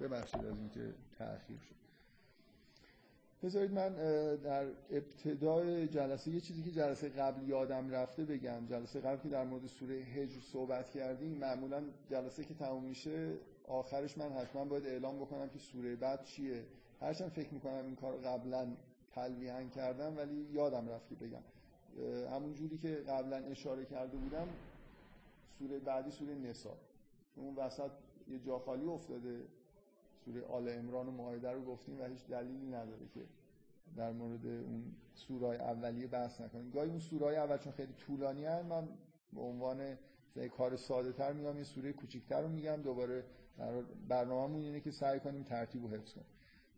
ببخشید از اینکه تأخیر شد. بذارید من در ابتدای جلسه یه چیزی که جلسه قبل یادم رفته بگم. جلسه قبل که در مورد سوره هجر صحبت کردیم معمولا جلسه که تموم میشه آخرش من حتما باید اعلام بکنم که سوره بعد چیه. هرچند فکر می‌کنم این کار قبلا تلویحا کردم ولی یادم رفت که بگم. همون جوری که قبلا اشاره کرده بودم سوره بعدی سوره نسا. اون وسط یه جا خالی افتاده. سوره آل امران و مائده رو گفتیم و هیچ دلیلی نداره که در مورد اون سورای اولیه بحث نکنیم. گاهی اون سورای اول چون خیلی طولانی هن من به عنوان کار ساده تر میام یه سوره کوچیکتر رو میگم دوباره برنامه‌مون اینه که سعی کنیم ترتیب و حفظ کنیم.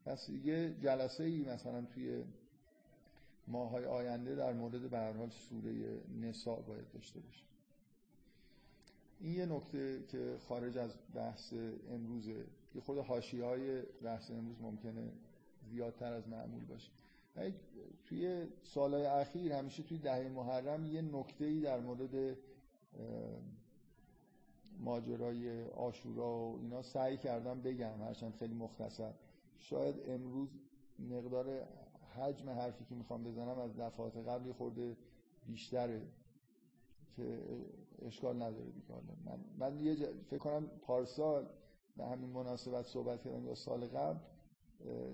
پس یه جلسه ای مثلا توی ماهای آینده در مورد به حال سوره نساء باید داشته باشیم. این یه نکته که خارج از بحث امروزه یه خود حاشیه های بحث امروز ممکنه زیادتر از معمول باشه. توی سالهای اخیر همیشه توی دهه محرم یه نکته ای در مورد ماجرای آشورا و اینا سعی کردم بگم هرچند خیلی مختصر. شاید امروز مقدار حجم حرفی که می‌خوام بزنم از دفعات قبلی خورده بیشتره که اشکال نداره دیگه. من, من یه فکر کنم پارسال به همین مناسبت صحبت کردم یا سال قبل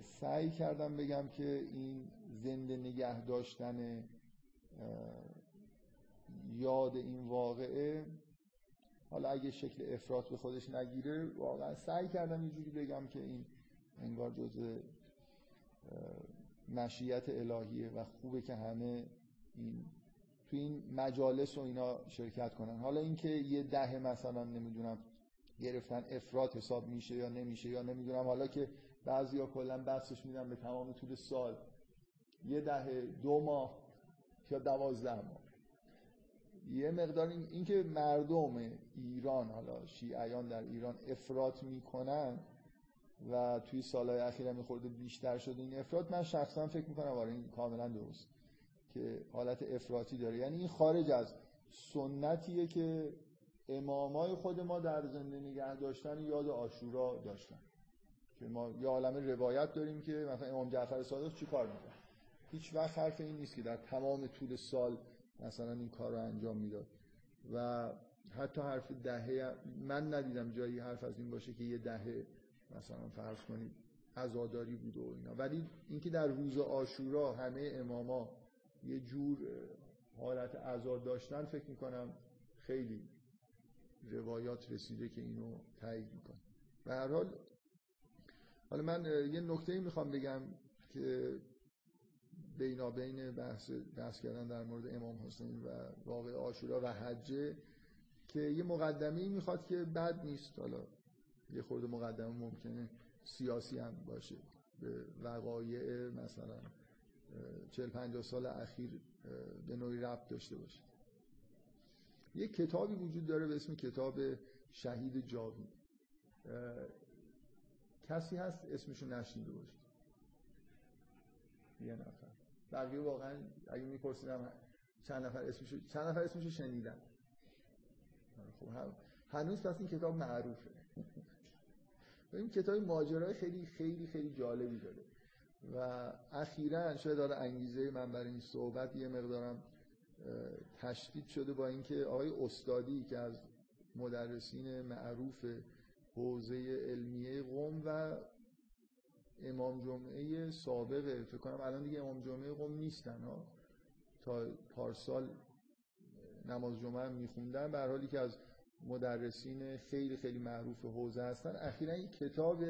سعی کردم بگم که این زنده نگه داشتن یاد این واقعه حالا اگه شکل افراد به خودش نگیره واقعا سعی کردم یه جوری بگم که این انگار جزء مشیت الهیه و خوبه که همه این تو این مجالس و اینا شرکت کنن. حالا اینکه یه ده مثلا نمی‌دونم گرفتن افراد حساب میشه یا نمیشه یا نمی‌دونم. حالا که بعضیا کلا بحثش میدن به تمام طول سال. یه ده دو ماه یا دوازده ماه. یه مقدار این که مردم ایران حالا شیعیان در ایران افراط می‌کنن و توی سالهای اخیر هم خورده بیشتر شده این افراد من شخصا فکر می‌کنم آره این کاملا درست که حالت افراطی داره. یعنی این خارج از سنتیه که امامای خود ما در زنده نگه داشتن یاد آشورا داشتن. که ما یه عالم روایت داریم که مثلا امام جعفر صادق چی کار می‌کنه هیچ وقت حرف این نیست که در تمام طول سال مثلا این کار رو انجام می‌داد. و حتی حرف دهه من ندیدم جایی حرف از این باشه که یه دهه مثلا فرض کنید عزاداری بود و اینا. ولی اینکه در روز آشورا همه اماما یه جور حالت عزاد داشتن فکر می‌کنم خیلی روایات رسیده که اینو تایید می‌کنه. و هر حال حالا من یه نکته می‌خوام بگم که بینابین بحث بحث کردن در مورد امام حسین و واقع آشورا و حجه که یه مقدمه می‌خواد که بد نیست. حالا یه خورده مقدمه ممکنه سیاسی هم باشه. به وقایع مثلا چهل پنجاه سال اخیر به نوعی ربط داشته باشه. یه کتابی وجود داره به اسم کتاب شهید جاوید. کسی هست اسمشو نشنیده باشه یه نفر. بقیه واقعا اگه میپرسیدم چند نفر اسمشو چند نفر اسمشو شنیدن؟ خب هنوز پس این کتاب معروفه. این کتاب ماجرای خیلی خیلی خیلی جالبی داره. و اخیرا شاید داره انگیزه من برای این صحبت یه مقدارم تشدید شده با اینکه آقای استادی که از مدرسین معروف حوزه علمیه قوم و امام جمعه سابقه فکر کنم الان دیگه امام جمعه قوم نیستن ها. تا پارسال نماز جمعه میخوندن. به حالی که از مدرسین خیلی خیلی معروف حوزه هستن. اخیرا یک کتاب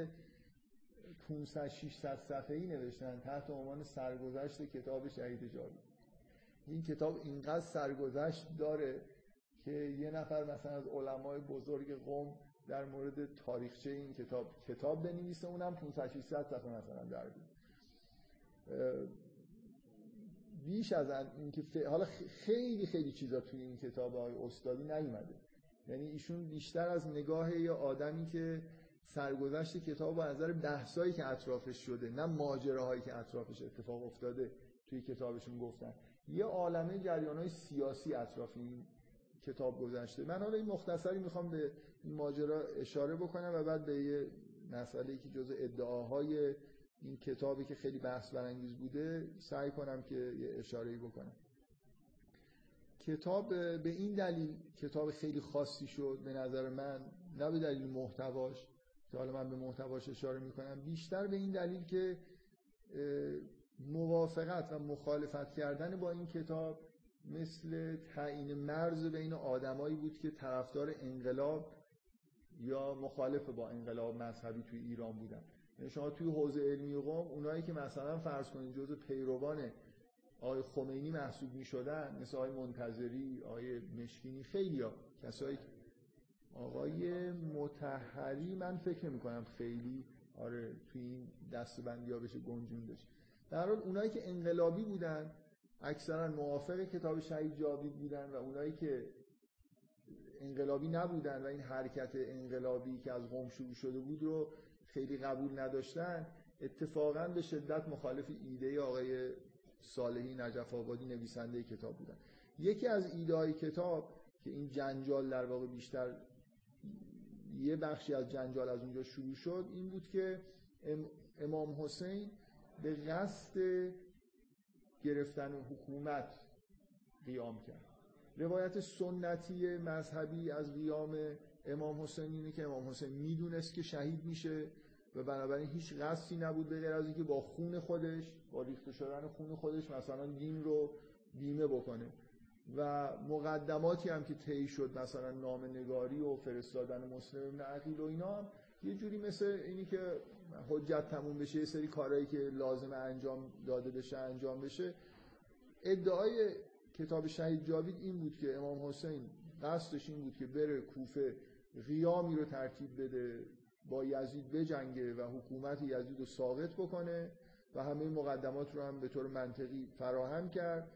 500 600 صفحه‌ای نوشتن تحت عنوان سرگذشت کتاب شهید جاوید. این کتاب اینقدر سرگذشت داره که یه نفر مثلا از علمای بزرگ قوم در مورد تاریخچه این کتاب کتاب بنویسه اونم 500 600 صفحه مثلا در بیش از اینکه حالا خیلی خیلی چیزا توی این کتاب های استادی نیومده. یعنی ایشون بیشتر از نگاه یه آدمی که سرگذشت کتاب و نظر بحثایی که اطرافش شده نه ماجراهایی که اطرافش اتفاق افتاده توی کتابشون گفتن. یه عالمه جریانهای سیاسی اطراف این کتاب گذشته. من حالا این مختصری می‌خوام به این ماجرا اشاره بکنم و بعد به یه مسئله که جز ادعاهای این کتابی که خیلی بحث برانگیز بوده سعی کنم که یه اشاره بکنم. کتاب به این دلیل کتاب خیلی خاصی شد به نظر من نه به دلیل محتواش که حالا من به محتواش اشاره می‌کنم بیشتر به این دلیل که موافقت و مخالفت کردن با این کتاب مثل تعیین مرز بین آدمایی بود که طرفدار انقلاب یا مخالف با انقلاب مذهبی توی ایران بودن. یعنی شما توی حوزه علمی قوم اونایی که مثلا فرض کنید جزء پیروان آقای خمینی محسوب می شدن مثل آقای منتظری آقای مشکینی خیلی ها. کسایی آقای متحری من فکر نمی کنم خیلی آره توی این دستبندی ها بشه گنجون بشه در حال اونایی که انقلابی بودن اکثرا موافق کتاب شهید جاوید بودن و اونایی که انقلابی نبودن و این حرکت انقلابی که از قم شروع شده بود رو خیلی قبول نداشتن اتفاقا به شدت مخالف ایده آقای صالحی نجف آبادی نویسنده کتاب بودن. یکی از ایده های کتاب که این جنجال در واقع بیشتر یه بخشی از جنجال از اونجا شروع شد این بود که امام حسین به قصد گرفتن حکومت قیام کرد. روایت سنتی مذهبی از قیام امام حسین اینه که امام حسین می‌دونست که شهید میشه و بنابراین هیچ قصدی نبود به غیر از اینکه با خون خودش با ریخته شدن خون خودش مثلا دین رو بیمه بکنه. و مقدماتی هم که طی شد مثلا نام نگاری و فرستادن مسلم ابن عقیل و اینا هم یه جوری مثل اینی که حجت تموم بشه یه سری کارهایی که لازم انجام داده بشه انجام بشه. ادعای کتاب شهید جاوید این بود که امام حسین قصدش این بود که بره کوفه قیامی رو ترتیب بده با یزید بجنگه و حکومت یزید رو ساقط بکنه و همه مقدمات رو هم به طور منطقی فراهم کرد.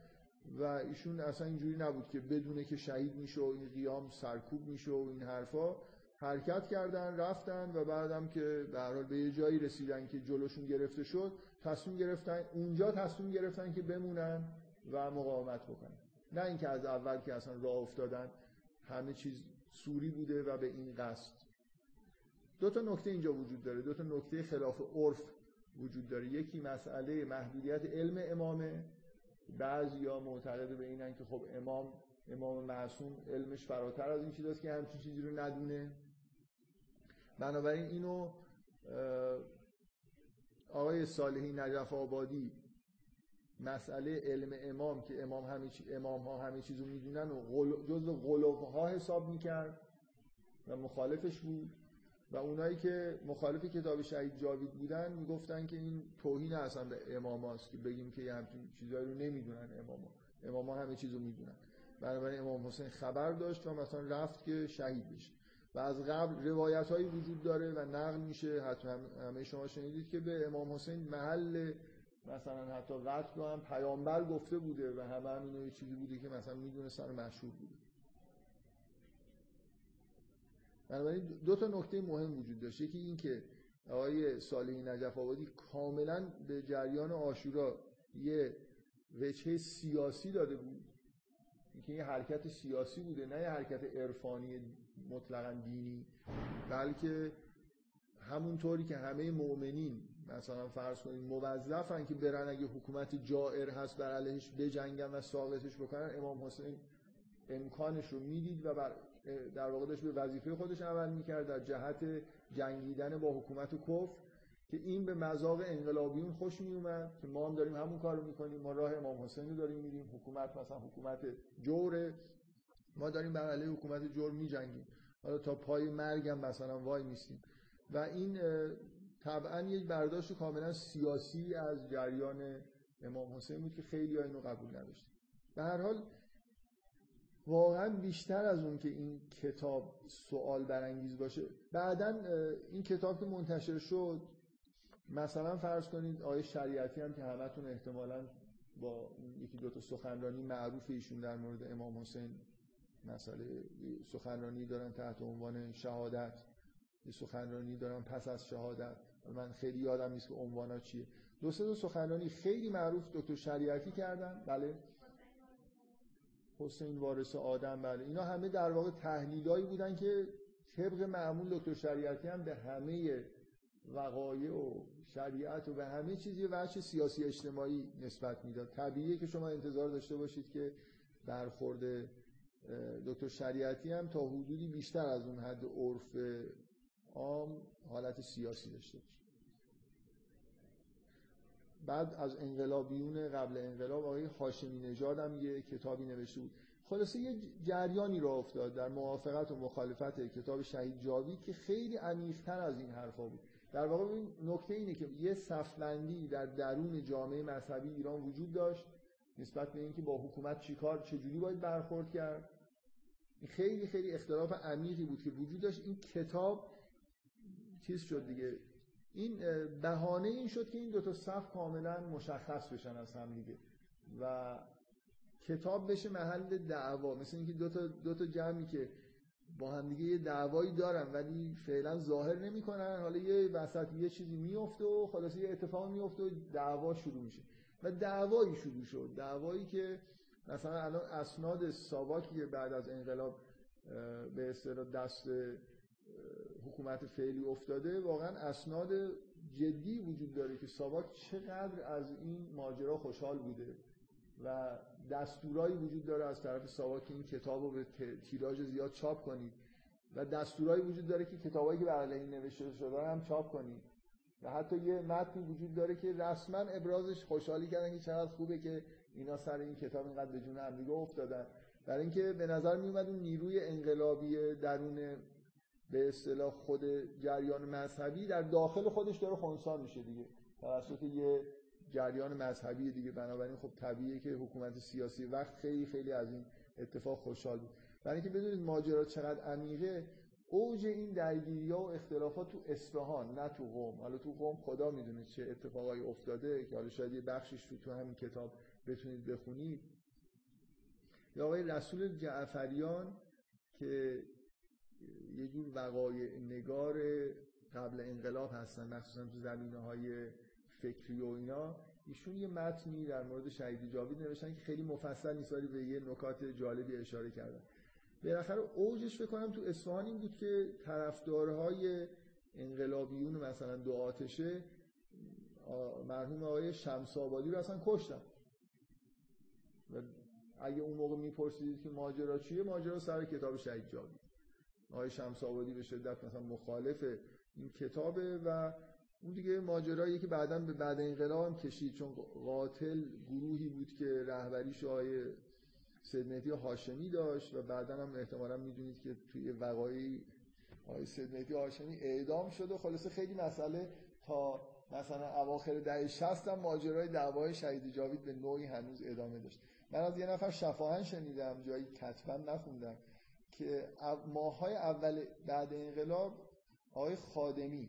و ایشون اصلا اینجوری نبود که بدونه که شهید میشه و این قیام سرکوب میشه و این حرفا. حرکت کردن رفتن و بعدم که به به یه جایی رسیدن که جلوشون گرفته شد تصمیم گرفتن اونجا تصمیم گرفتن که بمونن و مقاومت بکنن. نه اینکه از اول که اصلا راه افتادن همه چیز سوری بوده و به این قصد. دو تا نکته اینجا وجود داره. دو تا نکته خلاف عرف وجود داره. یکی مسئله محدودیت علم امامه. بعضیا معتقد به اینن که خب امام امام معصوم علمش فراتر از این چیزاست که همچین چیزی رو ندونه بنابراین اینو آقای صالحی نجف آبادی مسئله علم امام که امام همه امام ها همه چیزو می‌دونن و. جزء ها حساب می‌کرد و مخالفش بود و اونایی که مخالف کتاب شهید جاوید بودن می‌گفتن که این توهین اصلا به امام هاست که بگیم که همچین چیزایی رو نمی‌دونن امام ها امام ها همه چیزو می‌دونن. بنابراین امام حسین خبر داشت و مثلا رفت که شهید بشه. و از قبل روایت هایی وجود داره و نقل میشه. حتما همه شما شنیدید که به امام حسین محل مثلا حتی قتل رو هم پیامبر گفته بوده و همه هم اینو یه چیزی بوده که مثلا می‌دونستن مشهور بوده. بنابراین دو تا نکته مهم وجود داشت. یکی این که آقای صالحی نجف آبادی کاملا به جریان آشورا یه وجهه سیاسی داده بود. اینکه یه حرکت سیاسی بوده نه یه حرکت عرفانی مطلقا دینی بلکه همونطوری که همه مؤمنین مثلا فرض کنید موظفن که برن اگه حکومت جائر هست بر علیهش بجنگن و ساقطش بکنن امام حسین امکانش رو می‌دید و بر در واقع داشت به وظیفه خودش عمل می‌کرد در جهت جنگیدن با حکومت کفر که این به مذاق انقلابیون خوش میومد که ما هم داریم همون کار رو می‌کنیم ما راه امام حسین رو داریم میریم حکومت مثلا حکومت جوره ما داریم بر علیه حکومت جور میجنگیم. حالا تا پای مرگم مثلا وای میستیم و این طبعا یک برداشت کاملا سیاسی از جریان امام حسین بود که خیلی اینو قبول نداشت به هر حال واقعا بیشتر از اون که این کتاب سوال برانگیز باشه. بعدا این کتاب که منتشر شد مثلا فرض کنید آیه شریعتی هم که همتون احتمالا با یکی دو تا سخنرانی معروف ایشون در مورد امام حسین مسئله سخنرانی دارن تحت عنوان شهادت یه سخنرانی دارن پس از شهادت. من خیلی یادم نیست که عنوانا چیه. دو سه سخنرانی خیلی معروف دکتر شریعتی کردن. بله. حسین وارث آدم بله. اینا همه در واقع تحلیلایی بودن که طبق معمول دکتر شریعتی هم به همه وقایع و شریعت و به همه چیز یه وجه سیاسی اجتماعی نسبت می‌داد. طبیعیه که شما انتظار داشته باشید که برخورد دکتر شریعتی هم تا حدودی بیشتر از اون حد عرف عام حالت سیاسی داشته باشه. بعد از انقلابیون قبل انقلاب آقای هاشمی نژاد هم یه کتابی نوشته بود. خلاصه یه جریانی را افتاد در موافقت و مخالفت کتاب شهید جاوید که خیلی عمیق‌تر از این حرفا بود. در واقع این نکته اینه که یه صفبندی در درون جامعه مذهبی ایران وجود داشت نسبت به اینکه با حکومت چیکار چجوری باید برخورد کرد. خیلی خیلی اختلاف عمیقی بود که وجود داشت. این کتاب چیز شد دیگه این بهانه این شد که این دو تا صف کاملا مشخص بشن از هم دیگه. و کتاب بشه محل دعوا. مثل اینکه دو تا دو تا جمعی که با هم دیگه یه دعوایی دارن ولی فعلا ظاهر نمی‌کنن. حالا یه وسط یه چیزی میفته و خلاص یه اتفاق میفته و دعوا شروع میشه. و دعوایی شروع شد. دعوایی که مثلا الان اسناد ساواکی بعد از انقلاب به اصطلاح دست حکومت فعلی افتاده واقعا اسناد جدی وجود داره که ساواک چقدر از این ماجرا خوشحال بوده و دستورایی وجود داره از طرف ساواک که این کتاب رو به تیراژ زیاد چاپ کنید و دستورایی وجود داره که کتابایی که برای این نوشته شده هم چاپ کنید. و حتی یه متنی وجود داره که رسما ابرازش خوشحالی کردن که چقدر خوبه که اینا سر این کتاب اینقدر به جون هم افتادن. برای اینکه به نظر می اومد اون نیروی انقلابی درون به اصطلاح خود جریان مذهبی در داخل خودش داره خونسا میشه دیگه. توسط یه جریان مذهبی دیگه. بنابراین خب طبیعیه که حکومت سیاسی وقت خیلی خیلی از این اتفاق خوشحال بود. برای اینکه بدونید ماجرا چقدر عمیقه اوج این درگیری ها و اختلافات تو اصفهان نه تو قم حالا تو قم خدا می‌دونه چه اتفاقایی افتاده که حالا شاید یه بخشش تو تو همین کتاب بتونید بخونید. یا آقای رسول جعفریان که یه جور وقایع نگار قبل انقلاب هستن مخصوصا تو زمینه های فکری و اینا. ایشون یه متنی در مورد شهید جاوید نوشتن که خیلی مفصل نیست ولی به یه نکات جالبی اشاره کردن. بالاخره اوجش فکر کنم تو اصفهان این بود که طرفدارهای انقلابیون مثلا دو آتشه مرحوم آقای شمس آبادی رو اصلا کشتن. و اگه اون موقع میپرسیدید که ماجرا چیه ماجرا سر کتاب شهید جاوید. آقای شمس آبادی به شدت مثلا مخالف این کتابه و اون دیگه ماجرایی که بعدا به بعد انقلاب هم کشید. چون قاتل گروهی بود که رهبریش آقای سید مهدی هاشمی داشت و بعدا هم احتمالا می‌دونید که توی وقایعی آقای سید مهدی هاشمی اعدام شد و خلاصه خیلی مسئله تا مثلا اواخر دهه 60 هم ماجرای دعوای شهید جاوید به نوعی هنوز ادامه داشت. من از یه نفر شفاهن شنیدم جایی کتبا نخوندم. که ماهای اول بعد انقلاب آقای خادمی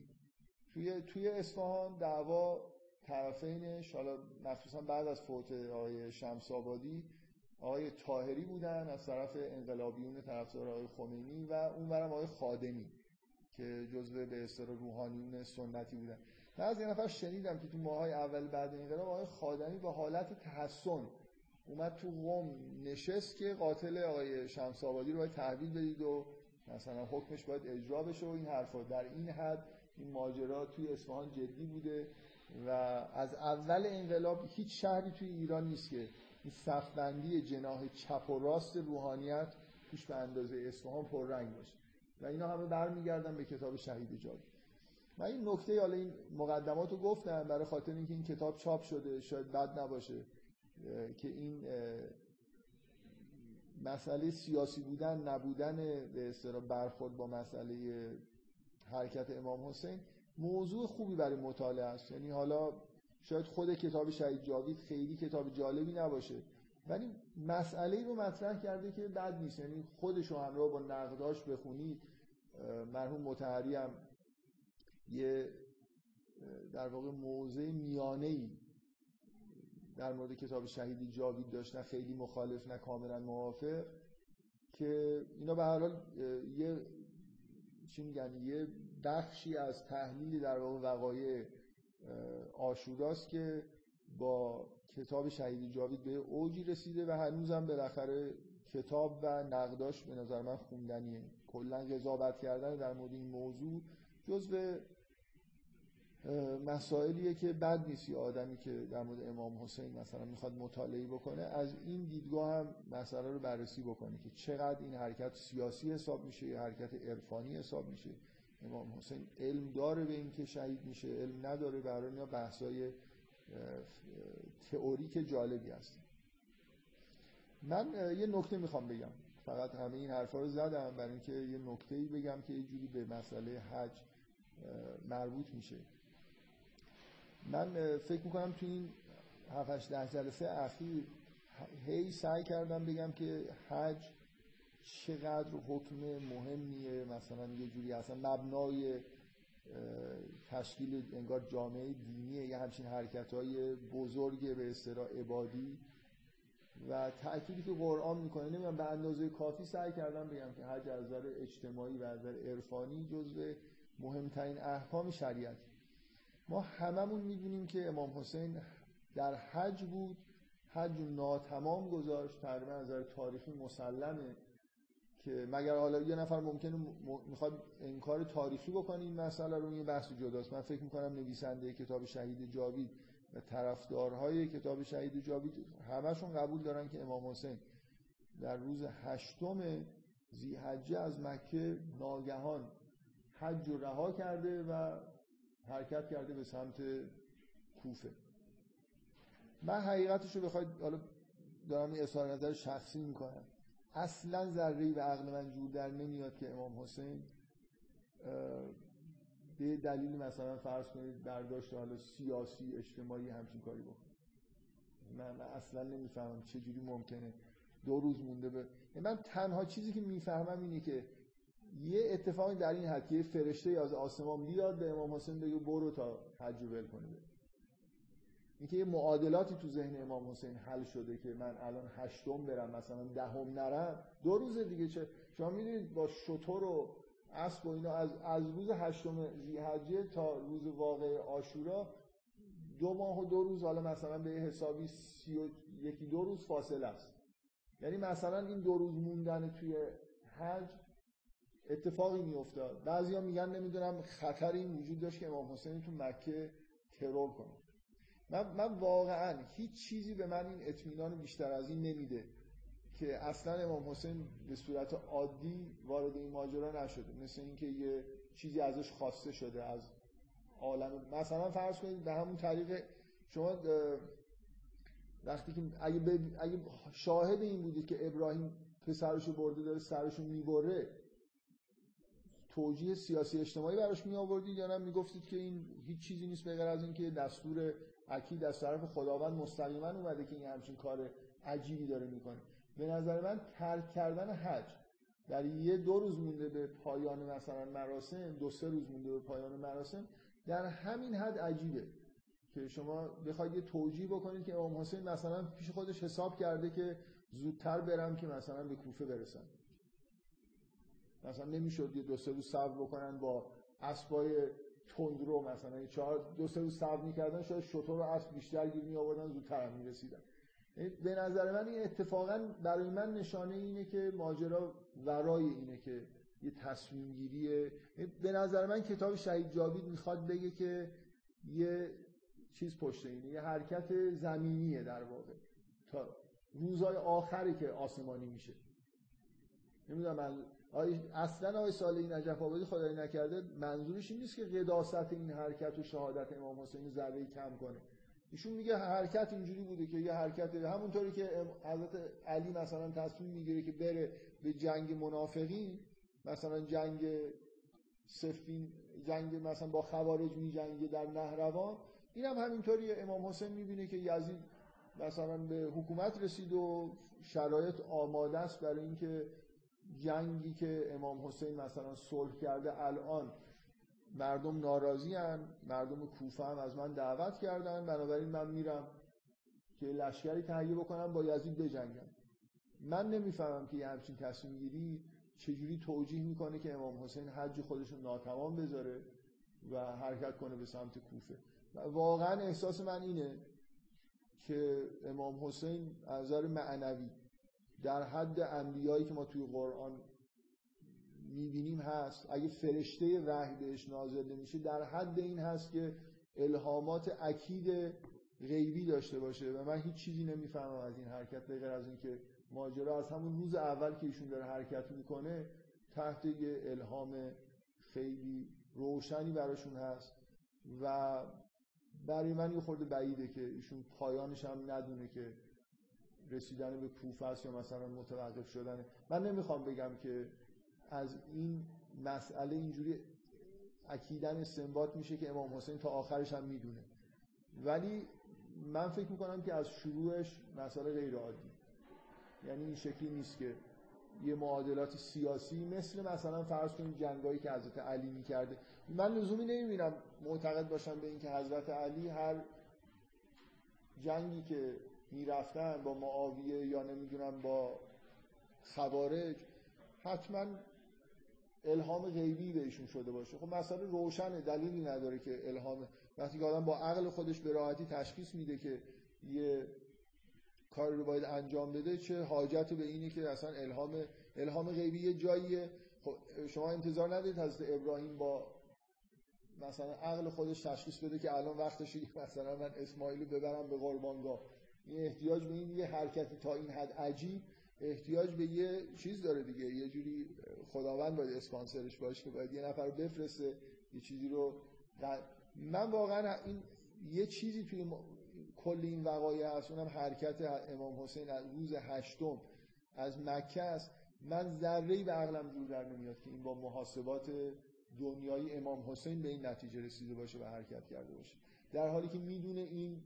توی توی اصفهان دعوا طرفینش حالا مخصوصا بعد از فوت آقای شمس آبادی آقای تاهری بودن از طرف انقلابیون طرفدار آقای خمینی و اونورم آقای خادمی که جزو به اصطلاح روحانیون سنتی بودن. من از یه نفر شنیدم که تو ماهای اول بعد انقلاب آقای خادمی با حالت تحسن اومد تو قم نشست که قاتل آقای شمس آبادی رو باید تحویل بدید و مثلا حکمش باید اجرا بشه و این حرفا. در این حد این ماجرا توی اصفهان جدی بوده و از اول انقلاب هیچ شهری توی ایران نیست که این صفبندی جناح چپ و راست روحانیت توش به اندازه اصفهان پررنگ باشه. و اینا همه برمیگردن به کتاب شهید جاوید. من این نکته حالا این مقدمات رو گفتم برای خاطر اینکه این کتاب چاپ شده شاید بد نباشه. که این مسئله سیاسی بودن نبودن به اصطلاح برخورد با مسئله حرکت امام حسین موضوع خوبی برای مطالعه است. یعنی حالا شاید خود کتاب شهید جاوید خیلی کتاب جالبی نباشه ولی مسئله رو مطرح کرده که بد نیست. یعنی خودش رو همراه با نقداش بخونید مرحوم متحری هم یه در واقع موضع میانه ای در مورد کتاب شهید جاوید داشتن خیلی مخالف نه کاملا موافق. که اینا به هر حال یه چی میگن یه بخشی از تحلیلی در واقع وقایع آشوراست که با کتاب شهید جاوید به اوجی رسیده و هنوزم بالاخره کتاب و نقداش به نظر من خوندنیه. کلا قضاوت کردن در مورد این موضوع جزو مسائلیه که بد نیست یه آدمی که در مورد امام حسین مثلا می‌خواد مطالعه بکنه از این دیدگاه هم مسئله رو بررسی بکنه که چقدر این حرکت سیاسی حساب میشه یا حرکت عرفانی حساب میشه. امام حسین علم داره به اینکه شهید میشه علم نداره برای اینا بحثای تئوریک جالبی هست. من یه نکته می‌خوام بگم. فقط همه این حرفا رو زدم برای اینکه یه نکته ای بگم که یه جوری به مسئله حج مربوط میشه. من فکر می‌کنم تو این 7 ده جلسه اخیر هی سعی کردم بگم که حج چقدر حکم مهمیه. مثلا یه جوری اصلا مبنای تشکیل انگار جامعه دینیه یه همچین حرکت های بزرگ به اصطلاح عبادی. و تأکیدی که قرآن می‌کنه نمی‌دونم به اندازه کافی سعی کردم بگم که حج از نظر اجتماعی و از نظر عرفانی جزو مهمترین احکام شریعت ما هممون می‌دونیم که امام حسین در حج بود حج ناتمام گذاشت تقریبا از نظر تاریخی مسلمه که مگر حالا یه نفر ممکنه می‌خواد انکار تاریخی بکنه این مسئله رو یه بحث جداست. من فکر می‌کنم نویسنده کتاب شهید جاوید و طرفدارهای کتاب شهید جاوید همشون قبول دارن که امام حسین در روز هشتم زیحجه از مکه ناگهان حج رو رها کرده و حرکت کرده به سمت کوفه. من حقیقتش رو بخواید حالا دارم این اظهار نظر شخصی می‌کنم. اصلا ذره به عقل من جور در نمیاد که امام حسین به دلیل مثلا فرض کنید برداشت حالا سیاسی اجتماعی همچین کاری بکنه. من, اصلا نمی‌فهمم چه جوری ممکنه دو روز مونده به من تنها چیزی که می‌فهمم اینه که یه اتفاقی در این حد که یه فرشته از آسمان بیاد به امام حسین بگه برو تا حج ول کنه اینکه یه معادلاتی تو ذهن امام حسین حل شده که من الان هشتم برم مثلا دهم نرم دو روز دیگه چه؟ شما می‌دونید با شطور و اسب و اینا از, از روز هشتم زیحجه تا روز واقع آشورا دو ماه و دو روز حالا مثلا به حسابی سی و یکی دو روز فاصله است. یعنی مثلا این دو روز موندن توی حج اتفاقی میافتاد. بعضیا میگن نمی‌دونم خطر این وجود داشت که امام حسین تو مکه ترور کنه. من, من واقعا هیچ چیزی به من این اطمینان بیشتر از این نمیده که اصلا امام حسین به صورت عادی وارد این ماجرا نشده. مثل اینکه یه چیزی ازش خواسته شده از عالم مثلا فرض کنید به همون طریق شما وقتی که اگه, اگه شاهد این بودید که ابراهیم پسرشو برده داره سرشو می‌بره توجیه سیاسی اجتماعی براش می آوردید یا نه؟ می‌گفتید که این هیچ چیزی نیست به غیر از اینکه دستور اکید از طرف خداوند مستقیما اومده که این همچین کار عجیبی داره می‌کنه. به نظر من ترک کردن حج در یه دو روز مونده به پایان مثلا مراسم دو سه روز مونده به پایان مراسم در همین حد عجیبه که شما بخواید یه توجیه بکنید که امام حسین مثلا پیش خودش حساب کرده که زودتر برم که مثلا به کوفه برسم. مثلا نمی‌شد یه دو سه روز صبر بکنن با اسبای تندرو مثلا چهار دو سه روز صبر می‌کردن شاید شطور و اسب بیشتر گیر می آوردن زودتر هم می‌رسیدن. یعنی به نظر من این اتفاقا برای من نشانه اینه که ماجرا ورای اینه که یه تصمیم گیریه. یعنی به نظر من کتاب شهید جاوید می‌خواد بگه که یه چیز پشت اینه یه حرکت زمینیه در واقع. تا روزهای آخری که آسمانی میشه. نمی‌دونم اصلا آقای صالحی نجف آبادی خدای نکرده منظورش این نیست که قداست این حرکت و شهادت امام حسین ذره کم کنه. ایشون میگه حرکت اینجوری بوده که یه حرکت همونطوری که حضرت علی مثلا تصمیم می‌گیره که بره به جنگ منافقین مثلا جنگ سفین جنگ مثلا با خوارج میجنگه در نهروان. این هم همینطوری امام حسین می‌بینه که یزید مثلا به حکومت رسید و شرایط آماده است برای اینکه جنگی که امام حسین مثلا صلح کرده الان مردم ناراضی هن. مردم کوفه هم از من دعوت کردن بنابراین من میرم که لشکری تهیه بکنم با یزید بجنگم من نمی‌فهمم که یه همچین تصمیم گیری چجوری توجیه می‌کنه که امام حسین حج خودش رو ناتمام بذاره و حرکت کنه به سمت کوفه و واقعا احساس من اینه که امام حسین از نظر معنوی در حد انبیایی که ما توی قرآن می‌بینیم هست اگه فرشته وحی بهش نازل نمیشه در حد این هست که الهامات اکید غیبی داشته باشه و من هیچ چیزی نمی‌فهمم از این حرکت به غیر از اینکه ماجرا از همون روز اول که ایشون داره حرکت می‌کنه تحت یه الهام خیلی روشنی براشون هست و برای من یه خورده بعیده که ایشون پایانش هم ندونه که رسیدن به کوفه است یا مثلا متوقف شدن. من نمی‌خوام بگم که از این مسئله اینجوری اکیدن استنباط میشه که امام حسین تا آخرش هم می‌دونه. ولی من فکر می‌کنم که از شروعش مسئله غیر عادی یعنی این شکلی نیست که یه معادلات سیاسی مثل مثلا فرض کنید جنگایی که حضرت علی می‌کرده. من لزومی نمی‌بینم معتقد باشم به اینکه حضرت علی هر جنگی که می‌رفتن با معاویه یا نمی‌دونم با خوارج حتما الهام غیبی بهشون شده باشه. خب مسئله روشنه دلیلی نداره که الهام. وقتی که آدم با عقل خودش به راحتی تشخیص میده که یه کار رو باید انجام بده چه حاجت به اینه که اصلا الهام الهام غیبی یه جاییه. خب شما انتظار ندارید حضرت ابراهیم با مثلا عقل خودش تشخیص بده که الان وقتشه مثلا من اسماعیل ببرم به قربانگاه. این احتیاج به این یه حرکتی تا این حد عجیب احتیاج به یه چیز داره دیگه. یه جوری خداوند باید اسپانسرش باشه باید یه نفر بفرسته یه چیزی رو من واقعا این یه چیزی توی کل این وقایع هست اونم حرکت امام حسین از روز هشتم از مکه است. من ذره به عقلم جور در نمیاد که این با محاسبات دنیایی امام حسین به این نتیجه رسیده باشه و حرکت کرده باشه. در حالی که می‌دونه این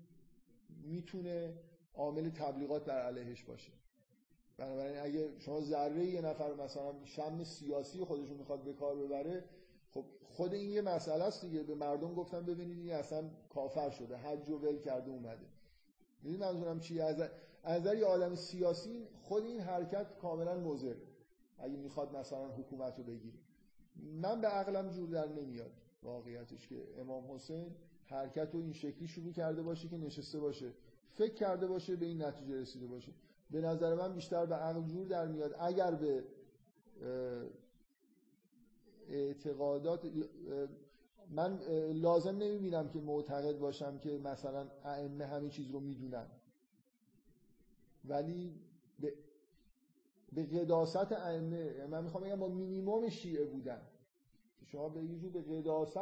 می‌تونه عامل تبلیغات در علیهش باشه. بنابراین اگه شما ذره یه نفر مثلا شم سیاسی خودشون می‌خواد به کار ببره خب خود این یه مسئله است دیگه. به مردم گفتم ببینید این اصلا کافر شده حج و ول کرده اومده. می‌دونی منظورم چیه؟ از از یه آدم سیاسی خود این حرکت کاملا مضر. اگه می‌خواد مثلا حکومت رو بگیره. من به عقلم جور در نمیاد واقعیتش که امام حسین حرکت رو این شکلی شروع کرده باشه که نشسته باشه. فکر کرده باشه به این نتیجه رسیده باشه. به نظر من بیشتر به عقل جور در میاد. اگر به اعتقادات من لازم نمی‌بینم که معتقد باشم که مثلا ائمه همین چیز رو می‌دونن. ولی به به قداست ائمه من می‌خوام بگم با مینیمم شیعه بودن. شما به یه به قداست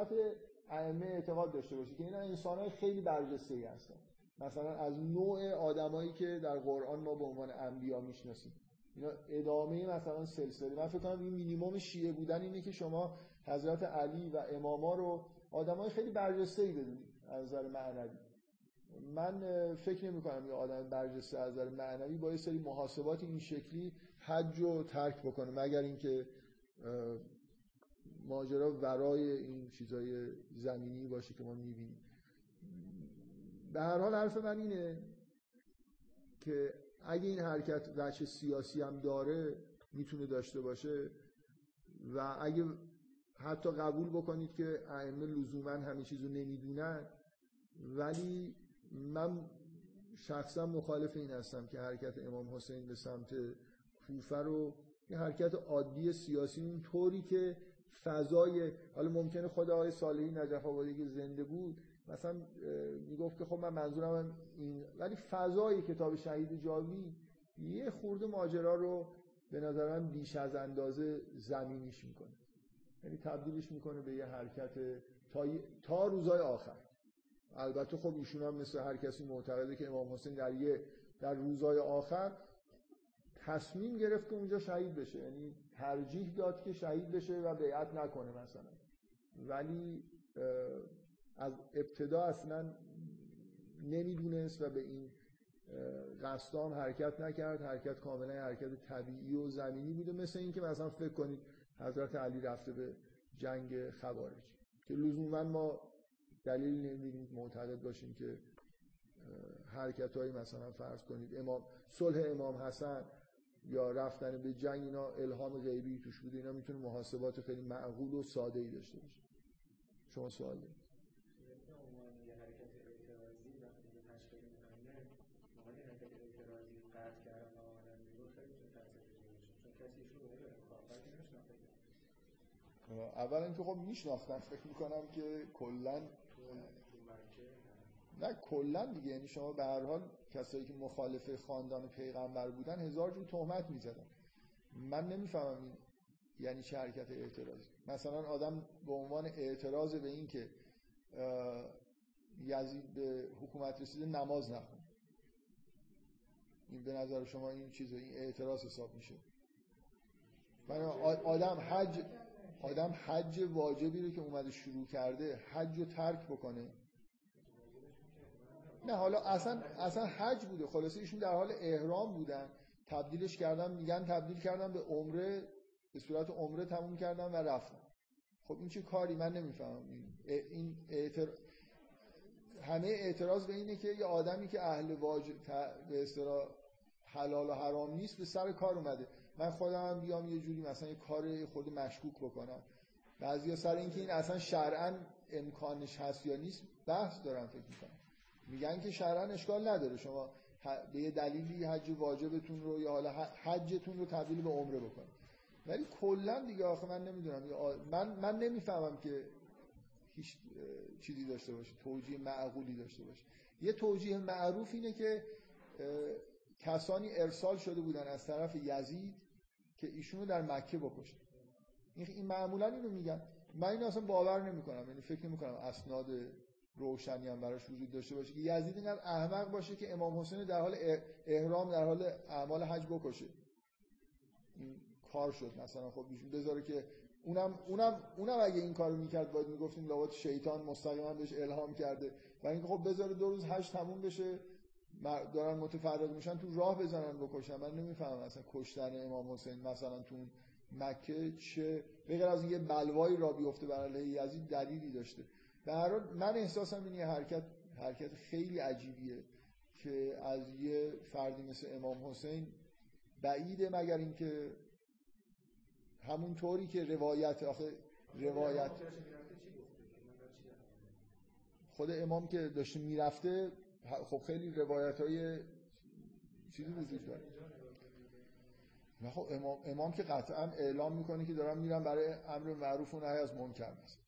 ائمه اعتقاد داشته باشید که اینا انسانهای خیلی برجسته ای هستن. مثلا از نوع آدمایی که در قرآن ما به عنوان انبیا می‌شناسیم. اینا ادامه مثلا سلسله. من فکر کنم این مینیمم شیعه بودن اینه که شما حضرت علی و اماما رو آدمای خیلی برجسته ای بدونید از نظر معنوی. من فکر نمی کنم یه آدم برجسته از نظر معنوی با یه سری محاسبات این شکلی حج رو ترک بکنه مگر اینکه ماجرا ورای این چیزای زمینی باشه که ما می‌بینیم. به هر حال حرف من اینه که اگه این حرکت وجه سیاسی هم داره می‌تونه داشته باشه و اگه حتی قبول بکنید که ائمه لزوما همه چیزو نمی‌دونن ولی من شخصا مخالف این هستم که حرکت امام حسین به سمت کوفه رو یه حرکت عادی سیاسی اون طوری که فضای حالا ممکنه خود آقای صالحی نجف آبادی که زنده بود مثلا می‌گفت که خب من منظورم این ولی فضای کتاب شهید جاوی یه خورده ماجرا رو به نظر من بیش از اندازه زمینیش می‌کنه. یعنی تبدیلش می‌کنه به یه حرکت تا, تا روزای آخر. البته خب ایشون هم مثل هر کسی معتقده که امام حسین در یه در روزای آخر تصمیم گرفت که اونجا شهید بشه. یعنی ترجیح داد که شهید بشه و بیعت نکنه مثلا. ولی از ابتدا اصلا نمی‌دونست و به این قصدان حرکت نکرد. حرکت کاملا حرکت طبیعی و زمینی بوده. مثل اینکه مثلا فکر کنید حضرت علی رفته به جنگ خوارج. که لزوما ما دلیل نمی‌دونید معتقد باشیم که حرکت های مثلا فرض کنید امام صلح امام حسن یا رفتن به جنگ اینا الهام غیبی توش بوده اینا می‌تونه محاسبات خیلی معقول و ساده ای داشته باشه. شما سوال دارید. اولا اینکه خب میشناختن فکر می‌کنم که کلا نه کلا دیگه. یعنی شما به هر حال کسایی که مخالف خاندان پیغمبر بودن هزار جور تهمت می‌زدن. من نمی‌فهمم این یعنی چه حرکت اعتراضی. مثلا آدم به عنوان اعتراض به این که یزید به حکومت رسیده نماز نخون این به نظر شما این چیز این اعتراض حساب میشه. من آدم حج آدم حج واجبی رو که اومده شروع کرده حج رو ترک بکنه نه حالا اصلا اصلا حج بوده. خلاصه ایشون در حال احرام بودن. تبدیلش کردن میگن تبدیل کردن به عمره به صورت عمره تموم کردن و رفتن. خب این چه کاری؟ من نمی‌فهمم. این اعتر... همه اعتراض به اینه که یه آدمی که اهل واجب به اصطلاح حلال و حرام نیست به سر کار اومده. من خودم هم بیام یه جوری مثلا یه کار خود مشکوک بکنم. بعضیا سر اینکه این اصلا شرعا امکانش هست یا نیست بحث دارم فکر می‌کنم. میگن که شرعا اشکال نداره. شما به یه دلیلی حج واجبتون رو یا حالا حجتون رو تبدیل به عمره بکنید. ولی کلا دیگه آخه من نمی‌دونم. من من نمی‌فهمم که هیچ چیزی داشته باشه. توجیه معقولی داشته باشه. یه توجیه معروف اینه که کسانی ارسال شده بودن از طرف یزید که ایشونو در مکه بکشه این معمولا اینو میگن. من این اصلا باور نمی‌کنم. یعنی فکر نمی‌کنم اسناد روشنی هم براش وجود داشته باشه که یزید اینقدر احمق باشه که امام حسین در حال احرام در حال اعمال حج بکشه. این کار شد مثلا. خب ایشون بذاره که اونم اونم اونم اگه این کارو می‌کرد باید می‌گفتیم لابد شیطان مستقیما بهش الهام کرده. و اینکه خب بذاره دو روز حج تموم بشه دارن متفرق میشن تو راه بزنن بکشن. من نمی‌فهمم اصلا کشتن امام حسین مثلا تو مکه چه بغیر از یه بلوایی را بیفته بر علیه یزید دلیلی داشته. در من احساسم این یه حرکت حرکت خیلی عجیبیه که از یه فردی مثل امام حسین بعیده مگر اینکه همون طوری که روایت آخه روایت. خود امام که داشته می‌رفته خب خیلی روایت های چیزی وجود داره. خب امام, امام که قطعا اعلام می‌کنه که دارم میرم برای امر معروف و نهی از منکر. است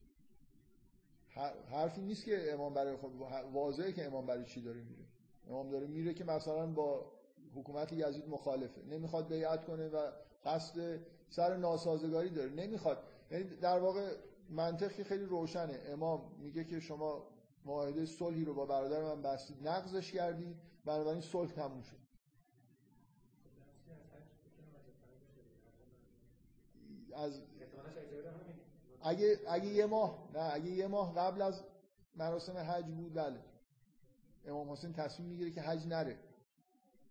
حرفی نیست که امام برای خود واضحه که امام برای چی داره میره. امام داره میره که مثلا با حکومت یزید مخالفه. نمی‌خواد بیعت کنه و قصد سر ناسازگاری داره. نمی‌خواد. یعنی در واقع منطقی خیلی روشنه. امام میگه که شما معاهده صلحی رو با برادر من بستید. نقضش کردید. بنابراین صلح تموم شد. از اگه اگه یه ماه نه اگه یه ماه قبل از مراسم حج بود بله. امام حسین تصمیم می‌گیره که حج نره.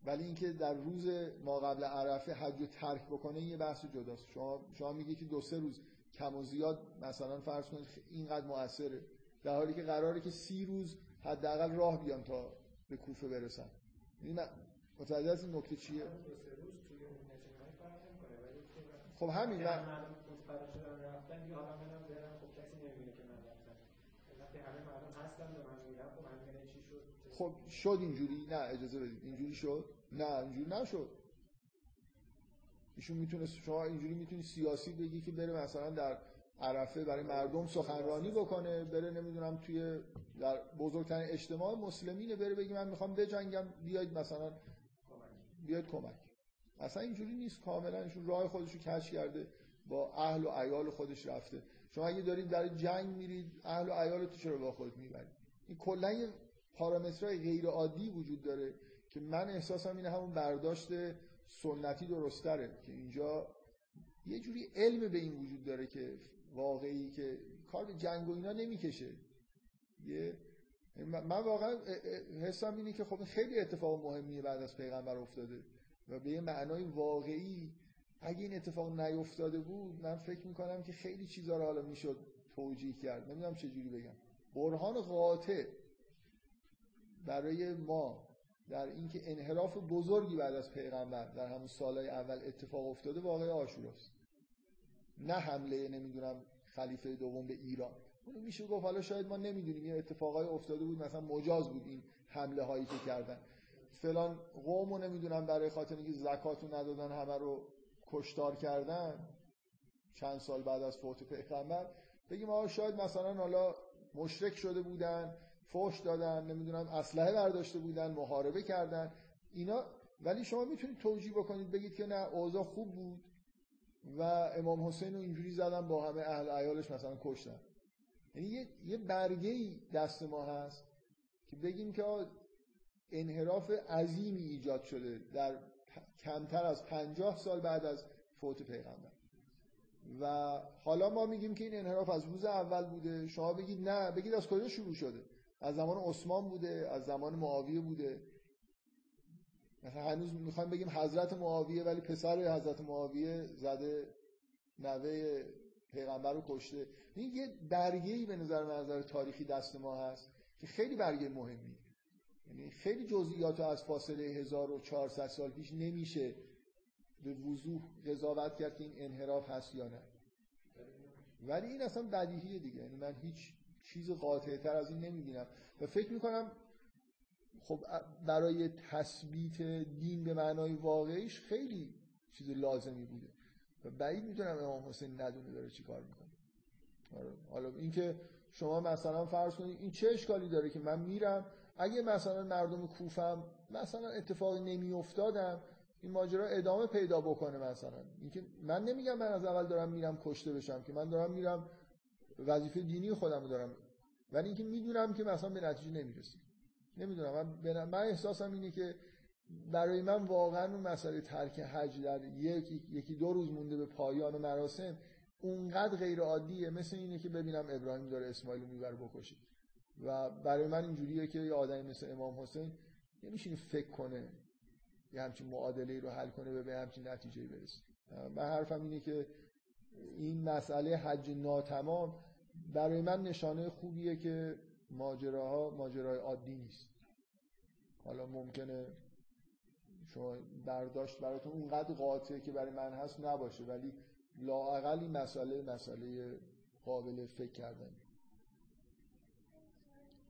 ولی اینکه در روز ما قبل عرفه حج رو ترک بکنه یه بحث جداست. شما شما میگی که دو سه روز کم و زیاد مثلا فرض کنید اینقدر موثره در حالی که قراره که سی روز حداقل راه بیان تا به کوفه برسن. این متوجه از این نکته چیه؟ خب همین من خب شد؟ اینجوری؟ نه اجازه بدید. اینجوری شد؟ نه اینجوری نشد. ایشون می‌تونه شما اینجوری می‌تونی سیاسی بگی که بره مثلا در عرفه برای مردم سخنرانی بکنه بره نمی‌دونم توی در بزرگترین اجتماع مسلمینه بره بگی من می‌خوام بجنگم بیاید مثلا بیاید کمک. اصلا اینجوری نیست. کاملا ایشون راه خودش رو کش کرده. با اهل و عیال خودش رفته. شما اگه دارید در جنگ میرید اهل و عیال تو چرا با خودت می‌برید؟ این کلا یه پارامترهای غیر عادی وجود داره که من احساسم اینه همون برداشت سنتی درستره که اینجا یه جوری علم به این وجود داره که واقعی که کار به جنگ و اینا نمی‌کشه. یه من واقعا حسم اینه که خب خیلی اتفاق مهمیه بعد از پیغمبر افتاده و به یه معنای واقعی اگه این اتفاق نیفتاده بود من فکر می‌کنم که خیلی چیزا رو حالا می‌شد توجیه کرد. نمی‌دونم چه جوری بگم. برهان قاطع برای ما در اینکه انحراف بزرگی بعد از پیغمبر در همون سالهای اول اتفاق افتاده واقعی آشوراست. نه حمله نمی‌دونم خلیفه دوم به ایران. اونو میشه گفت حالا شاید ما نمی‌دونیم. یه اتفاقای افتاده بود مثلا مجاز بود این حمله هایی که کردن. فلان قوم رو نمی‌دونم برای خاطر اینکه زکاتو ندادن همه رو کشتار کردن چند سال بعد از فوت پیغمبر بگیم آقا شاید مثلا حالا مشرک شده بودن فوش دادن نمی‌دونم اسلحه برداشته بودن محاربه کردن اینا ولی شما می‌تونید توجیه بکنید بگید که نه اوضاع خوب بود و امام حسین رو اینجوری زدن با همه اهل عیالش مثلا کشتن. یعنی یه, یه برگه دست ما هست که بگیم که انحراف عظیمی ایجاد شده در کمتر از پنجاه سال بعد از فوت پیغمبر. و حالا ما میگیم که این انحراف از روز اول بوده. شما بگید نه بگید از کجا شروع شده؟ از زمان عثمان بوده از زمان معاویه بوده. مثلا هنوز می‌خوایم بگیم حضرت معاویه ولی پسر حضرت معاویه زده نوه پیغمبر رو کشته. این یه برگه ای به نظر نظر تاریخی دست ما هست که خیلی برگه مهمی یعنی خیلی جزئیات از فاصله 1400 سال پیش نمیشه به وضوح قضاوت کرد که این انحراف هست یا نه. ولی این اصلا بدیهیه دیگه. یعنی من هیچ چیز قاطع تر از این نمی‌بینم. و فکر می‌کنم خب برای تثبیت دین به معنای واقعیش خیلی چیز لازمی بوده. و بعید می‌تونم امام حسین ندونه داره چی کار می‌کنه. آره. حالا اینکه شما مثلا فرض کنید این چه اشکالی داره که من میرم اگه مثلا مردم کوفم مثلا اتفاقی نمیافتادم این ماجرا ادامه پیدا بکنه مثلا. اینکه من نمیگم من از اول دارم میرم کشته بشم که من دارم میرم وظیفه دینی خودم رو دارم. ولی اینکه می‌دونم که مثلا به نتیجه نمی‌رسیم نمی‌دونم. من, من احساسم اینه که برای من واقعا اون مسئله ترک حج در یکی, یکی دو روز مونده به پایان و مراسم اونقدر غیر عادیه مثل اینه که ببینم ابراهیم داره اسماعیل رو می‌بره بکشه. و برای من اینجوریه که یه آدمی مثل امام حسین نمیشه فکر کنه یه همچین معادله رو حل کنه و به همچین نتیجه برسه. من حرفم اینه که این مسئله حج ناتمام برای من نشانه خوبیه که ماجراها ماجرای عادی نیست. حالا ممکنه شما برداشت براتون اونقدر قاطعه که برای من هست نباشه ولی لااقل این مسئله مسئله قابل فکر کردن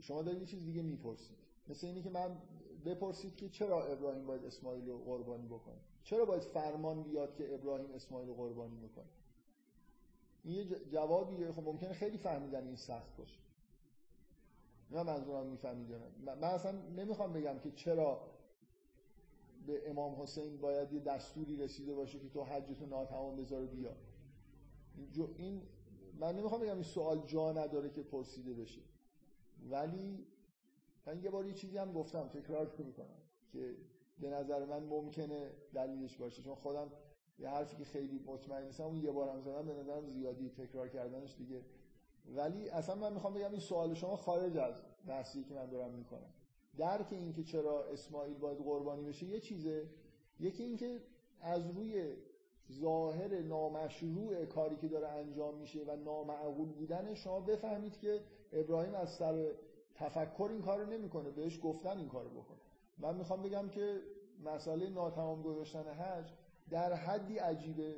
شما دارید یه چیز دیگه می‌پرسید. مثل اینی که من بپرسید که چرا ابراهیم باید اسماعیل رو قربانی بکنه؟ چرا باید فرمان بیاد که ابراهیم اسماعیل رو قربانی بکنه؟ این یه جوابیه. خب ممکنه خیلی فهمیدن این سخت باشه. نه منظورم می‌فهمید من اصلا نمی‌خوام بگم که چرا به امام حسین باید یه دستوری رسیده باشه که تو حجتو ناتمام بذاره بیا این من نمی‌خوام بگم این سوال جا نداره که پرسیده بشه. ولی من یه بار یه چیزی هم گفتم تکرار می‌کنم که به نظر من ممکنه دلیلش باشه. چون خودم یه حرفی که خیلی مطمئن نیستم اون یه بارم زدم به نظرم زیادی تکرار کردنش دیگه. ولی اصلا من می‌خوام بگم این سوال شما خارج از بحثی که من دارم می‌کنم. درک این که چرا اسماعیل باید قربانی بشه یه چیزه. یکی اینکه از روی ظاهر نامشروع کاری که داره انجام میشه و نامعقول بودن شما بفهمید که ابراهیم از سر تفکر این کارو نمی‌کنه بهش گفتن این کارو بکنه. من می‌خوام بگم که مسئله ناتمام گذاشتن حج در حدی عجیبه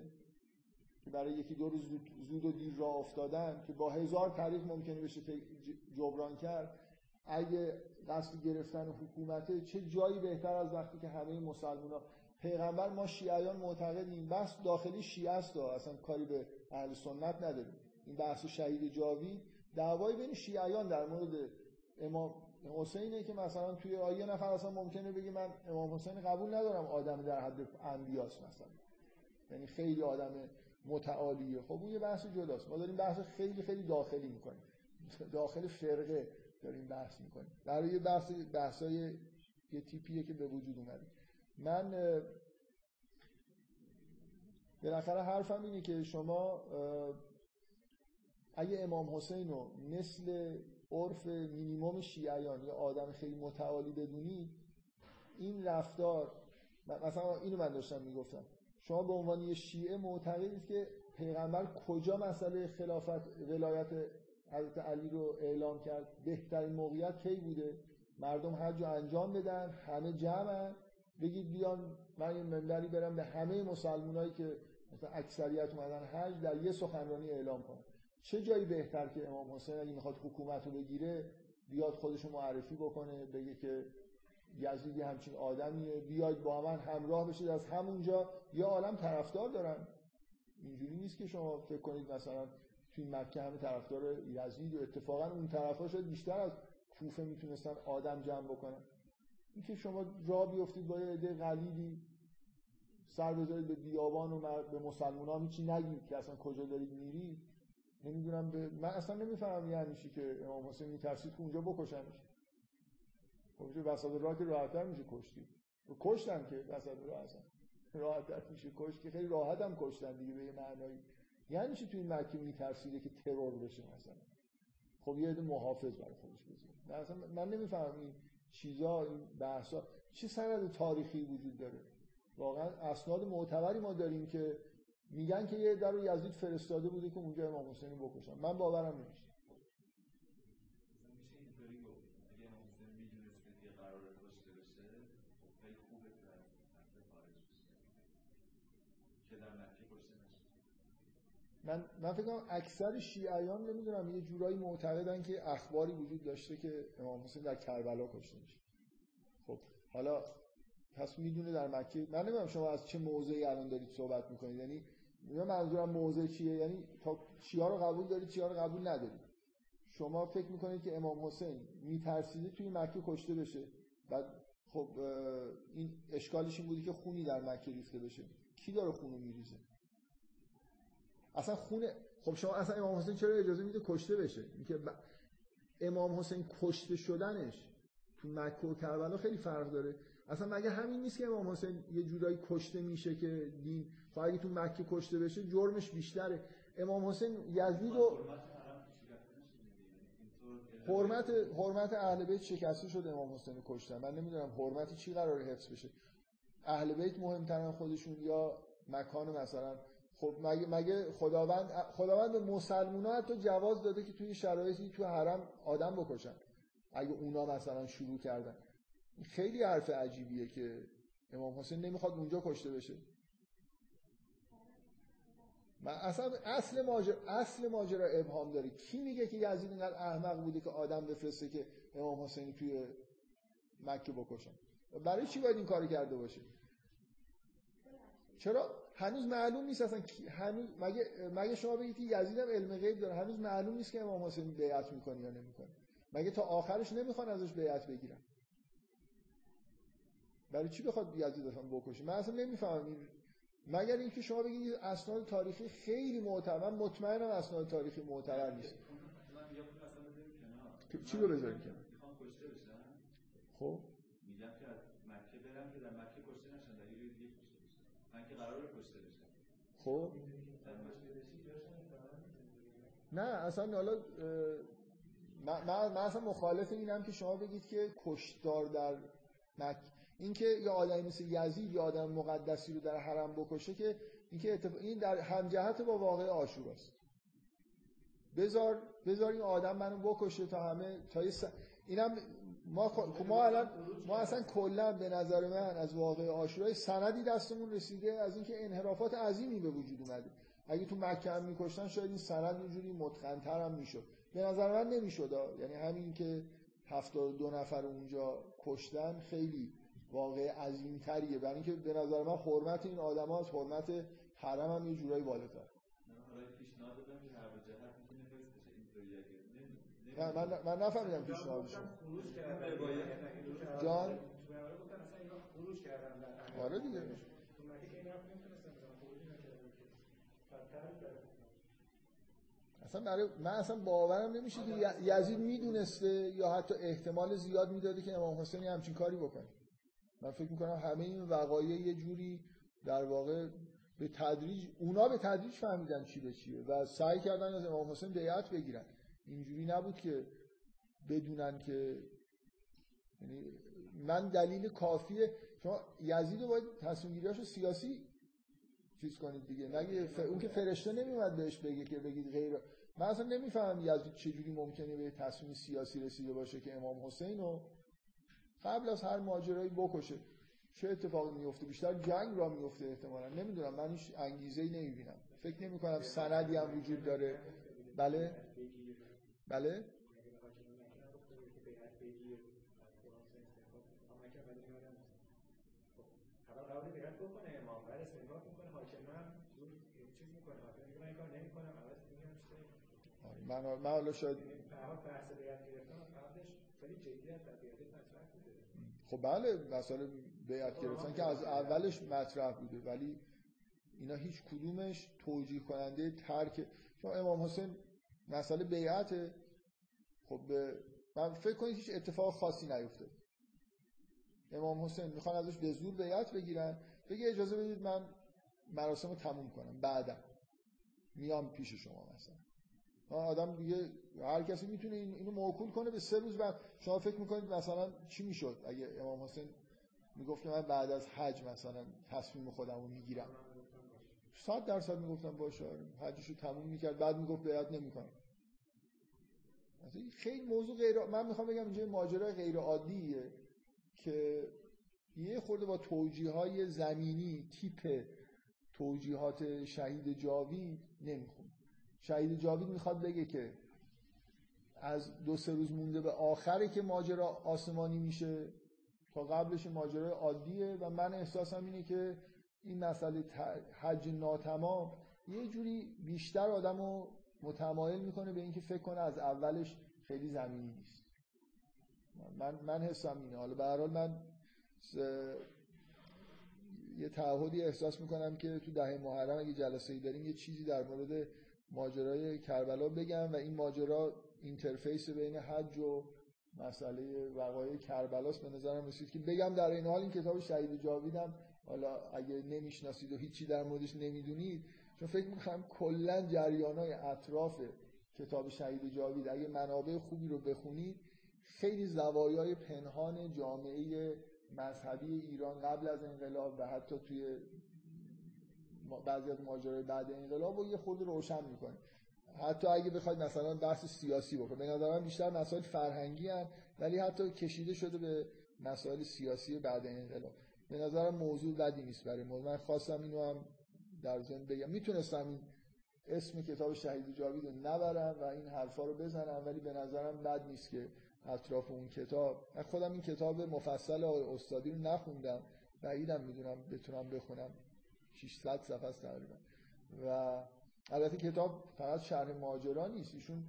که برای یکی دو روز زود و دیر راه افتادن که با هزار تعریف ممکنه بشه جبران کرد. اگه قصد گرفتن حکومت چه جایی بهتر از وقتی که همه مسلمان پیغمبر ما شیعیان معتقدیم بحث داخلی شیعه است اصلا کاری به اهل سنت نداریم. این بحث شهید جاوی دعوای بین شیعیان در مورد امام حسینه که مثلا توی آیه نفر اصلا ممکنه بگه من امام حسین قبول ندارم آدم در حد انبیاس مثلا. یعنی خیلی آدم متعالیه. خب اون یه بحث جداست. ما داریم بحث خیلی خیلی داخلی می‌کنیم. داخل فرقه داریم بحث می‌کنیم. برای بحث بحثای یه تیپیه که به وجود اومده. من بالاخره حرفم اینه که شما اگه امام حسین رو مثل عرف مینیموم شیعیان یا آدم خیلی متعالی بدونید این رفتار مثلا اینو من داشتم می‌گفتم شما به عنوان یه شیعه معتقدید که پیغمبر کجا مسئله خلافت ولایت حضرت علی رو اعلام کرد؟ بهترین موقعیت کی بوده؟ مردم حج رو انجام بدن همه جمعن. بگید بیان من این منبری برم به همه مسلمانایی که مثلا اکثریت اومدن حج در یه سخنرانی اعلام کنم چه جایی بهتر که امام حسین اگه می‌خواد حکومت رو بگیره بیاد خودش معرفی بکنه بگه که یزیدی همچین آدمیه بیاید با من همراه بشید. از همونجا یه عالم طرفدار دارن. اینجوری نیست که شما فکر کنید مثلا توی مکه همه طرفدار یزید و اتفاقا اون طرفا شاید بیشتر از کوفه می‌تونستن آدم جمع بکنن. اینکه شما راه بیفتید با یه عده قلیلی سر بذارید به بیابان و به مسلمان هیچی نگید که اصلا کجا دارید میرید. نمی‌دونم به... من اصلا نمی‌فهمم یعنی چی که امام حسین میترسید که اونجا بکشنش خب وسط راه که راحتتر میشه کشتی کشتن که وسط راه اصلا. راحتتر میشه کشت که خیلی راحت هم کشتن دیگه به یه معنایی. یعنی چی تو این مکه میترسیده که ترور بشه مثلا. خب یه عده محافظ برای خودش بزنه. اصلا من نمی‌فهمم این چیزا این بحثا. چه سند تاریخی وجود داره؟ واقعا اسناد معتبری ما داریم که میگن که یه در یزید فرستاده بوده که اونجا امام حسین بکشن. من باورم نمیشه. من من فکر کنم اکثر شیعیان نمی‌دونم یه جورایی معتقدن که اخباری وجود داشته که امام حسین در کربلا کشته میشه. خب حالا پس می‌دونه در مکه. من نمی‌دونم شما از چه موضعی الان دارید صحبت می‌کنید. یعنی من منظورم موضع چیه؟ یعنی تا چیا رو قبول دارید چیا رو قبول ندارید؟ شما فکر می‌کنید که امام حسین میترسیده توی مکه کشته بشه؟ بعد خب این اشکالش این بودی که خونی در مکه ریخته بشه. کی داره خونو میریزه؟ اصلا خونه خب شما اصلا امام حسین چرا اجازه میده کشته بشه؟ اینکه. امام حسین کشته شدنش تو مکه و کربلا خیلی فرق داره. اصلا مگه همین نیست که امام حسین یه جورایی کشته میشه که دین خب اگه تو مکه کشته بشه جرمش بیشتره. امام حسین یزید و حرمت حرمت اهل بیت شکسته شده امام حسین کشتن. من نمی‌دونم حرمت چی قراره حفظ بشه. اهل بیت مهمترن خودشون یا مکان مثلا خب مگه مگه خداوند خداوند به حتی جواز داده که توی شرایطی تو حرم آدم بکشن. اگه اونا مثلا شروع کردن. خیلی حرف عجیبیه که امام حسین نمی‌خواد اونجا کشته بشه. من اصلا اصل ماجرا اصل ماجرا ابهام داره. کی میگه که یزید اینقدر احمق بوده که آدم بفرسته که امام حسین توی مکه بکشن؟ برای چی باید این کاری کرده باشه؟ چرا؟ هنوز معلوم نیست اصلا هنوز مگه مگه شما بگید که یزید هم علم غیب داره؟ هنوز معلوم نیست که امام حسین بیعت می‌کنه یا نمی‌کنه. مگه تا آخرش نمی‌خوان ازش بیعت بگیرن؟ برای چی بخواد یزید اصلا بکشه؟ من اصلا نمی‌فهمم این مگر اینکه شما بگید اسناد تاریخی خیلی معتبر مطمئنم اسناد تاریخی معتبر نیست. چی رو بذاریم کنار؟ خب میگم که از مکه برم که در مکه کشته نشن در یه دیگه کشته بشن من که قرار کشته بشن خب. نه اصلا حالا من, من اصلا مخالف اینم که شما بگید که کشتار در مکه اینکه یه آدمی مثل یزید یا آدم مقدسی رو در حرم بکشه که اینکه اتف... این در همجهت با واقع آشوراست بذار بذار این آدم منو بکشه تا همه تا س... اینم ما خ... ما الان ما اصلا کلا به نظر من از واقع آشورای سندی دستمون رسیده از اینکه انحرافات عظیمی به وجود اومده. اگه تو مکه هم میکشتن شاید این سند اینجوری متقنتر هم می‌شد. به نظر من نمی‌شد. یعنی همین که هفتاد دو نفر اونجا کشتن خیلی واقع عظیم تریه برای اینکه به نظر من حرمت این آدم ها از حرمت حرم هم یه جورایی بالاتر. نه من من نفهمیدم پیشنهاد شما جان؟ آره دیگه. اصلا برای من اصلا باورم نمیشه که یزید می‌دونسته یا حتی احتمال زیاد می‌داده که امام حسین همچین کاری بکنه. من فکر می‌کنم همه این وقایع یه جوری در واقع به تدریج اونا به تدریج فهمیدن چی به چیه و سعی کردن از امام حسین بیعت بگیرن. اینجوری نبود که بدونن که یعنی من دلیل کافیه. شما یزید رو باید تصمیم گیریاشو سیاسی چیز کنید دیگه. نگه ف... اون که فرشته نمیومد بهش بگه که بگید غیر من اصلا نمی‌فهمم یزدی چجوری ممکنه به تصمیم سیاسی رسیده باشه که امام حسین رو قبل از هر ماجرایی بکشه. چه اتفاقی میفته بیشتر جنگ را میفته احتمالا. نمی‌دونم من هیچ انگیزه ای نمی‌بینم. فکر نمی کنم سندی هم وجود داره. بله؟ بله؟ میگه من من حالا شاید خب بله مسئله بیعت گرفتن که از اولش مطرح بوده ولی اینا هیچ کدومش توجیه کننده ترک چون امام حسین مسئله بیعت خب من فکر کنید هیچ اتفاق خاصی نیفتاد امام حسین می‌خوان ازش به زور بیعت بگیرن. بگه اجازه بدید من مراسم رو تموم کنم. بعدا میام پیش شما مثلا. آدم دیگه هر کسی می‌تونه اینو موکول کنه به سه روز بعد. شما فکر می‌کنید مثلا چی می‌شد؟ اگه امام حسین می‌گفت من بعد از حج مثلا تصمیم خودم رو می‌گیرم. صد درصد می‌گفتم باشه. حجش رو تموم می‌کرد. بعد می‌گفت بیعت نمی‌کنم. خیلی موضوع غیر من می‌خوام بگم اینجا ماجرا غیر عادیه که یه خورده با توجیه های زمینی تیپ توجیهات شهید جاوید نمی‌خونه. شهید جاوید می‌خواد بگه که از دو سه روز مونده به آخری که ماجرا آسمانی میشه تا قبلش ماجرا عادیه و من احساسم اینه که این مسئله حج ناتمام یه جوری بیشتر آدم رو متمایل می‌کنه به اینکه فکر کنه از اولش خیلی زمینی نیست. من من حسم اینه. حالا به حال من یه تعهدی احساس می‌کنم که تو دهه محرم اگه جلسه ای داریم یه چیزی در مورد ماجرای کربلا بگم و این ماجرا اینترفیس بین حج و مسئله وقایع کربلاست به نظرم رسید که بگم در این حال این کتاب شهید جاویدم حالا اگه نمی‌شناسید و هیچی در موردش نمی‌دونید چون فکر می‌کنم کلا جریانای اطراف کتاب شهید جاوید اگه منابع خوبی رو بخونید خیلی زوایای پنهان جامعه مذهبی ایران قبل از انقلاب و حتی توی بعضی از ماجرای بعد انقلاب رو یه خود روشن می‌کنه حتی اگه بخواید مثلا بحث سیاسی بکنه به نظر من بیشتر مسائل فرهنگی هن ولی حتی کشیده شده به مسائل سیاسی بعد انقلاب. به نظرم موضوع بدی نیست برای موضوع من خواستم اینو هم در ذهن بگم می‌تونستم این اسم کتاب شهید جاوید رو نبرم و این حرفا رو بزنم ولی به نظرم بد نیست که اطراف اون کتاب. من خودم این کتاب مفصل استادی رو نخوندم. بعیدم می‌دونم بتونم بخونم. 600 صفحه است تقریبا. و البته کتاب فقط شرح ماجرا نیست. ایشون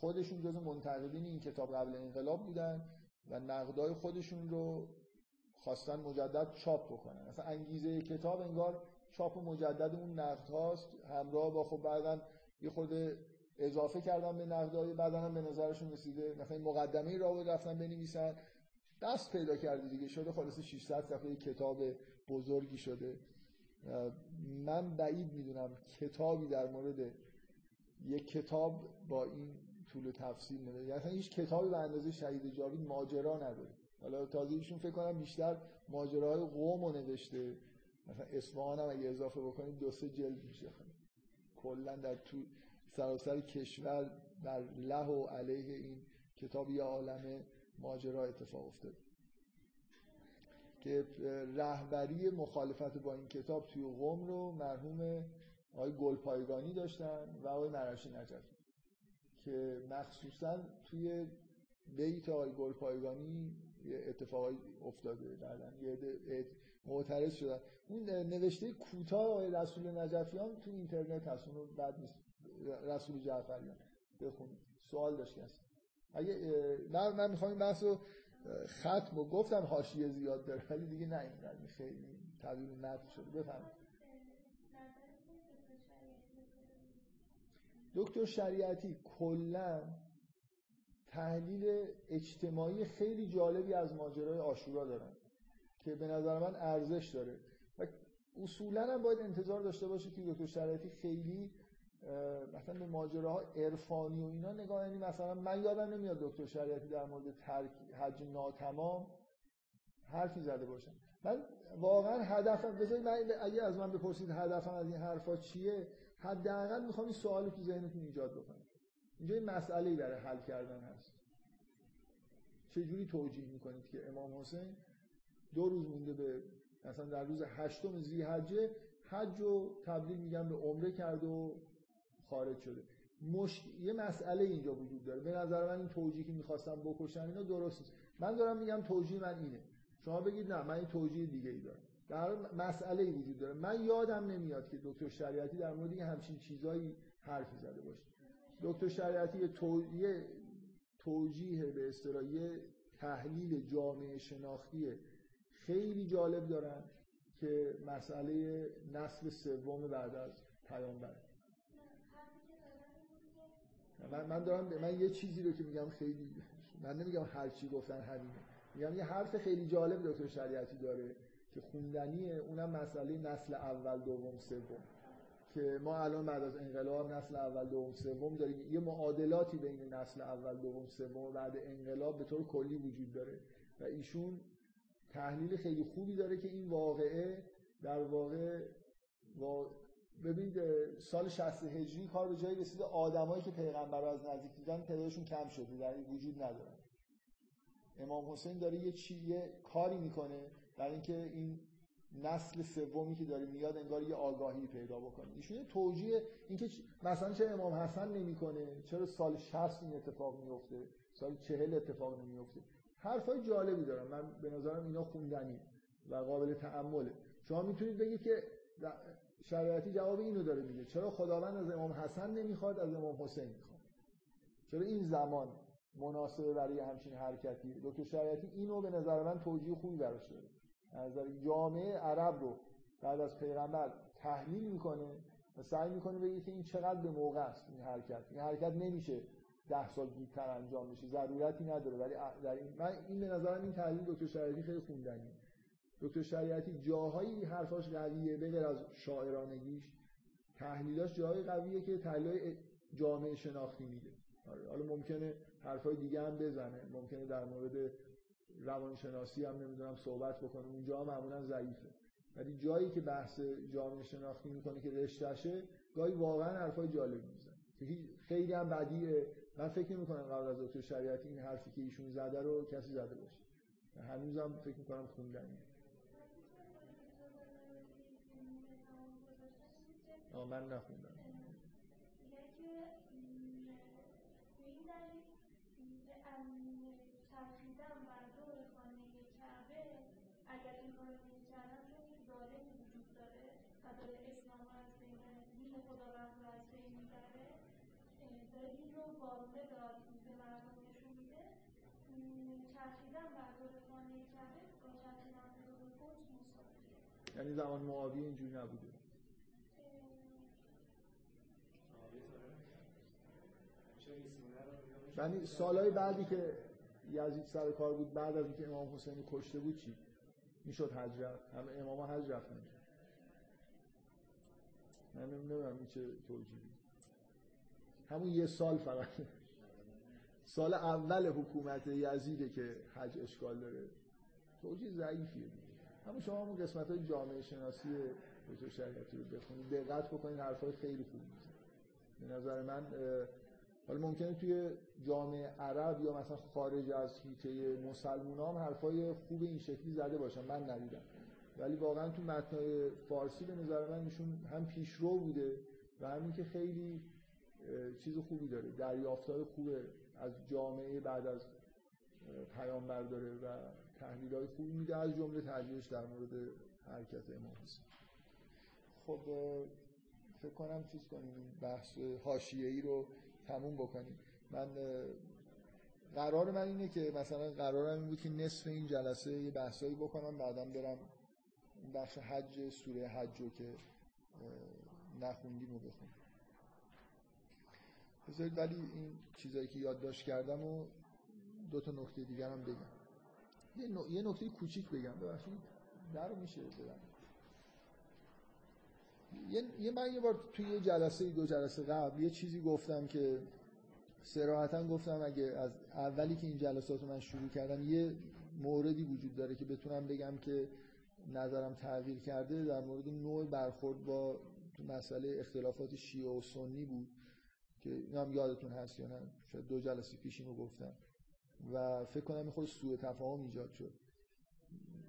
خودشون جز منتقدین این کتاب قبل انقلاب بودن و نقدای خودشون رو خواستن مجدد چاپ بکنن. مثلا انگیزه کتاب انگار چاپ مجدد اون نقد هاست همراه با خب بعدا یه خورده اضافه کردن به نقدای بعدا هم به نظرشون رسیده. مثلا مقدمه را رفتن بنویسن. دست پیدا کرده دیگه شده خلاص 600 صفحه کتاب بزرگی شده. من بعید می‌دونم کتابی در مورد یک کتاب با این طول تفصیل نده یعنی هیچ کتابی به اندازه شهید جاوید ماجرا نداره. حالا تازه ایشون فکر کنم بیشتر ماجراهای قوم رو نوشته. مثلا اصفهان هم اگه اضافه بکنید دو سه جلد میشه. کلا در تو سراسر کشور در له و علیه این کتاب یه عالم ماجرا اتفاق افتاده. که رهبری مخالفت با این کتاب توی قوم رو مرحوم آقای گلپایگانی داشتن و آقای مرشی نجفی که مخصوصا توی بیت آقای گلپایگانی یه اتفاقی افتاده بعدن یه معترض شدن. اون نوشته کوتاه آقای رسول نجفیان تو اینترنت هست اونو بعد نیست. رسول جعفریان. بخونید. سوال داشت کسی اگه من من می‌خوام این بحث رو ختم و گفتم حاشیه زیاد داره ولی دیگه نه اینقدر خیلی تبدیل متن شده. دکتر شریعتی کلا تحلیل اجتماعی خیلی جالبی از ماجرای آشورا دارن که به نظر من ارزش داره. و اصولا هم باید انتظار داشته باشه که دکتر شریعتی خیلی مثلا به ماجراها عرفانی و اینا نگاه یعنی مثلا من یادم نمیاد دکتر شریعتی در مورد ترک حج ناتمام حرفی زده باشم من واقعا هدفم بذارید من اگه از من بپرسید هدفم از این حرفا چیه حداقل می‌خوام این سوالی تو ذهنتون ایجاد بکنم. اینجا این مسئله ای برای حل کردن هست. چجوری توجیه می‌کنید که امام حسین دو روز مونده به مثلا در روز هشتم ذی‌حجه حج و تبدیل میگن به عمره کرد و خارج شده. مش... یه مسئله اینجا وجود داره. به نظر من این توجیهی که می‌خواستم بکشن اینا درست نیست. من دارم میگم توجیه من اینه. شما بگید نه من این توجیه دیگه ای دارم. در مسئله ای وجود داره. من یادم نمیاد که دکتر شریعتی در مورد همچین چیزایی حرفی زده باشه. دکتر شریعتی یه, تو... یه توجیه به اصطلاح تحلیل جامعه شناختی خیلی جالب دارن که مسئله نسل سوم بعد از پیامبر. من, من دارم من یه چیزی رو که میگم خیلی من نمیگم هر چی گفتن همینه. میگم یه حرف خیلی جالب دکتر شریعتی داره که خوندنیه اونم مسئله نسل اول دوم سوم. که ما الان بعد از انقلاب نسل اول دوم سوم داریم. یه معادلاتی بین نسل اول دوم سوم و بعد انقلاب به طور کلی وجود داره و ایشون تحلیل خیلی خوبی داره که این واقعه در واقع ببینید سال 60 هجری کار به جایی رسیده آدمایی که پیغمبر رو از نزدیک دیدن تعدادشون کم شده در وجود ندارن امام حسین داره یه چی یه کاری می‌کنه برای اینکه این نسل سومی که داره میاد انگار یه آگاهی پیدا بکنه. ایشون توجیه اینکه مثلا چرا امام حسن نمی‌کنه چرا سال 60 این اتفاق میفته سال 40 اتفاق نمیفته حرفای جالبی دارم. من به نظرم اینا خوندنی و قابل تأمله. شما می‌تونید بگید که شریعتی جواب اینو داره میگه چرا خداوند از امام حسن نمی‌خواد از امام حسین می‌خواد؟ چرا این زمان مناسبه برای همچین حرکتی؟ دکتر شریعتی اینو به نظر من توجیه خوبی براش داره. نظر جامعه عرب رو بعد از پیغمبر تحلیل می‌کنه و سعی می‌کنه بگه که این چقدر به موقع است این حرکت. این حرکت نمیشه ده سال دیرتر انجام بشه ضرورتی نداره. ولی در این من این به نظرم این تحلیل دکتر شریعتی خیلی خوندنی دکتر شریعتی جاهایی حرفاش قویه به غیر از شاعرانگیش. تحلیلاش جاهای قویه که تحلیل جامعه شناختی میده. آره، حالا ممکنه حرفای دیگه هم بزنه. ممکنه در مورد روانشناسی هم نمی‌دونم صحبت بکنه اونجا معمولا ضعیفه. ولی جایی که بحث جامعه شناختی می‌کنه که رشتهشه گاهی واقعا حرفای جالب می‌زنه. خیلی هم بدیه. من فکر نمی کنم قبل از دکتر شریعتی این حرفی که ایشون زده رو کسی زده باشه. هنوزم فکر می‌کنم خوندنی. من نخوندم. یعنی زمان معاویه اینجوری نبوده. یعنی سالهای بعدی که یزید سر کار بود بعد از اینکه امام حسین کشته بود چی؟ می‌شد حج رفت. همه امام حج رفتن. من نمی‌دونم این چه توجیهی. همون یه سال فقط. سال اول حکومت یزیده که حج اشکال داره. توجیه ضعیفیه. همون شما همون قسمت های جامعه شناسی دکتر شریعتی رو بخونید دقت بکنید حرفای خیلی خوب به نظر من حالا ممکنه توی جامعه عرب یا مثلا خارج از حیطه مسلمان هم حرفای خوب این شکلی زده باشن. من ندیدم. ولی واقعا تو متنای فارسی به نظر من ایشون هم پیشرو بوده و همین که خیلی چیز خوبی داره. دریافتای خوب از جامعه بعد از پیامبر داره و تحلیل های خوبی میده از جمله تحلیلش در مورد حرکت امام حسین. خب فکر کنم چیز کنیم بحث حاشیه‌ای رو تموم بکنیم. من قرار من اینه که مثلا قرارم این بود که نصف این جلسه یه بحثایی بکنم بعدا برم بخش حج سوره حج رو که نخوندیم رو بخونم. بذارید ولی این چیزایی که یادداشت کردم و دو تا نکته دیگر هم بگم. یه, نکته کوچیک بگم ببخشید. در میشه بدم یه من یه بار توی یه جلسه دو جلسه قبل یه چیزی گفتم که سراحتا گفتم اگه از اولی که این جلسات رو من شروع کردم یه موردی وجود داره که بتونم بگم که نظرم تغییر کرده. در مورد نوع برخورد با مسئله اختلافات شیعه و سنی بود که این هم یادتون هست یا نه. شاید دو جلسه پیش اینو گفتم. و فکر کنم خود سوء تفاهم ایجاد شد.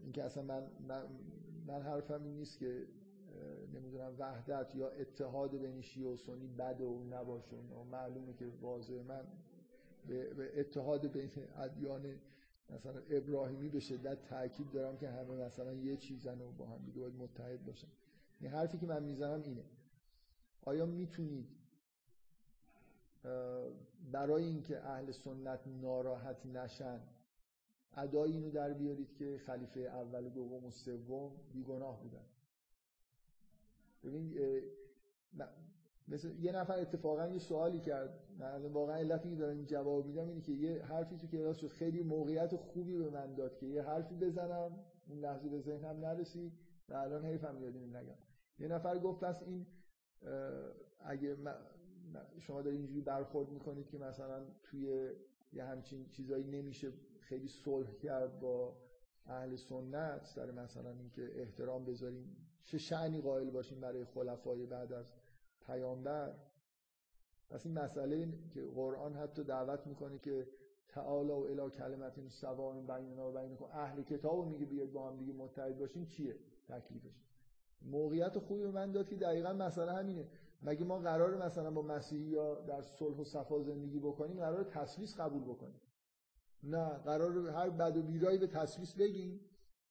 اینکه اصلا من, من, من حرفم این نیست که نمی‌دونم وحدت یا اتحاد بین شیعه و سنی بد و نباشه و معلومه که واضح من به اتحاد بین ادیان مثلا ابراهیمی به شدت تاکید دارم که همه مثلا یه چیزن و با هم دیگه باید متحد باشن. این حرفی که من می‌زنم اینه. آیا می‌تونید برای اینکه اهل سنت ناراحت نشن ادای اینو در بیارید که خلیفه اول دوم و سوم بیگناه بودن. ببین مثل یه نفر اتفاقا یه سوالی کرد. من واقعا علتی که دارم جواب میدم اینه که یه حرفی تو کلاس شد. خیلی موقعیت خوبی به من داد که یه حرفی بزنم اون لحظه به ذهنم نرسید و الان حیفم یاد نگم. یه نفر گفت پس این اگه شما دارید اینجوری برخورد می‌کنید که مثلا توی یه همچین چیزایی نمیشه خیلی صلح کرد با اهل سنت سر مثلا اینکه احترام بذاریم چه شعنی قائل باشیم برای خلفای بعد از پیامبر؟ پس این مسئله که قرآن حتی دعوت می‌کنه که تعالی و الی کلمت سواء بیننا و بینکم اهل کتاب میگه بیاید با هم دیگه متحد باشیم چیه تکلیفش؟ موقعیت خوبی به من داد که دقیقا مسئله همینه. مگه ما قرار مثلا با مسیحی یا در صلح و صفا زندگی بکنیم قرار تسلیس قبول بکنیم؟ نه قرار هر بد و بیرایی به تسلیس بگیم.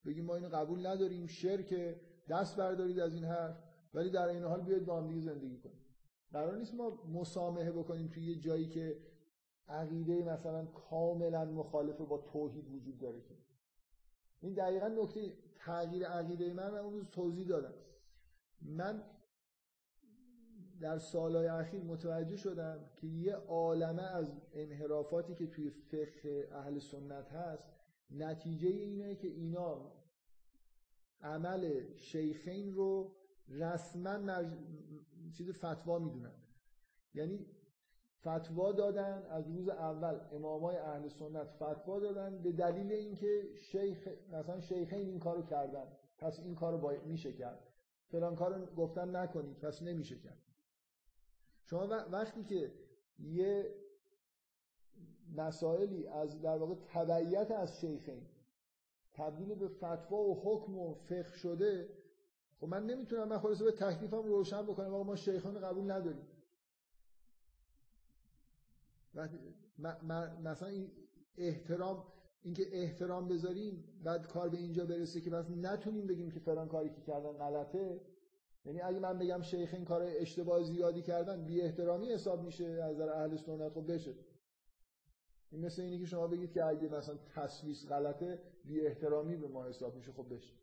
بگیم ما اینو قبول نداریم شرک دست بردارید از این حرف ولی در این حال بیاید با هم دیگه زندگی کنیم. قرار نیست ما مسامحه بکنیم توی یه جایی که عقیده مثلا کاملا مخالف با توحید وجود داره که. این دقیقا نکته تغییر عقیده من من اون روز توضیح دادم. من در سالهای اخیر متوجه شدم که یه عالمه از انحرافاتی که توی فقه اهل سنت هست نتیجه اینه که اینا عمل شیخین رو رسما مرج... چیز فتوا می‌دونن. یعنی فتوا دادن از روز اول امامای اهل سنت فتوا دادن به دلیل اینکه شیخ مثلا شیخین این کارو کردن پس این کارو باید میشه کرد. فلان کارو گفتن نکنید پس نمیشه کرد. شما وقتی که یه مسائلی از در واقع تبعیت از شیخین تبدیل به فتوا و حکم و فقه شده خب من نمی‌تونم من خلاصه به تکلیفم روشن بکنم آقا ما شیخان قبول نداریم. مثلا این احترام اینکه احترام بذاریم بعد کار به اینجا برسه که بس نتونیم بگیم که فلان کاری که کردن غلطه یعنی اگه من بگم شیخ این کار اشتباه زیادی کردن بی احترامی حساب میشه از نظر اهل سنت. خب بشه. این مثل اینی که شما بگید که اگه مثلا تصویص غلطه بی احترامی به ما حساب میشه خب بشه.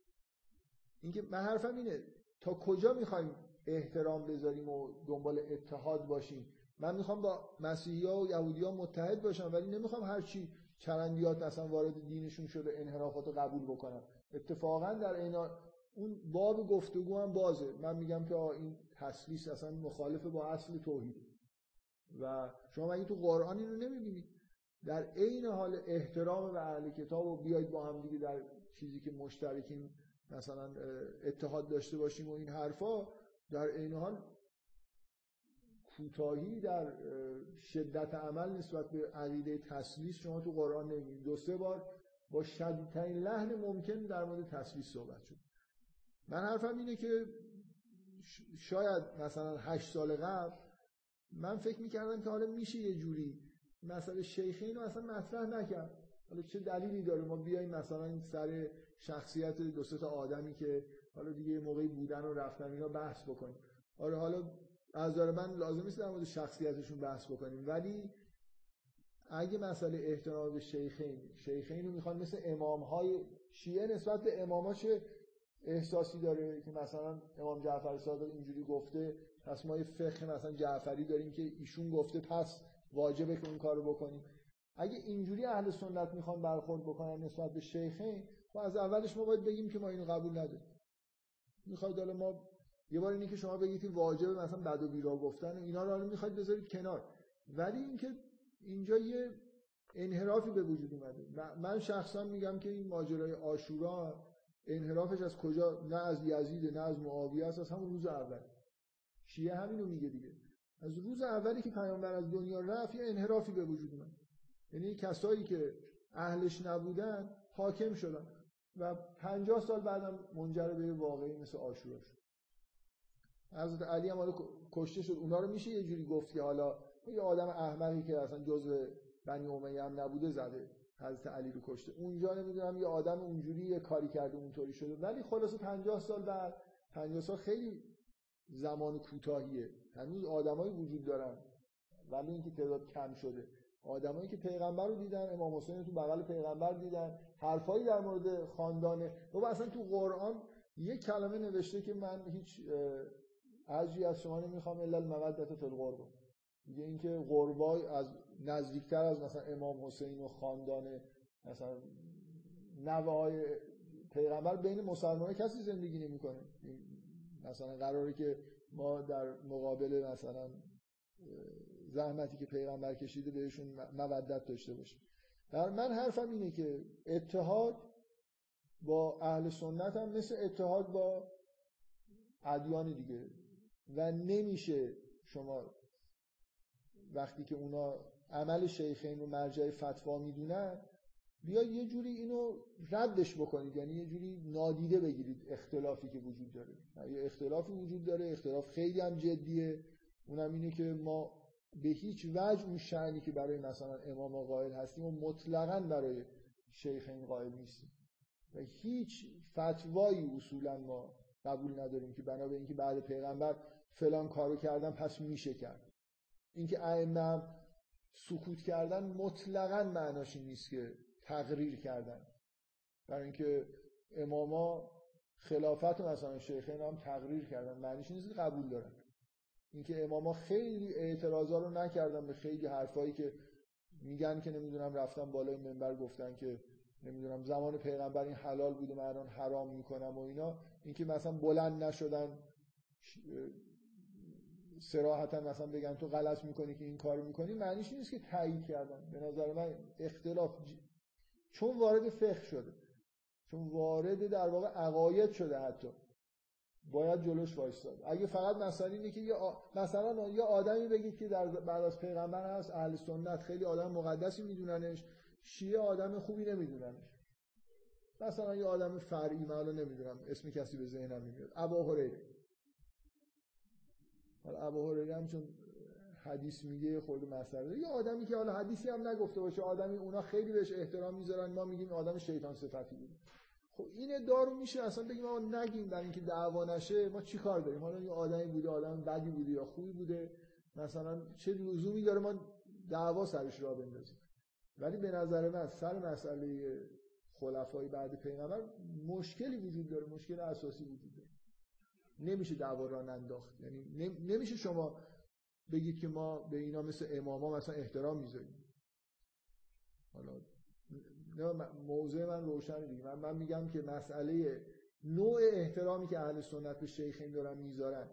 اینکه من حرفم اینه تا کجا می‌خوایم احترام بذاریم و دنبال اتحاد باشیم؟ من می‌خوام با مسیحی ها و یهودی ها متحد باشم ولی نمی‌خوام هر چی چرندیات اصلا وارد دینشون شده انحرافات قبول بکنم. اتفاقا در این اون باب گفتگو هم بازه. من میگم که این تسلیس اصلا مخالف با اصل توحید. و شما مگه تو قرآن اینو نمی‌بینید در عین حال احترام به اهل کتاب و بیاید با هم دیگه در چیزی که مشترکیم مثلا اتحاد داشته باشیم و این حرفا در عین حال کوتاهی در شدت عمل نسبت به عقیده تسلیس شما تو قرآن نمی‌بینید دو سه بار با شدیدترین لحن ممکن در مورد تسلیس صحبت شد. من حرفم اینه که شاید مثلا هشت سال قبل من فکر می‌کردم که حالا میشه یه جوری مسئله شیخین رو اصلا مطرح نکرد. حالا چه دلیلی داره؟ ما بیایم مثلا سر شخصیت دو تا آدمی که حالا دیگه موقعی بودن و رفتن اینا بحث بکنیم. آره حالا از من لازم نیست در مورد شخصیتشون بحث بکنیم. ولی اگه مسئله احترام به شیخین شیخین رو می‌خوان مثل امام های شیعه نسبت به اماماش احساسی داره که مثلا امام جعفر صادق اینجوری گفته پس ما یه فقه مثلا جعفری داریم که ایشون گفته پس واجبه که اون کارو بکنیم. اگه اینجوری اهل سنت می‌خوان برخورد بکنن نسبت به شیخین و از اولش ما باید بگیم که ما اینو قبول نداریم. می‌خواید حالا ما یه بار اینه که شما بگید که واجبه مثلا بد و بیرا گفتن اینا رو حالا می‌خواید بذارید کنار. ولی اینکه اینجا یه انحرافی به وجود اومده. من شخصا میگم که این ماجرای آشورا انحرافش از کجا؟ نه از یزید نه از معاویه است از همون روز اول. شیعه همینو میگه دیگه. از روز اولی که پیامبر از دنیا رفت یه انحرافی به وجود اومد. یعنی کسایی که اهلش نبودن حاکم شدن. و پنجاه سال بعدم منجر به واقعی مثل آشورا شد. حضرت علی هم حالا کشته شد. اونا رو میشه یه جوری گفت که حالا یه آدم احمقی که اصلا جزء بنی امیه هم نبوده زده. حضرت علی رو کشته. اونجا نمی‌دونم یه آدم اونجوری یه کاری کرده اونطوری شده. ولی خلاصه 50 سال بعد 50 سال خیلی زمان کوتاهیه. هنوز آدمایی وجود دارن. ولی اینکه تعداد کم شده. آدمایی که پیغمبر رو دیدن امام حسین تو بغل پیغمبر دیدن. حرفایی در مورد خاندان. بابا اصلا تو قرآن یه کلمه نوشته که من هیچ اجری از شما نمی‌خوام الا المودت فی القربا میگه اینکه قربای از نزدیکتر از مثلا امام حسین و خاندان مثلا نوه های پیغمبر بین مسلمان کسی زندگی نمی‌کنه. مثلا قراره که ما در مقابل مثلا زحمتی که پیغمبر کشیده بهشون مودت داشته باشیم. در من حرفم اینه که اتحاد با اهل سنت هم مثل اتحاد با ادیان دیگه و نمیشه شما وقتی که اونا عمل شیخین رو مرجع فتوا می‌دونن بیا یه جوری اینو ردش بکنید. یعنی یه جوری نادیده بگیرید اختلافی که وجود داره. یه اختلافی وجود داره اختلاف خیلی هم جدیه. اونم اینه که ما به هیچ وجه اون شعنی که برای مثلا امام قائل هستیم و مطلقا برای شیخین قائل نیستیم. و هیچ فتوایی اصولا ما قبول نداریم که بنا به اینکه بعد پیغمبر فلان کارو کردن پس میشه کرد. اینکه ائمه سکوت کردن مطلقا معناش نیست که تقریر کردن. برای اینکه اماما خلافت و مثلا شیخین هم تقریر کردن. معنیش نیست که قبول دارن. اینکه اماما خیلی اعتراضا رو نکردن به خیلی حرفایی که میگن که نمی‌دونم رفتن بالای منبر گفتن که نمی‌دونم زمان پیغمبر این حلال بوده من الان حرام می‌کنم و اینا. اینکه مثلا بلند نشدن سراحتا مثلا بگن تو غلط می‌کنی که این کار می‌کنی معنیش نیست که تایید کردن به نظر من اختلاف چون وارد فقه شده. چون وارد در واقع عقاید شده حتی. باید جلوش وایستاد. اگه فقط مثلا اینه که یه مثلا یه آدمی بگید که در بعد از پیغمبر هست اهل سنت خیلی آدم مقدسی میدوننش شیعه آدم خوبی نمیدوننش. مثلا یه آدم فرعی من نمی‌دونم اسم کسی به ذهنم نمیاد. ابا هریره. حالا ابا هریره هم چون حدیث میگه خود مسئله یه آدمی که حالا حدیثی هم نگفته باشه آدمی اونا خیلی بهش احترام می‌ذارن ما میگیم آدم شیطان صفتی. بود خب این دارو میشه اصلا بگیم ما نگیم برای اینکه دعوا نشه ما چی کار داریم؟ حالا یه آدمی بوده آدم بدی بوده یا خوبی بوده مثلا چه لزومی داره ما دعوا سرش را بندازیم؟ ولی به نظر من سر مسئله خلفای بعد پیغمبر مشکلی وجود داره مشکل اساسی وجود داره. نمیشه دعوا را ننداخت یعنی نمیشه شما بگید که ما به اینا مثل اماما مثلا احترام می‌ذاریم. حالا موضوع من روشن دیگه. من, من میگم که مسئله نوع احترامی که اهل سنت به شیخین دارن می‌ذارن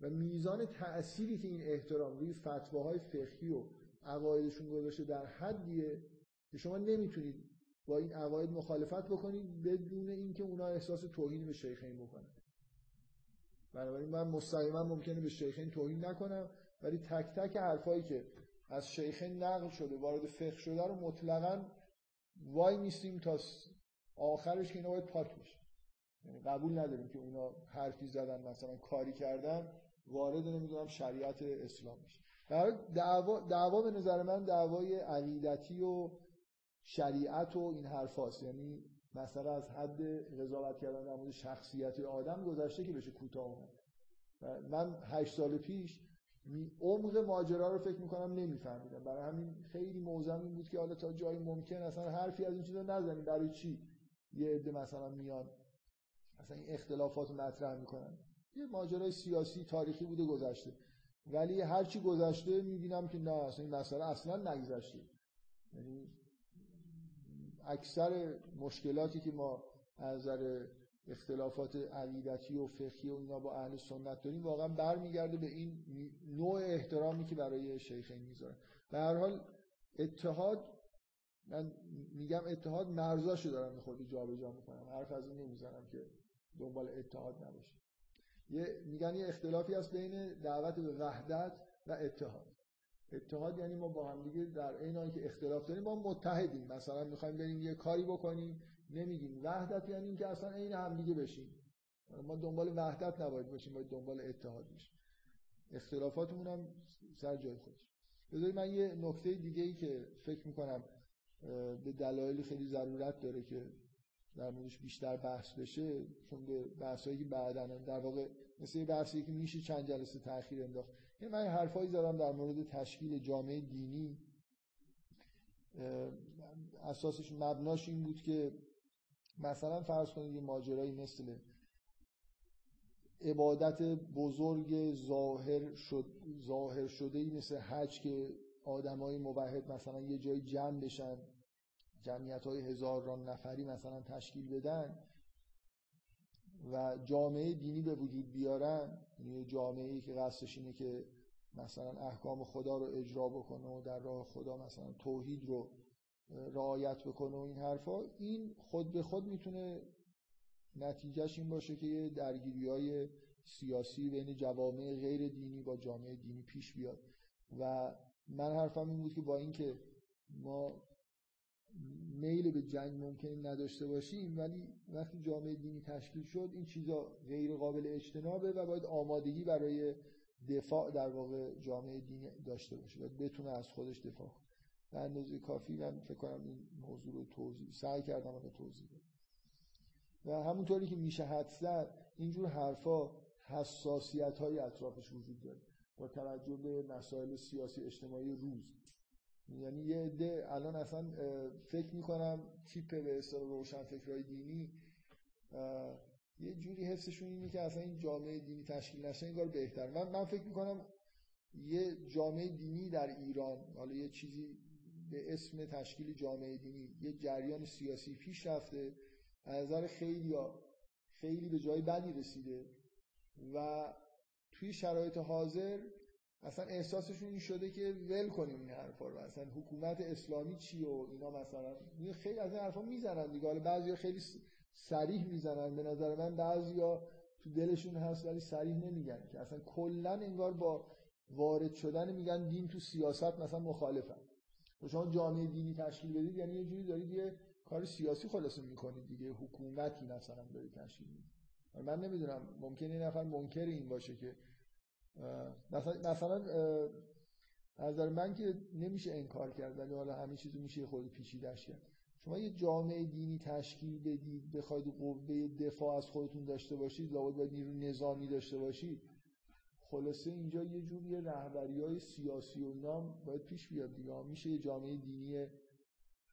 و میزان تأثیری که این احترام روی فتواهای فقهی و عقایدشون گذاشته در حدیه که شما نمی‌تونید با این عقاید مخالفت بکنید بدون اینکه اونا احساس توهین به شیخین بکنن. بنابراین من مستقیما ممکنه به شیخین توهین نکنم ولی تک تک حرفایی که از شیخین نقل شده وارد فقه شده رو مطلقا وای نیستیم تا آخرش که اینا باید پاک بشه. یعنی قبول نداریم که اونا حرفی زدن مثلا کاری کردن وارد نمی‌دونم شریعت اسلام میشه دعوا, دعوا به نظر من دعوای عقیدتی و شریعت و این حرف یعنی مثلا از حد قضاوت کردن در مورد شخصیت آدم گذشته که بشه کوتاه اومد. من هشت سال پیش عمق ماجرا رو فکر می‌کنم نمیفهمیدم. برای همین خیلی موزم این بود که حالا تا جایی ممکن اصلا حرفی از این چیزا نزنیم. برای چی یه عده مثلا میان مثلا این اختلافات مطرح می‌کنن. یه ماجرای سیاسی تاریخی بوده گذشته. ولی هر چی گذشته می‌بینم که نه اصلا این مسئله اصلا نگذشته. یعنی اکثر مشکلاتی که ما از نظر اختلافات عقیدتی و فقهی و اینا با اهل سنت داریم واقعا برمیگرده به این نوع احترامی که برای شیخین می‌ذارن به هر حال اتحاد من میگم اتحاد مرزاشو دارم میخوردی جابجا می‌کنم. حرف از این نمی‌زنم که دنبال اتحاد نباشه. یه میگن یه اختلافی هست بین دعوت به وحدت و اتحاد. اتحاد یعنی ما با هم دیگه در عین که اختلاف داریم با متحدیم. مثلا می‌خوایم بریم یه کاری بکنیم نمیگیم. وحدت یعنی اینکه اصلا عین هم دیگه بشیم. ما دنبال وحدت نباید باشیم باید دنبال اتحاد باشیم اختلافاتمون هم سر جای خودش. بذارید من یه نکته دیگه ای که فکر می‌کنم به دلایلی خیلی ضرورت داره که در موردش بیشتر بحث بشه چون به بحثایی که بعدا در واقع مثل بحثی که میشه چند جلسه تاخیر انداخت. یعنی من حرفایی زدم در مورد تشکیل جامعه دینی. اساسش مبناش این بود که مثلا فرض کنید یه ماجرایی مثل عبادت بزرگ ظاهر شد ظاهر شده ای مثل حج که آدمای موحد مثلا یه جایی جمع بشن جمعیت های هزاران نفری مثلا تشکیل بدن. و جامعه دینی به وجود بیارن یعنی جامعه ای که قصدش اینه که مثلا احکام خدا رو اجرا بکنه و در راه خدا مثلا توحید رو رعایت بکنه و این حرفا این خود به خود می‌تونه نتیجهش این باشه که یه درگیری های سیاسی بین جوامع غیر دینی با جامعه دینی پیش بیاد. و من حرفم این بود که با اینکه ما میل به جنگ ممکن نداشته باشیم ولی وقتی جامعه دینی تشکیل شد این چیزا غیر قابل اجتنابه و باید آمادگی برای دفاع در واقع جامعه دینی داشته باشه باید بتونه از خودش دفاع کنه. به اندازه کافی من فکر کنم این موضوع رو توضیح سعی کردم رو توضیح بدم. و همونطوری که میشه حد زد اینجور حرفا حساسیت های اطرافش وجود داره. با توجه به مسائل سیاسی اجتماعی روز. یعنی یه عده الان اصلا فکر می‌کنم تیپ به اصطلاح روشن فکرهای دینی یه جوری حسشون اینه که اصلا این جامعه دینی تشکیل نشه این بهتر من من فکر می‌کنم یه جامعه دینی در ایران حالا یه چیزی به اسم تشکیل جامعه دینی یه جریان سیاسی پیش رفته. از نظر خیلی خیلی به جای بدی رسیده و توی شرایط حاضر اصلا احساسشون این شده که ول کنیم این حرفا رو. اصلا حکومت اسلامی چی و اینا مثلا؟ خیلی از این حرفا می‌زنن دیگه. حالا بعضیا خیلی سریح می‌زنن. به نظر من بعضیا تو دلشون هست ولی سریح نمیگن که. اصلا کلا انگار با وارد شدن میگن دین تو سیاست مثلا مخالفن. و شما جامعه دینی تشکیل بدید یعنی یه جوری دارید یه کار سیاسی خلاصه می‌کنید دیگه. حکومتی مثلا دارید تشکیل می‌دید. من نمی‌دونم ممکنه این نفر منکر این باشه که مثلا مثلا از نظر من که نمیشه انکار کرد ولی حالا همه چیزو میشه خود پیچیده‌اش کرد. شما یه جامعه دینی تشکیل بدید بخواید قوه دفاع از خودتون داشته باشید لابد باید نیرو نظامی داشته باشید خلاصه اینجا یه جوری رهبری های سیاسی و نام باید پیش بیاد دیگه. میشه یه جامعه دینی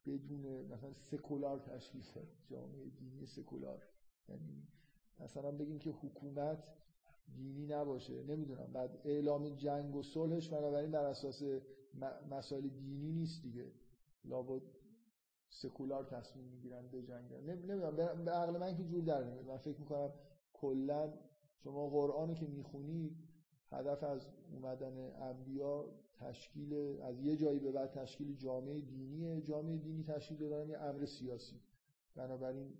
بدون مثلا سکولار تشکیل کرد جامعه دینی سکولار. یعنی مثلا بگیم که حکومت دینی نباشه. نمی‌دونم. بعد اعلام جنگ و صلحش بنابراین بر اساس مسائل دینی نیست دیگه. لابد سکولار تصمیم می‌گیرن به جنگ. نمی‌دونم. به عقل من که جور در نمیاد. من فکر می‌کنم کلا شما قرآنی که می‌خونید هدف از اومدن انبیا تشکیل از یه جایی به بعد تشکیل جامعه دینیه. جامعه دینی تشکیل دادن یه امر سیاسی. بنابراین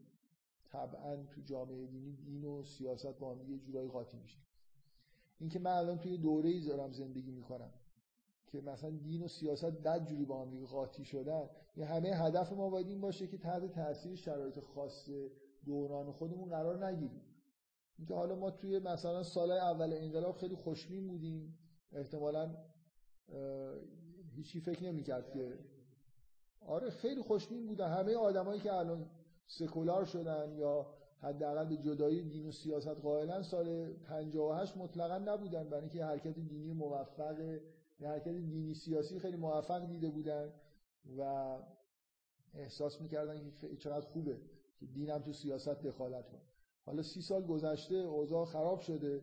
طبعا تو جامعه دینی دین و سیاست با هم یه جورایی قاطی میشه. اینکه من الان توی دوره ای دارم زندگی می‌کنم که مثلا دین و سیاست بد جوری با هم دیگه قاطی شدن یه همه هدف ما باید این باشه که تحت تاثیر شرایط خاص دوران خودمون قرار نگیریم. اینکه حالا ما توی مثلا سال اول انقلاب خیلی خوشبین بودیم. احتمالا هیچی فکر نمی‌کرد که آره خیلی خوشبین بودن. همه آدمایی که الان سکولار شدن یا حداقل به جدایی دین و سیاست قائلن سال 58 مطلقا نبودن برای اینکه حرکت دینی موفق حرکت دینی سیاسی خیلی موفق دیده بودن و احساس می‌کردن که چقدر خوبه که دینم تو سیاست دخالت کنه. حالا سی سال گذشته اوضاع خراب شده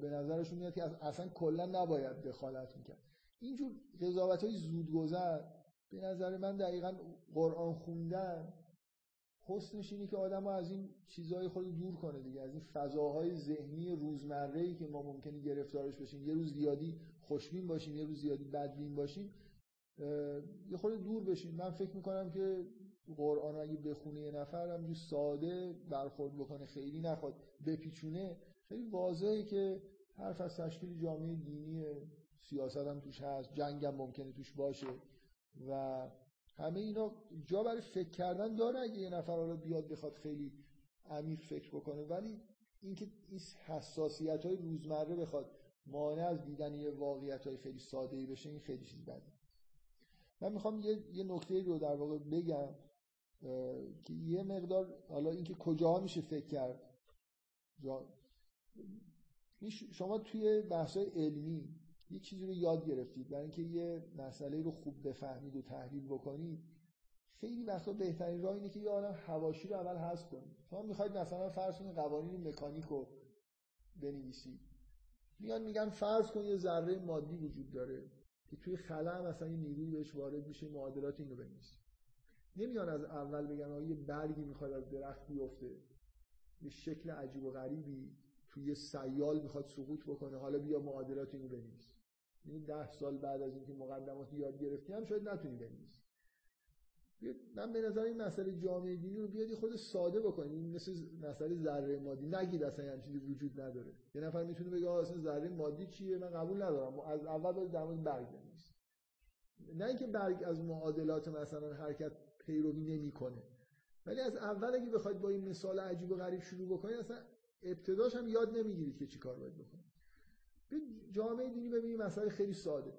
به نظرشون میاد که اصلا کلا نباید دخالت می‌کرد. اینجور قضاوت های زود گذر به نظر من دقیقا قرآن خوندن حسنش اینه که آدم از این چیزهای خود دور کنه دیگه. از این فضاهای ذهنی روزمره ای که ما ممکنه گرفتارش بشیم. یه روز زیادی خوشبین باشیم یه روز زیادی بدبین باشیم یه خورده دور بشین من فکر می‌کنم که قرآن اگه بخونه یه نفر همجور ساده برخورد بکنه خیلی نخواد بپیچونه. خیلی واضحه که حرف از تشکیل جامعه دینی سیاست هم توش هست جنگ هم ممکنه توش باشه و همه اینا جا برای فکر کردن داره اگه یه نفر رو بیاد بخواد خیلی عمیق فکر بکنه. ولی اینکه این حساسیت های روزمره بخواد مانع از دیدن یه واقعیت های خیلی ساده ای بشه این خیلی چیز بده. من می‌خوام یه, یه نکته رو در واقع بگم که یه مقدار حالا اینکه کجا میشه فکر کرد. شما توی بحث‌های علمی یه چیزی رو یاد گرفتید. برای اینکه یه مسئله رو خوب بفهمید و تحلیل بکنید خیلی وقتا بهترین راه اینه که یه آدم حواشی رو اول حذف کنید. شما می‌خواید مثلا فرض کنید قوانین مکانیک رو بنویسید. میان میگن فرض کن یه ذره مادی وجود داره که توی خلا مثلا یه نیروی بهش وارد میشه معادلات اینو بنویسید نمیان از اول بگن آقا یه برگی می‌خواد از درخت بیفته یه شکل عجیب و غریبی توی سیال می‌خواد سقوط بکنه حالا بیا معادلات اینو بنویس. این یعنی ده سال بعد از اینکه مقدمات یاد گرفتی هم شاید نتونی بنویسی. من به نظر این مسئله جامعه دینی رو بیادی خود ساده بکنی. مثل مسئله ذره مادی. نگید اصلا این چیزی وجود نداره. یه نفر می‌تونه بگه اصلا ذره مادی چیه؟ من قبول ندارم. از اول باید در مورد برگ نه اینکه برگ از معادلات مثلا حرکت پیروی نمی‌کنه. ولی از اول اگه بخواید با این مثال عجیب و غریب شروع بکنید اصلا ابتداش هم یاد نمی‌گیرید که چیکار باید بکنید جامعه دینی ببینید مسئله خیلی ساده.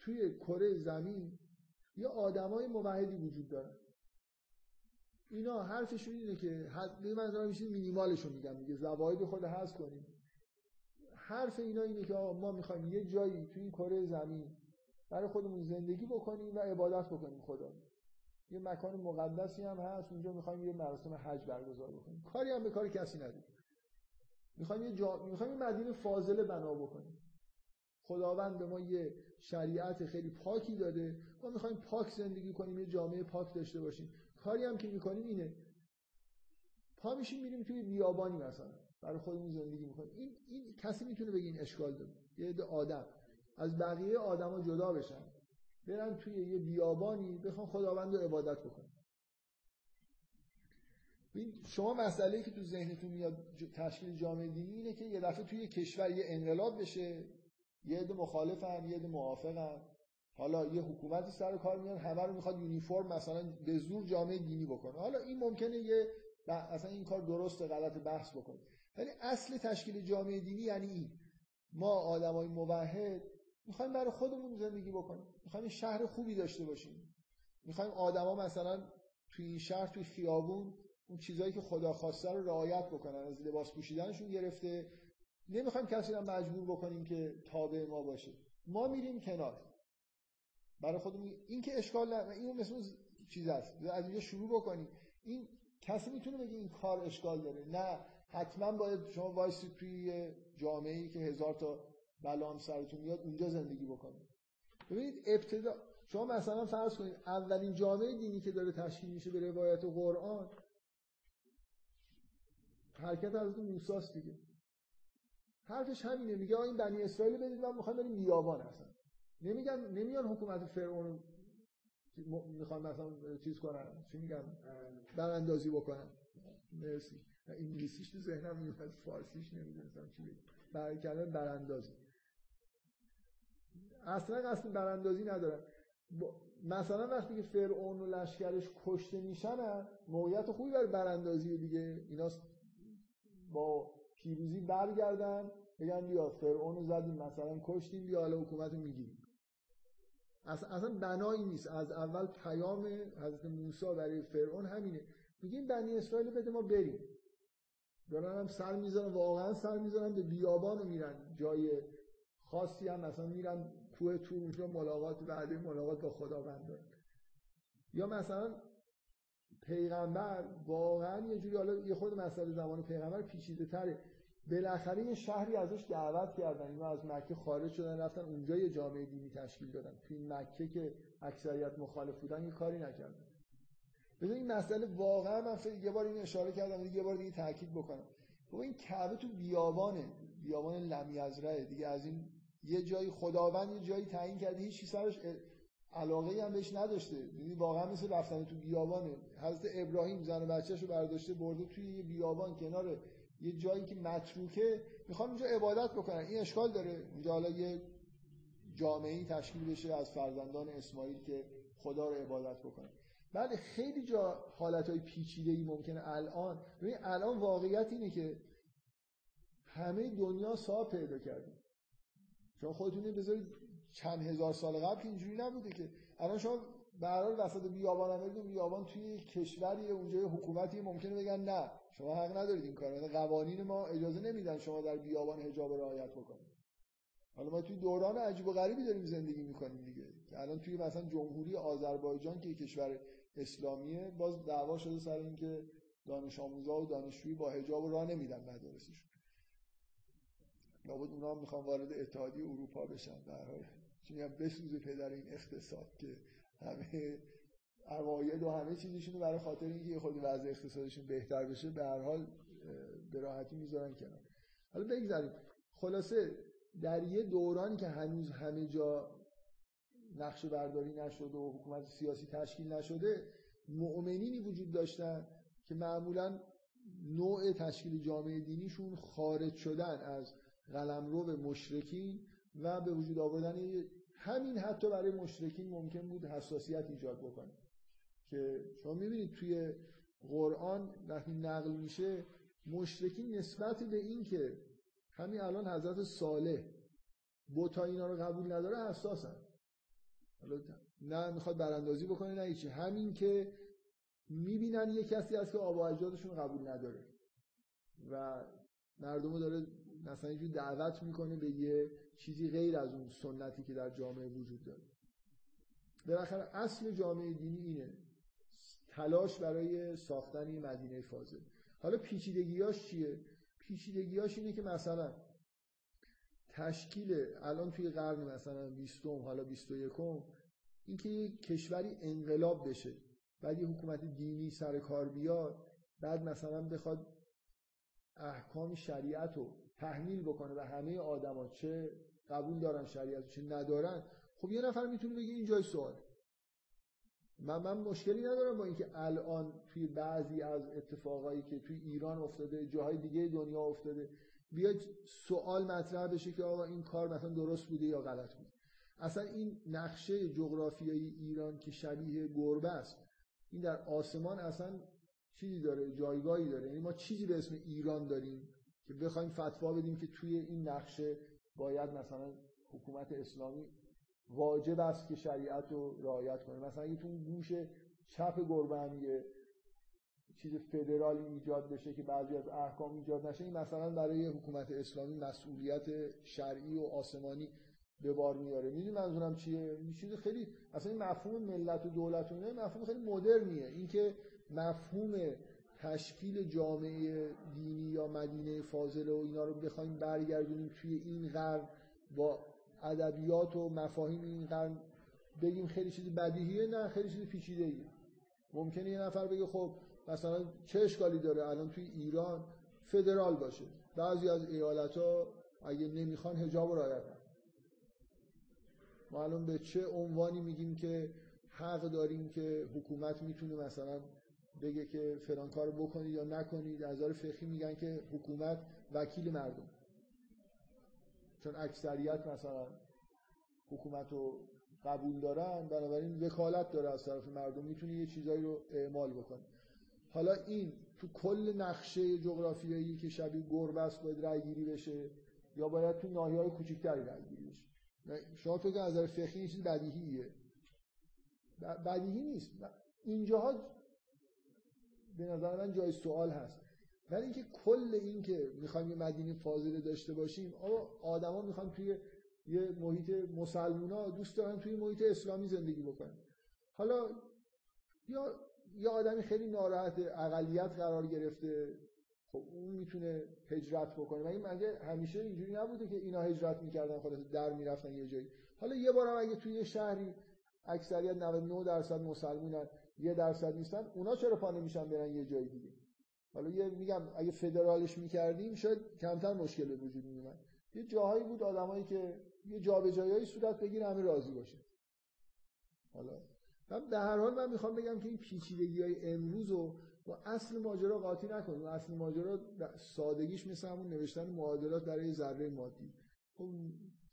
توی کره زمین یه آدمای موحدی وجود دارن. اینا حرفشون اینه که به من میشه مینیمالشون میگم دیگه. زواید خود هست کنیم. حرف اینا اینه که ما می‌خوایم یه جایی توی این کره زمین برای خودمون زندگی بکنیم و عبادت بکنیم خدا. یه مکان مقدسی هم هست. اونجا می‌خوایم یه مراسم حج برگزار بکنیم. کاری هم به کار کسی نداریم. می‌خوایم یه جا... می‌خوایم یه مدینه فاضله بنا بکنیم. خداوند به ما یه شریعت خیلی پاکی داده. ما می‌خوایم پاک زندگی کنیم یه جامعه پاک داشته باشیم. کاری هم که می‌کنیم اینه. پا میشیم میریم توی بیابانی مثلا. برای خودمون زندگی می‌کنیم. این, این کسی می‌تونه بگه این اشکال داره. یه عده آدم. از بقیه آدما جدا بشن. برن توی یه بیابانی بخوان خداوند رو عبادت بکنن. شما مسئله که تو ذهنتون میاد تشکیل جامعه دینی اینه که یه دفعه توی کشور یه انقلاب بشه یه عده مخالفن یه عده موافقن. حالا یه حکومتی سر کار میان همه رو می‌خواد یونیفرم مثلا به زور جامعه دینی بکنه. حالا این ممکنه یه اصلا این کار درست غلط بحث بکنه. ولی اصل تشکیل جامعه دینی یعنی این. ما آدمای موحد می‌خوایم برای خودمون زندگی بکنیم. می‌خوایم شهر خوبی داشته باشیم. می‌خوایم آدما مثلا توی این شهر توی خیابون اون چیزایی که خدا خواسته رو رعایت بکنن از لباس پوشیدنشون گرفته. نمی‌خوایم کسی رو مجبور بکنیم که تابع ما باشه. ما میریم کنار. برای خودمون این که اشکال نه اینو مثل چیز است از اینجا شروع بکنیم. این کسی می‌تونه بگه این کار اشکال داره؟ نه. حتما باید شما وایسید توی جامعه ای که هزار تا بلا سرتون میاد اونجا زندگی بکنید. ببینید ابتدا شما مثلا فرض کنید اولین جامعه دینی که داره تشکیل میشه به روایت قرآن حرکت از موسی دیگه. حرفش همینه. میگه این بنی اسرائیل بدید من می‌خوام بریم بیابان اصلا. نمیگن نمیان حکومت فرعون می‌خوان مثلا چیز کنن. چی میگن؟ براندازی بکنن. مرسی. انگلیسیش تو ذهنم میاد فارسیش نمی‌دونستم چی بگم برای کلمه براندازی. اصلا قصد براندازی ندارن. مثلا وقتی که فرعون و لشکرش کشته میشن موقعیت خوبی برای براندازی دیگه. اینا با پیروزی برگردن بگن بیا فرعون رو زدیم مثلا کشتیم بیا حالا حکومت رو می‌گیریم. اصلا, بنایی نیست. از اول پیام حضرت موسی برای فرعون همینه. میگیم بنی اسرائیل بده ما بریم. دارن هم سر می‌زنن واقعا سر می‌زنن به بیابان رو میرن. جای خاصی هم مثلا میرن کوه تور ملاقات بعد ملاقات با خداوند دارن. یا مثلا پیغمبر واقعا یه جوری حالا یه خود مسئله زمان پیغمبر پیچیده تره. بالاخره یه شهری ازش دعوت کردن. اینا از مکه خارج شدن رفتن اونجا یه جامعه دینی تشکیل دادن. تو این مکه که اکثریت مخالف بودن یه کاری نکردن. ببین این مسئله واقعا من یه بار این اشاره کردم یه بار دیگه تاکید بکنم. بابا این کعبه تو بیابانه. بیابان لمیزرعه. دیگه از این یه جایی خداوند یه جایی تعیین کرده. هیچ سرش علاقه هم بهش نداشته. یعنی واقعا مثل رفتن تو بیابانه حضرت ابراهیم زن و بچه‌شو برداشته برده توی یه بیابان کنار یه جایی که متروکه. می‌خوان اونجا عبادت بکنن. این اشکال داره. اونجا حالا یه جامعه تشکیل بشه از فرزندان اسماعیل که خدا رو عبادت بکنن. بعد خیلی جا حالت پیچیده ای ممکنه الان. ببین الان واقعیت اینه که همه دنیا صاحب پیدا کرده شما خودتون بذارید چند هزار سال قبل اینجوری نبوده که الان شما حال وسط بیابان هم بیابان توی کشوری اونجا حکومتی ممکنه بگن نه شما حق ندارید این کارو. قوانین ما اجازه نمیدن شما در بیابان حجاب رعایت بکنید. حالا ما توی دوران عجیب و غریبی داریم زندگی می‌کنیم دیگه. که الان توی مثلا جمهوری آذربایجان که کشور اسلامیه باز دعوا شده سر اینکه دانش آموزا و دانشجویی با حجاب راه نمیدن مدارسشون. لابد اونا هم می‌خوان وارد اتحادیه اروپا بشن در چون بسوزه پدر این اقتصاد که همه عقاید و همه چیزشون برای خاطر اینکه خود وضع اقتصادشون بهتر بشه به هر حال به راحتی می‌ذارن کنار. حالا بگذاریم. خلاصه در یه دورانی که هنوز همه جا نقشه برداری نشده و حکومت سیاسی تشکیل نشده مؤمنینی وجود داشتن که معمولا نوع تشکیل جامعه دینیشون خارج شدن از قلمرو مشرکین و به وجود آوردن همین حتی برای مشرکین ممکن بود حساسیت ایجاد بکنه. که شما می‌بینید توی قرآن وقتی نقل میشه مشرکین نسبت به این که همین الان حضرت صالح بوتا اینا رو قبول نداره حساسن. نه می‌خواد براندازی بکنه نه هیچی. همین که می‌بینن یه کسی هست که آب و اجدادشون قبول نداره و مردمو داره مثلا اینجوری دعوت می‌کنه به یه چیزی غیر از اون سنتی که در جامعه وجود داره. بالاخره اصل جامعه دینی اینه. تلاش برای ساختن این مدینه فاضل. حالا پیچیدگیاش چیه؟ پیچیدگیاش اینه که مثلا تشکیل الان توی قرن مثلا 20 حالا 21 اینکه یه کشوری انقلاب بشه. بعد یه حکومت دینی سر کار بیاد بعد مثلا بخواد احکام شریعت رو تحمیل بکنه به همه آدما چه قبول دارن شریعت چه ندارن خب یه نفر می‌تونه بگه این جای سوال من من مشکلی ندارم با اینکه الان توی بعضی از اتفاقایی که توی ایران افتاده جاهای دیگه دنیا افتاده بیاد سوال مطرح بشه که آقا این کار مثلا درست بوده یا غلط بوده. اصلا این نقشه جغرافیایی ایران که شبیه گربه است این در آسمان اصلا چیزی داره جایگاهی داره. یعنی ما چیزی به اسم ایران داریم که بخوایم فتوا بدیم که توی این نقشه باید مثلا حکومت اسلامی واجب است که شریعت رو رعایت کنه. مثلا اگه تو گوش چپ گربه هم یه چیز فدرالی ایجاد بشه که بعضی از احکام ایجاد نشه این مثلا برای حکومت اسلامی مسئولیت شرعی و آسمانی به بار میاره. می‌دونی منظورم چیه؟ این چیز خیلی اصلا این مفهوم ملت و دولت و مفهوم خیلی مدرنیه. اینکه مفهوم تشکیل جامعه دینی یا مدینه فاضله و اینا رو بخوایم برگردونیم توی این قرن با ادبیات و مفاهیم این قرن بگیم خیلی چیز بدیهیه نه خیلی چیز پیچیده ایه ممکنه یه نفر بگه خب مثلا چه اشکالی داره؟ الان توی ایران فدرال باشه. بعضی از ایالت ها اگه نمی‌خوان هجاب و رعایت ما الان به چه عنوانی میگیم که حق داریم که حکومت می‌تونه مثلا بگه که فلان کار بکنید یا نکنید از نظر فقهی میگن که حکومت وکیل مردم. چون اکثریت مثلا حکومت رو قبول دارن بنابراین وکالت داره از طرف مردم می‌تونه یه چیزایی رو اعمال بکنه. حالا این تو کل نقشه جغرافیایی که شبیه گربه است باید رای گیری بشه یا باید تو ناحیه های کوچیکتری رای گیری بشه؟ شما فکر از نظر فقهی این چیز بدیهیه. بدیهی نیست. اینجاها به نظر من جای سوال هست. ولی اینکه کل این که می‌خوایم یه مدینه فاضله داشته باشیم آدما می‌خوان توی یه محیط مسلمونا دوست دارن توی محیط اسلامی زندگی بکنن. حالا یا یه آدمی خیلی ناراحت اقلیت قرار گرفته خب اون می‌تونه هجرت بکنه. و این مگه همیشه اینجوری نبوده که اینا هجرت می‌کردن خلاص در می‌رفتن یه جایی؟ حالا یه بارم اگه توی یه شهری اکثریت 99 درصد مسلمونن یه درصد نیستن اونا چرا پا نمیشن برن یه جای دیگه؟ حالا یه میگم اگه فدرالش می‌کردیم شاید کمتر مشکل به وجود میومد یه جاهایی بود آدمایی که یه جابجایی‌ای صورت بگیره همه راضی باشه. حالا من به هر حال من می‌خوام بگم که این پیچیدگی های امروز رو با اصل ماجرا قاطی نکنیم اصل ماجرا سادگیش مثل همون نوشتن معادلات برای ذره مادی. خب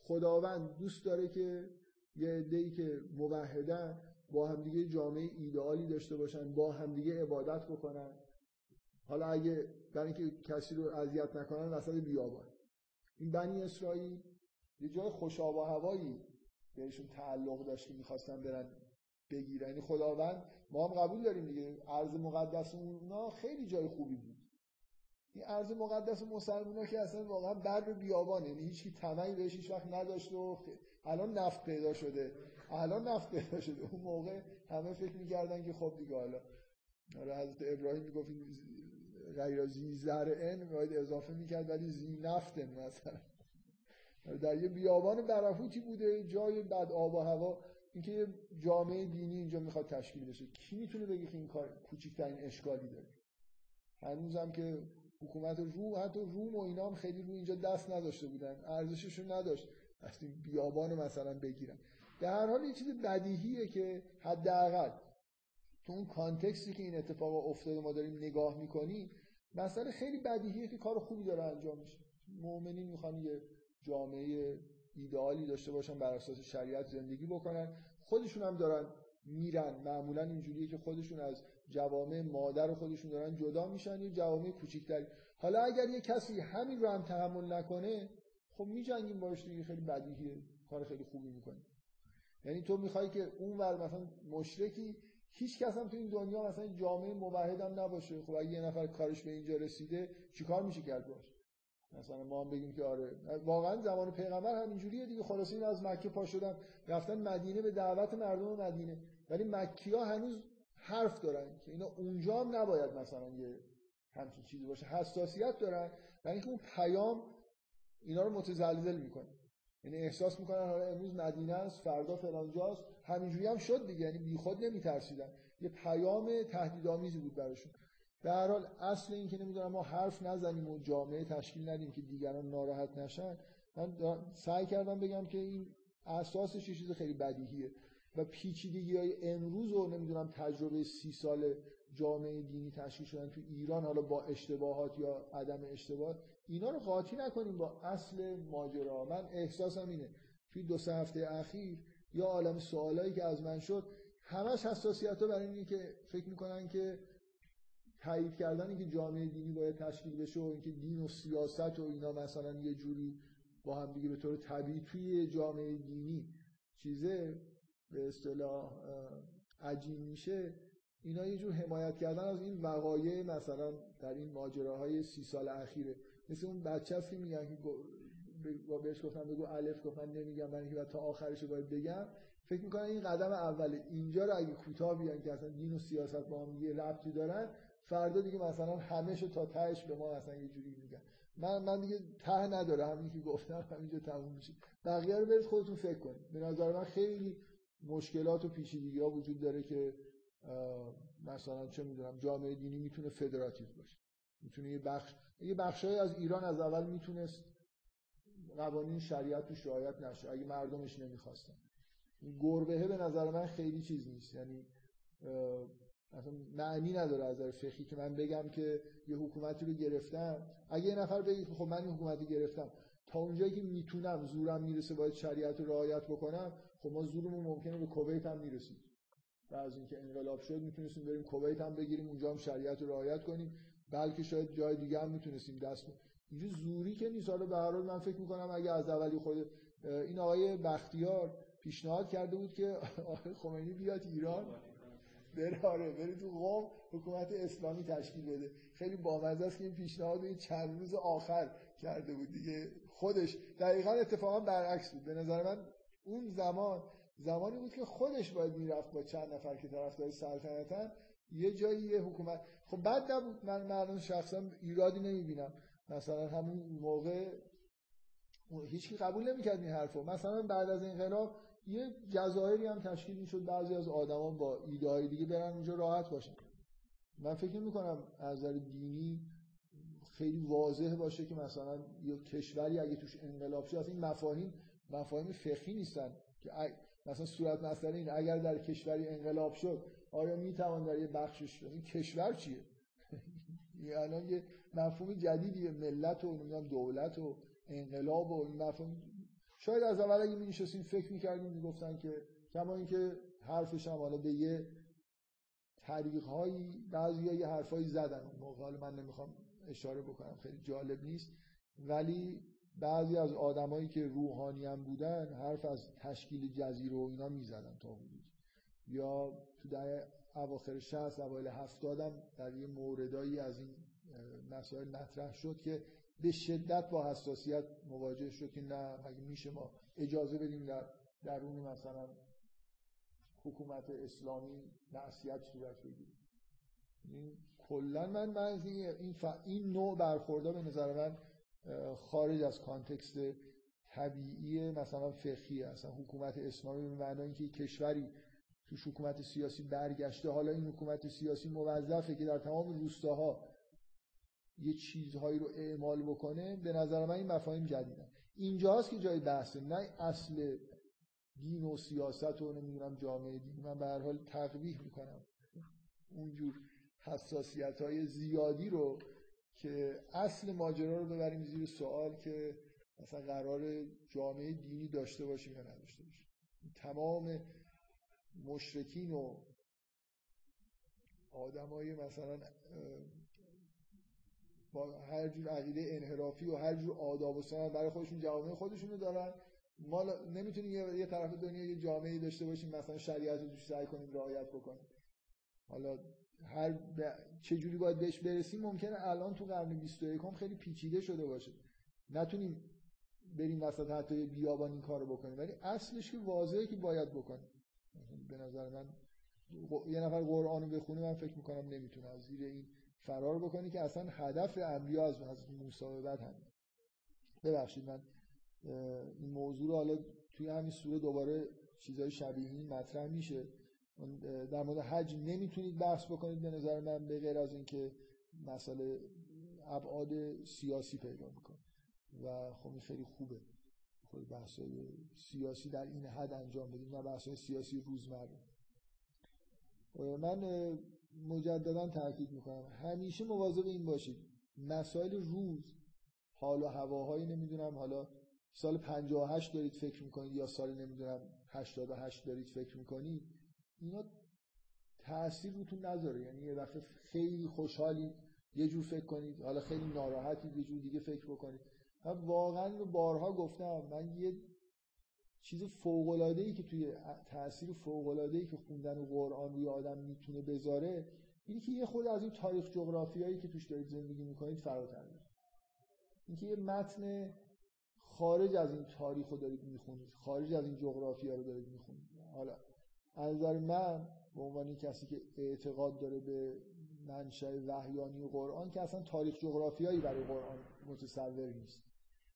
خداوند دوست داره که یه عده‌ای که موحدن با همدیگه جامعه ایدئالی داشته باشن با همدیگه عبادت بکنن. حالا اگه برای اینکه کسی رو اذیت نکنن وسط بیابان. این بنی اسرائیل یه جای خوش و هوایی بهشون تعلق داشت که می‌خواستن برن بگیرن. یعنی خداوند ما هم قبول داریم دیگه. ارز مقدس اونا خیلی جای خوبی بود. این ارز مقدس مسلمان که اصلا واقعا بر بیابانه یعنی هیچ طمعی بهش هیچ وقت نداشت و الان نفت پیدا شده. الان نفت پیدا شده. اون موقع همه فکر می‌کردن که خب دیگه حالا. آره حضرت ابراهیم می‌گفت غیر زی زرعن باید اضافه می‌کرد ولی زی نفتن مثلا. در یه بیابان برهوتی بوده جای بد آب و هوا. اینکه یه جامعه دینی اینجا می‌خواد تشکیل بشه. کی می‌تونه بگه که این کار کوچکترین اشکالی داره؟ هنوزم که حکومت روم حتی روم و اینا هم خیلی رو اینجا دست نداشته بودن. ارزششون نداشت. از بیابان مثلا بگیرن. در هر حال یه چیز بدیهیه که حداقل تو اون کانتکستی که این اتفاق افتاده ما داریم نگاه می‌کنیم مسئله خیلی بدیهیه که کار خوبی داره انجام میشه. مؤمنین می‌خوان یه جامعه ایدئالی داشته باشن بر اساس شریعت زندگی بکنن. خودشون هم دارن میرن. معمولا اینجوریه که خودشون از جوامع مادر خودشون دارن جدا میشن یه جوامع کوچیکتری. حالا اگر یه کسی همین رو هم تحمل نکنه خب میجنگیم باش دیگه خیلی بدیهیه. کار خیلی خوبی می‌کنه یعنی تو می‌خوای که اون ور مثلا مشرکی هیچ کس هم تو این دنیا مثلا جامعه موحد هم نباشه. خب اگه یه نفر کارش به اینجا رسیده چیکار میشه کرد باش؟ مثلا ما هم بگیم که آره. واقعا زمان پیغمبر همینجوریه دیگه. خلاص این از مکه پا شدن رفتن مدینه به دعوت مردم مدینه. ولی مکی ها هنوز حرف دارن که اینا اونجا هم نباید مثلا یه همچین چیزی باشه. حساسیت دارن و اینکه اون پیام اینا رو متزلزل می‌کنه. یعنی احساس می‌کنن حالا امروز مدینه است فردا فلان جاست. همینجوری هم شد دیگه یعنی بیخود نمیترسیدن. یه پیام تهدیدآمیزی بود براشون. در هر حال اصل این که نمی‌دونم ما حرف نزنیم و جامعه تشکیل ندیم که دیگران ناراحت نشن من سعی کردم بگم که این اساسش یه چیز خیلی بدیهیه. و پیچیدگی های امروز و نمی‌دونم تجربه سی سال جامعه دینی تشکیل شدن تو ایران حالا با اشتباهات یا عدم اشتباه اینا رو قاطی نکنیم با اصل ماجرا. من احساسم اینه توی دو سه هفته اخیر یا عالم سوالایی که از من شد همش حساسیت ها برای اینه که فکر می‌کنن که تایید کردن که جامعه دینی باید تشکیل بشه و اینکه دین و سیاست و اینا مثلا یه جوری با هم دیگه به طور طبیعی توی جامعه دینی چیزه به اصطلاح عجین میشه. اینا یه جور حمایت کردن از این وقایع مثلا در این ماجراهای سی سال اخیره. مثل اون بچه که میگن که با بهش گفتن بگو الف گفتن نمیگم من که تا آخرش باید بگم. فکر می‌کنن این قدم اوله اینجا رو اگه کوتاه بیان که اصلا دین و سیاست با هم یه ربطی دارن فردا دیگه مثلا همهشو تا تهش به ما مثلا یه جوری میگن. من من دیگه ته نداره همین که گفتم همینجا تموم میشه. بقیه رو برید خودتون فکر کنید. به نظر من خیلی مشکلات و پیچیدگی ها وجود داره که مثلا چه می‌دونم جامعه دینی می‌تونه فدراتیو باشه. می‌تونه یه بخش یه بخشای از ایران از اول می‌تونست قوانین شریعت توش رعایت نشه اگه مردمش نمی‌خواستن. گربهه به نظر من خیلی چیز نیست. یعنی مثلا معنی نداره از نظر فقهی که من بگم که یه حکومتی رو گرفتم اگه یه نفر بگه خب من این حکومتی گرفتم تا اونجایی که می‌تونم زورم می‌رسه باید شریعت رو رعایت بکنم خب ما زورمون ممکنه به کویت هم می‌رسیم. و از اینکه انقلاب شد می‌تونستیم بریم کویت هم بگیریم اونجا هم شریعت رو رعایت کنیم. بلکه شاید جای دیگه هم می‌تونستیم دست اینجوری زوری که نیست. حالا به هر حال من فکر می‌کنم اگه از اولی خود این آقای بختیار پیشنهاد کرده بود که آقای خمینی بیاد ایران. بره آره بره تو قوم حکومت اسلامی تشکیل بده. خیلی بامزه است که این پیشنهاد این چند روز آخر کرده بود. دیگه خودش دقیقا اتفاقا برعکس بود. به نظر من اون زمان زمانی بود که خودش باید می‌رفت با چند نفر که طرفدار سلطنتن یه جایی یه حکومت. خب بد نبود. من معلوم شخصا ایرادی نمی‌بینم. مثلا همون موقع هیچکی قبول نمی‌کرد این حرفو. مثلا بعد از انقلاب یه جزایری هم تشکیل می‌شد بعضی از آدمان با ایده های دیگه برن اونجا راحت باشن. من فکر می‌کنم از نظر دینی خیلی واضح باشه که مثلا یه کشوری اگه توش انقلاب شه این مفاهیم مفاهیم فقهی نیستن. که مثلا صورت مسئله این اگر در کشوری انقلاب شد آیا می‌توان در یه بخشش این کشور چیه؟ الان یه مفهوم جدیدیه ملت و نمی‌دونم دولت و انقلاب و این مفهوم. شاید از اول اگه می فکر می‌کردیم می‌گفتن که کما اینکه حرفش هم حالا به یه طریق هایی بعضی یه حرفایی زدن. اون موقع من نمی‌خوام اشاره بکنم خیلی جالب نیست. ولی بعضی از آدمایی که روحانی هم بودن حرف از تشکیل جزیره و اینا می‌زدن تا حدود یا تو در اواخر 60 اوایل 70 هم در یه موردایی از این مسائل مطرح شد که به شدت با حساسیت مواجه شد که نه مگه میشه ما اجازه بدیم در درون مثلا حکومت اسلامی معصیت صورت بگیره. این کلا من من این, این نوع برخوردا به نظر من خارج از کانتکست طبیعی مثلا فقهی اصلا حکومت اسلامی به معنای اینکه کشوری توش حکومت سیاسی برگشته حالا این حکومت سیاسی موظفه که در تمام روستاها یه چیزهایی رو اعمال بکنه به نظر من این مفاهیم جدیدن. اینجاست که جای بحثه نه اصل دین و سیاست و نمی‌دونم جامعه دین. من به هر حال تقبیح می‌کنم. اونجور حساسیت های زیادی رو که اصل ماجرا رو ببریم زیر سوال که مثلا قرار جامعه دینی داشته باشیم یا نداشته باشیم. تمام مشرکین و آدمای مثلا با هر جور عقیده انحرافی و هر جور آداب و سنت برای خودشون جوامع خودشونو دارن. ما نمی‌تونیم یه طرف دنیا یه جامعه داشته باشیم مثلا شریعت رو سعی کنیم رعایت بکنیم. حالا هر ب... چه جوری باید بهش برسیم ممکنه الان تو قرن 21 هم خیلی پیچیده شده باشه. نتونیم بریم وسط حتی بیابان این کارو بکنیم. ولی اصلش که واضحه که باید بکنیم. به نظر من یه نفر قرآن بخونه من فکر می‌کنم نمی‌تونه از زیر این فرار بکنی که اصلا هدف انبیا از حضرت موسی به بعد همین ببخشید من این موضوع رو حالا توی همین سوره دوباره چیزای شبیه این مطرح میشه. در مورد حج نمی‌تونید بحث بکنید به نظر من به غیر از اینکه مسئله ابعاد سیاسی پیدا می‌کنه. و خب خیلی خوبه. خود بحثای سیاسی در این حد انجام بدیم نه بحثای سیاسی روزمره. من مجددا تاکید می‌کنم همیشه مواظب این باشید. مسائل روز حال و هواهایی نمی‌دونم حالا سال 58 دارید فکر می‌کنید یا سال نمی‌دونم 88 دارید فکر می‌کنید. اینا تاثیر روتون نذاره یعنی یه دفعه خیلی خوشحالی یه جور فکر کنید. حالا خیلی ناراحتی یه جور دیگه فکر بکنید. من واقعا بارها گفتم من یه چیز فوق العاده ای که توی تاثیر فوق العاده ای که خوندن قرآن روی آدم می‌تونه بذاره اینی که یه خود از این تاریخ جغرافیایی که توش دارید زندگی می‌کنید فراتر میره اینکه یه متن خارج از این تاریخ رو دارید می‌خونید خارج از این جغرافیا رو دارید می‌خونید. حالا نظر من به عنوان کسی که اعتقاد داره به منشأ وحیانی قرآن که اصلا تاریخ جغرافیایی برای قرآن متصور نیست.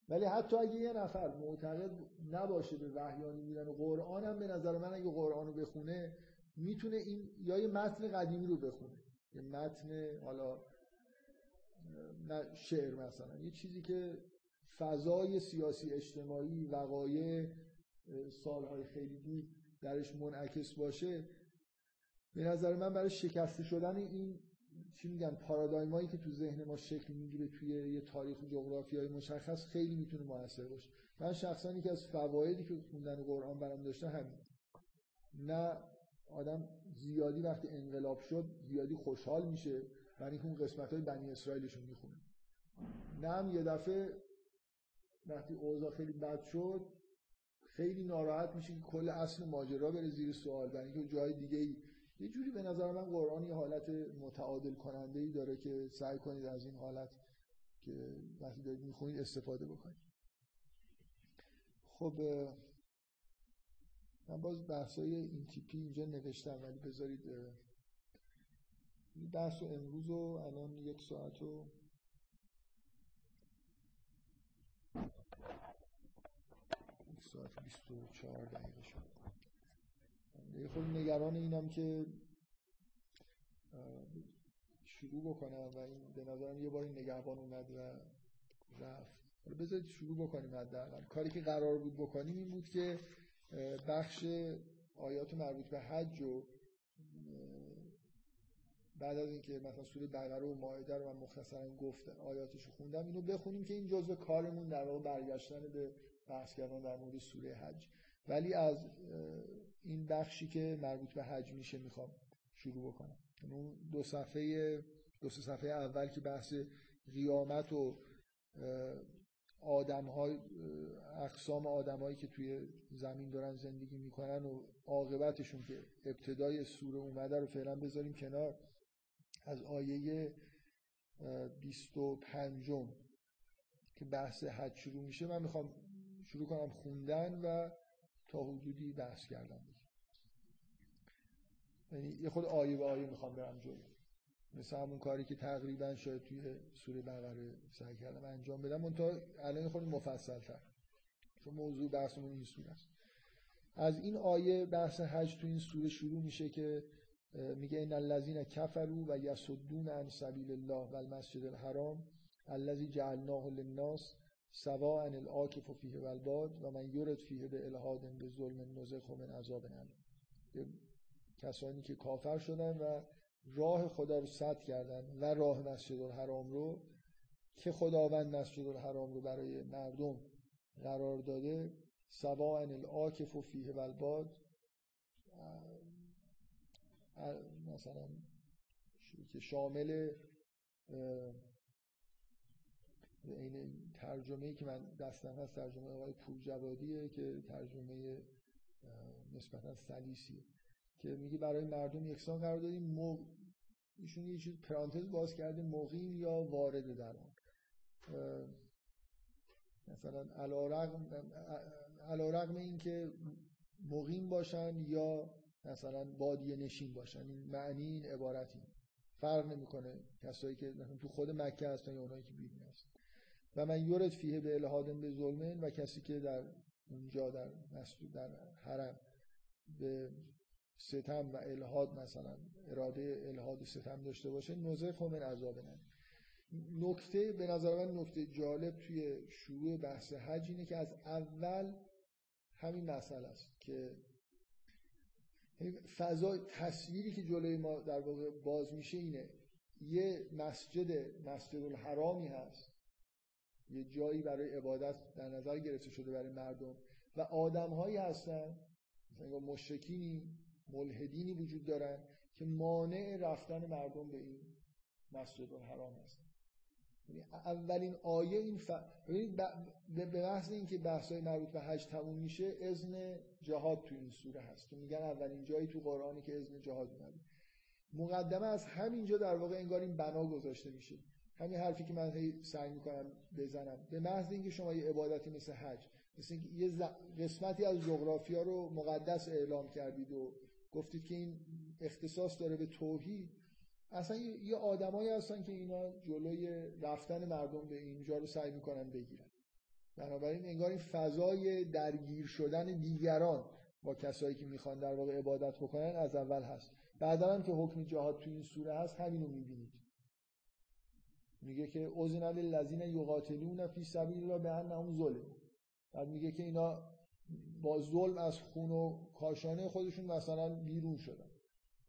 ولی حتی اگه یه نفر معتقد نباشه به وحیانی بودن قرآن هم به نظر من اگه قرآن رو بخونه می‌تونه این یا یه متن قدیمی رو بخونه. یه متن حالا نه شعر مثلا. یه چیزی که فضای سیاسی اجتماعی وقایع سالهای خیلی دور درش منعکس باشه به نظر من برای شکسته شدن این چی میگن پارادایمایی که تو ذهن ما شکل می‌گیره توی یه تاریخ های مشخص خیلی می‌تونه موثر باشه. من شخصا یکی از فوایدی که خوندن قرآن برام داشته همین. نه آدم زیادی وقتی انقلاب شد زیادی خوشحال میشه برای اینکه اون قسمت های بنی اسرائیلشون می‌خونه نه هم یه دفعه وقتی اوضاع خیلی بد شد خیلی ناراحت میشه که کل اصل ماجرا بره زیر سوال برای اینکه جای دیگه ای. یه جوری به نظر من قرآن یه حالت متعادل کننده ای داره که سعی کنید از این حالت که وقتی دارید می‌خونید استفاده بکنید. خب من باز بحثای این تیپی اینجا نوشتم ولی بذارید بحث امروز و الان یک ساعت و یک ساعت 24 دقیقه شد. یه خود نگران اینم که شروع بکنم و این به نظرم یه باری نگهبان اومد و رفت. بذارید شروع بکنیم حداقل. کاری که قرار بود بکنیم این بود که بخش آیات مربوط به حج و بعد از اینکه مثلا سوره بقره و مائده رو من مختصرا گفتم آیاتش رو خوندم اینو بخونیم که این جزء کارمون در واقع برگشتن به بحث کردن در مورد سوره حج. ولی از این بخشی که مربوط به حج میشه می‌خوام شروع بکنم. اون دو صفحه دو صفحه اول که بحث قیامت و آدم های اقسام آدمایی که توی زمین دارن زندگی می‌کنن و عاقبتشون که ابتدای سوره اومده رو فعلا بذاریم کنار. از آیه 25 که بحث حج شروع میشه من می‌خوام شروع کنم خوندن و تا حدودی بحث کردم یعنی یه خود آیه به آیه می‌خوام برم جلو. مثل همون کاری که تقریبا شاید توی سوره بقره سعی کردم انجام بدم اون تا الان خود مفصل تر چون موضوع بحثمون این سوره است. از این آیه بحث حج تو این سوره شروع میشه که میگه این الذین کفروا و یصدون عن سبیل الله و المسجد الحرام الذي جعلناه للناس سواء العاکف فیه و الباد و من یرد فیه به الهاد به ظلم نزخ من عذاب کسانی که کافر شدن و راه خدا رو سد کردن و راه مسجد الحرام رو که خداوند مسجد الحرام رو برای مردم قرار داده سواء العاکف فیه و الباد مثلا که شامل این ترجمه که من دستم هست ترجمه آقای پور جوادیه که ترجمه نسبتا سلیسیه که میگه برای مردم یکسان قرار دادیم. ایشون یه چیز پرانتز باز کرده مقیم یا وارد در آن مثلا علا رقم این که مقیم باشن یا مثلا بادیه نشین باشن این معنی این عبارتی فرق نمی‌کنه کسایی که مثلا تو خود مکه هستن یا اونایی که بیرون هستن و من یورد فیه به الهادن به ظلمن و کسی که در اونجا در مسجد در حرم به ستم و الهاد مثلا اراده الهاد و ستم داشته باشه نوزه من عذاب نکته به نظر من نکته جالب توی شروع بحث حج اینه که از اول همین مسئله است که فضا تصویری که جلوی ما در واقع باز میشه اینه یه مسجد مسجد الحرامی هست. یه جایی برای عبادت در نظر گرفته شده برای مردم. و آدم هایی هستن مثلا مشرکینی ملحدینی وجود دارن که مانع رفتن مردم به این مسجد الحرام هست یعنی اولین آیه این ف... به محض اینکه بحثای مربوط به حج تموم میشه اذن جهاد تو این سوره هست که میگن اولین جایی تو قرآنی که اذن جهاد اومده. مقدمه از همینجا در واقع انگار این بنا گذاشته میشه. همین حرفی که من سعی می‌کنم بزنم. به محض اینکه شما یه عبادتی مثل حج مثل اینکه یه قسمتی از جغرافیا رو مقدس اعلام کردید و گفتید که این اختصاص داره به توحید اصلا یه آدمایی هستن که اینا جلوی رفتن مردم به اینجا رو سعی می‌کنن بگیرن. بنابراین انگار این فضای درگیر شدن دیگران با کسایی که می‌خوان در واقع عبادت بکنن از اول هست. بعدا هم که حکم جهاد تو این سوره هست همینو می‌بینید. میگه که اوزن للذین یقاتلون فی سبیل الله بانهم ظلم. بعد میگه که اینا با ظلم از خون و کاشانه خودشون مثلا بیرون شدن.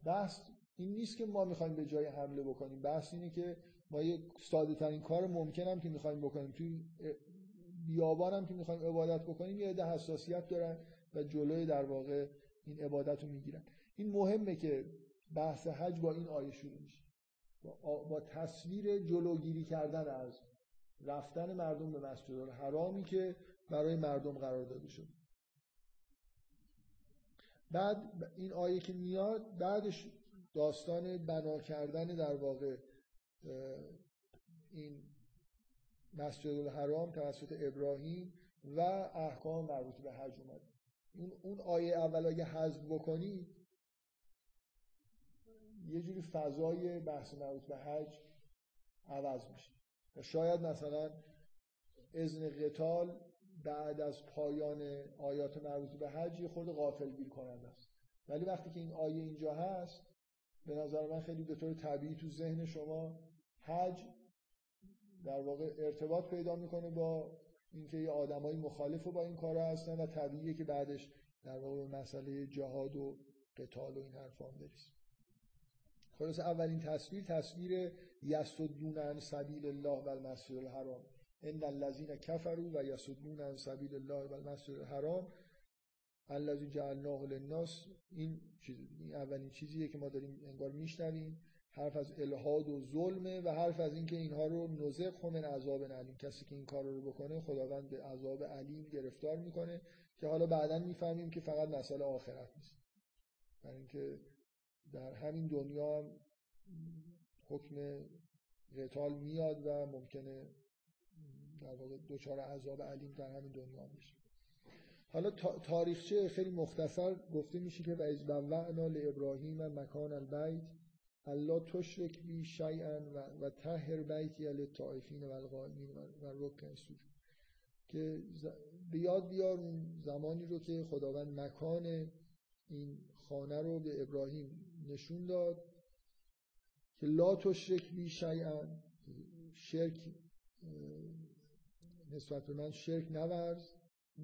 بحث این نیست که ما می‌خوایم به جای حمله بکنیم. بحث اینه که ما یه ساده ترین کار ممکنم که می‌خوایم بکنیم. توی بیابان هم که می‌خوایم عبادت بکنیم یه عده حساسیت دارن و جلوی در واقع این عبادت رو می‌گیرن. این مهمه که بحث حج با این آیه شروع میشه. با تصویر جلوگیری کردن از رفتن مردم به مسجد الحرامی که برای مردم قرار داده شد. بعد این آیه که میاد بعدش داستان بنا کردن در واقع این مسجد الحرام توسط ابراهیم و احکام مربوط به حج اومد. اون اون آیه اول اگه حذف بکنی یه جوری فضای بحث مربوط به حج عوض میشه. و شاید مثلا اذن قتال بعد از پایان آیات مربوط به حج یه خود غافل گیر کننده است. ولی وقتی که این آیه اینجا هست به نظر من خیلی به طور طبیعی تو ذهن شما حج در واقع ارتباط پیدا می‌کنه با اینکه یه آدمای مخالف با این کارا هستن و طبیعیه که بعدش در واقع مسئله جهاد و قتال و این حرفا برسیم خلاص اولین تصویر تصویر یسدون عن سبیل الله و المسجد الحرام. ان الذين كفروا و یسدون عن سبیل الله و المسجد الحرام. الذي جعلناه للناس این چیز این اولین چیزیه که ما داریم انگار میشنویم. حرف از الهاد و ظلمه و حرف از اینکه اینها رو نزق من عذاب علیم. کسی که این کار رو بکنه خداوند به عذاب علیم گرفتار می‌کنه که حالا بعدا می‌فهمیم که فقط مسئله آخرت نیست. برای اینکه در همین دنیا حکم قتال میاد و ممکنه در واقع دچار عذاب علیم در همین دنیا بشه. حالا تاریخچه خیلی مختصر گفته میشه که و از بوعنا لابراهیم مکان البیت الله تشرک بی شیئا و, و تهر بیتی للطائفین و القائمین و رکن سجود که به یاد بیار زمانی رو که خداوند مکان این خانه رو به ابراهیم نشون داد که لا تشرک بی شیئا شرک نسبت به من شرک نورز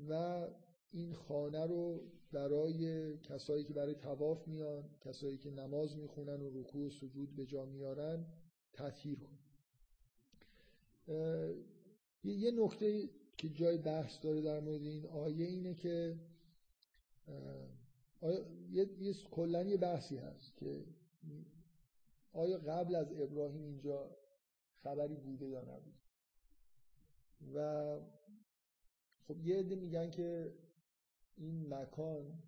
و این خانه رو برای کسایی که برای تواف میان کسایی که نماز می‌خونن و رکوع و سجود به جا میارن تطهیر کن. یه نکته که جای بحث داره در مورد این آیه اینه که یه, یه کلا یه بحثی هست که آیا قبل از ابراهیم اینجا خبری بوده یا نبود و خب یه عده میگن که این مکان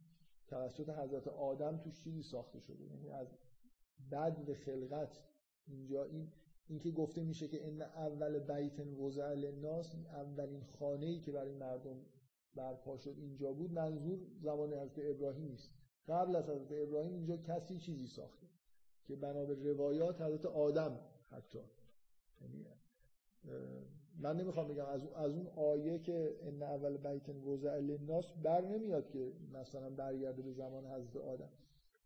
توسط حضرت آدم توش چیزی ساخته شده. یعنی از بد خلقت اینجا این اینکه گفته میشه که ان اول بیت وضع للناس اولین خانه ای که برای مردم برپا شد اینجا بود منظور زمان حضرت ابراهیم نیست. قبل از حضرت ابراهیم اینجا کسی چیزی ساخته که بنا به روایات حضرت آدم حتی. یعنی من نمی‌خوام بگم از از اون آیه که ان اول بیت وضع للناس بر نمیاد که مثلا برگرده به زمان حضرت آدم.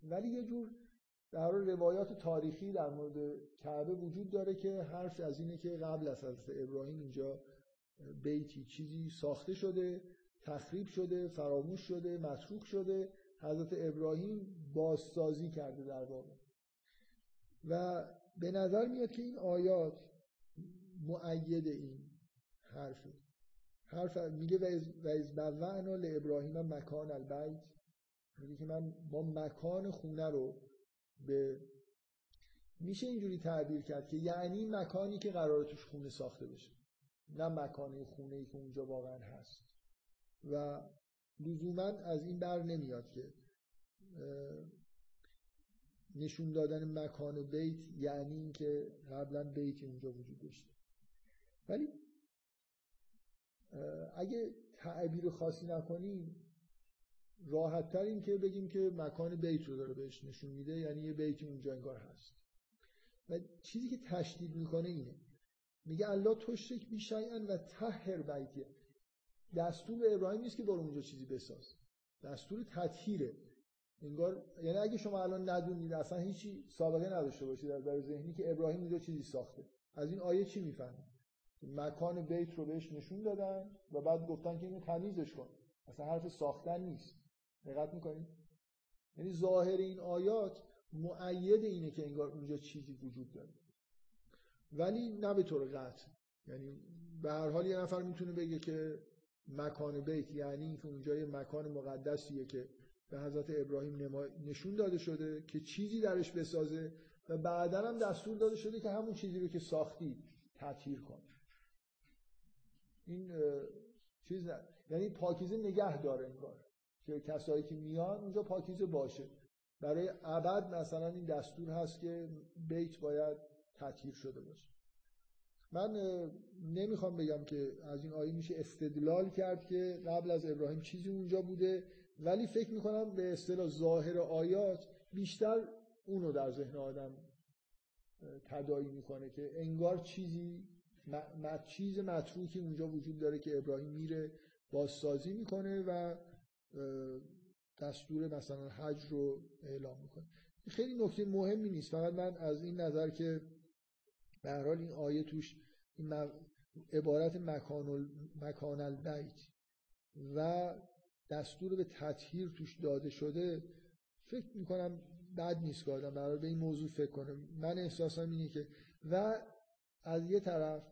ولی یه جور در روایات تاریخی در مورد کعبه وجود داره که حرف از اینه که قبل از حضرت ابراهیم اینجا بیتی چیزی ساخته شده. تخریب شده فراموش شده متروک شده. حضرت ابراهیم بازسازی کرده در واقع. و به نظر میاد که این آیات معید این حرفه حرف میگه و از بوعنا لابراهیم مکان البیت میگه که من با مکان خونه رو به میشه اینجوری تعبیر کرد که یعنی مکانی که قرار توش خونه ساخته بشه. نه مکانی خونه ای که اونجا واقعا هست. و لزوما از این بر نمیاد که نشون دادن مکان بیت یعنی اینکه قبلا بیتی اونجا وجود داشته. ولی اگه تعبیر خاصی نکنیم راحت تر این که بگیم که مکان بیت رو داره بهش نشون میده یعنی یه بیتی اونجا انگار هست. و چیزی که تشدید می‌کنه اینه. میگه الله تشرک بیشیئا و تهر بیتیه دستور به ابراهیم نیست که برو اونجا چیزی بساز دستور تطهیره. انگار یعنی اگه شما الان ندونید اصلا هیچی سابقه نداشته باشید از در ذهنی که ابراهیم اونجا چیزی ساخته. از این آیه چی می‌فهمید مکان بیت رو بهش نشون دادن و بعد گفتن که اینو تمیزش کن. اصلا حرف ساختن نیست. دقت می‌کنید؟ یعنی ظاهر این آیات معید اینه که انگار اونجا چیزی وجود داره. ولی نه به طور قطع. یعنی به هر حال یه نفر می‌تونه بگه که مکان بیت یعنی اینکه اونجا یه مکان مقدسیه که به حضرت ابراهیم نشون داده شده که چیزی درش بسازه و بعدا هم دستور داده شده که همون چیزی رو که ساختی تطهیر کن. این چیز نه. یعنی پاکیزه نگه داره انگار که کسایی که میان اونجا پاکیزه باشه. برای ابد مثلا این دستور هست که بیت باید تطهیر شده باشه. من نمی‌خوام بگم که از این آیه میشه استدلال کرد که قبل از ابراهیم چیزی اونجا بوده ولی فکر می‌کنم به اصطلاح ظاهر آیات بیشتر اونو در ذهن آدم تدایی می‌کنه که انگار چیزی م... چیز متروکی اونجا وجود داره که ابراهیم میره بازسازی می‌کنه و دستور مثلا حج رو اعلام می‌کنه. خیلی نکته مهمی نیست. فقط من از این نظر که به حال این آیه توش این عبارت مکان, ال... مکان البیت و دستور به تطهیر توش داده شده فکر می‌کنم بد نیست که آدم برای به این موضوع فکر کنه. من احساسم اینه که و از یه طرف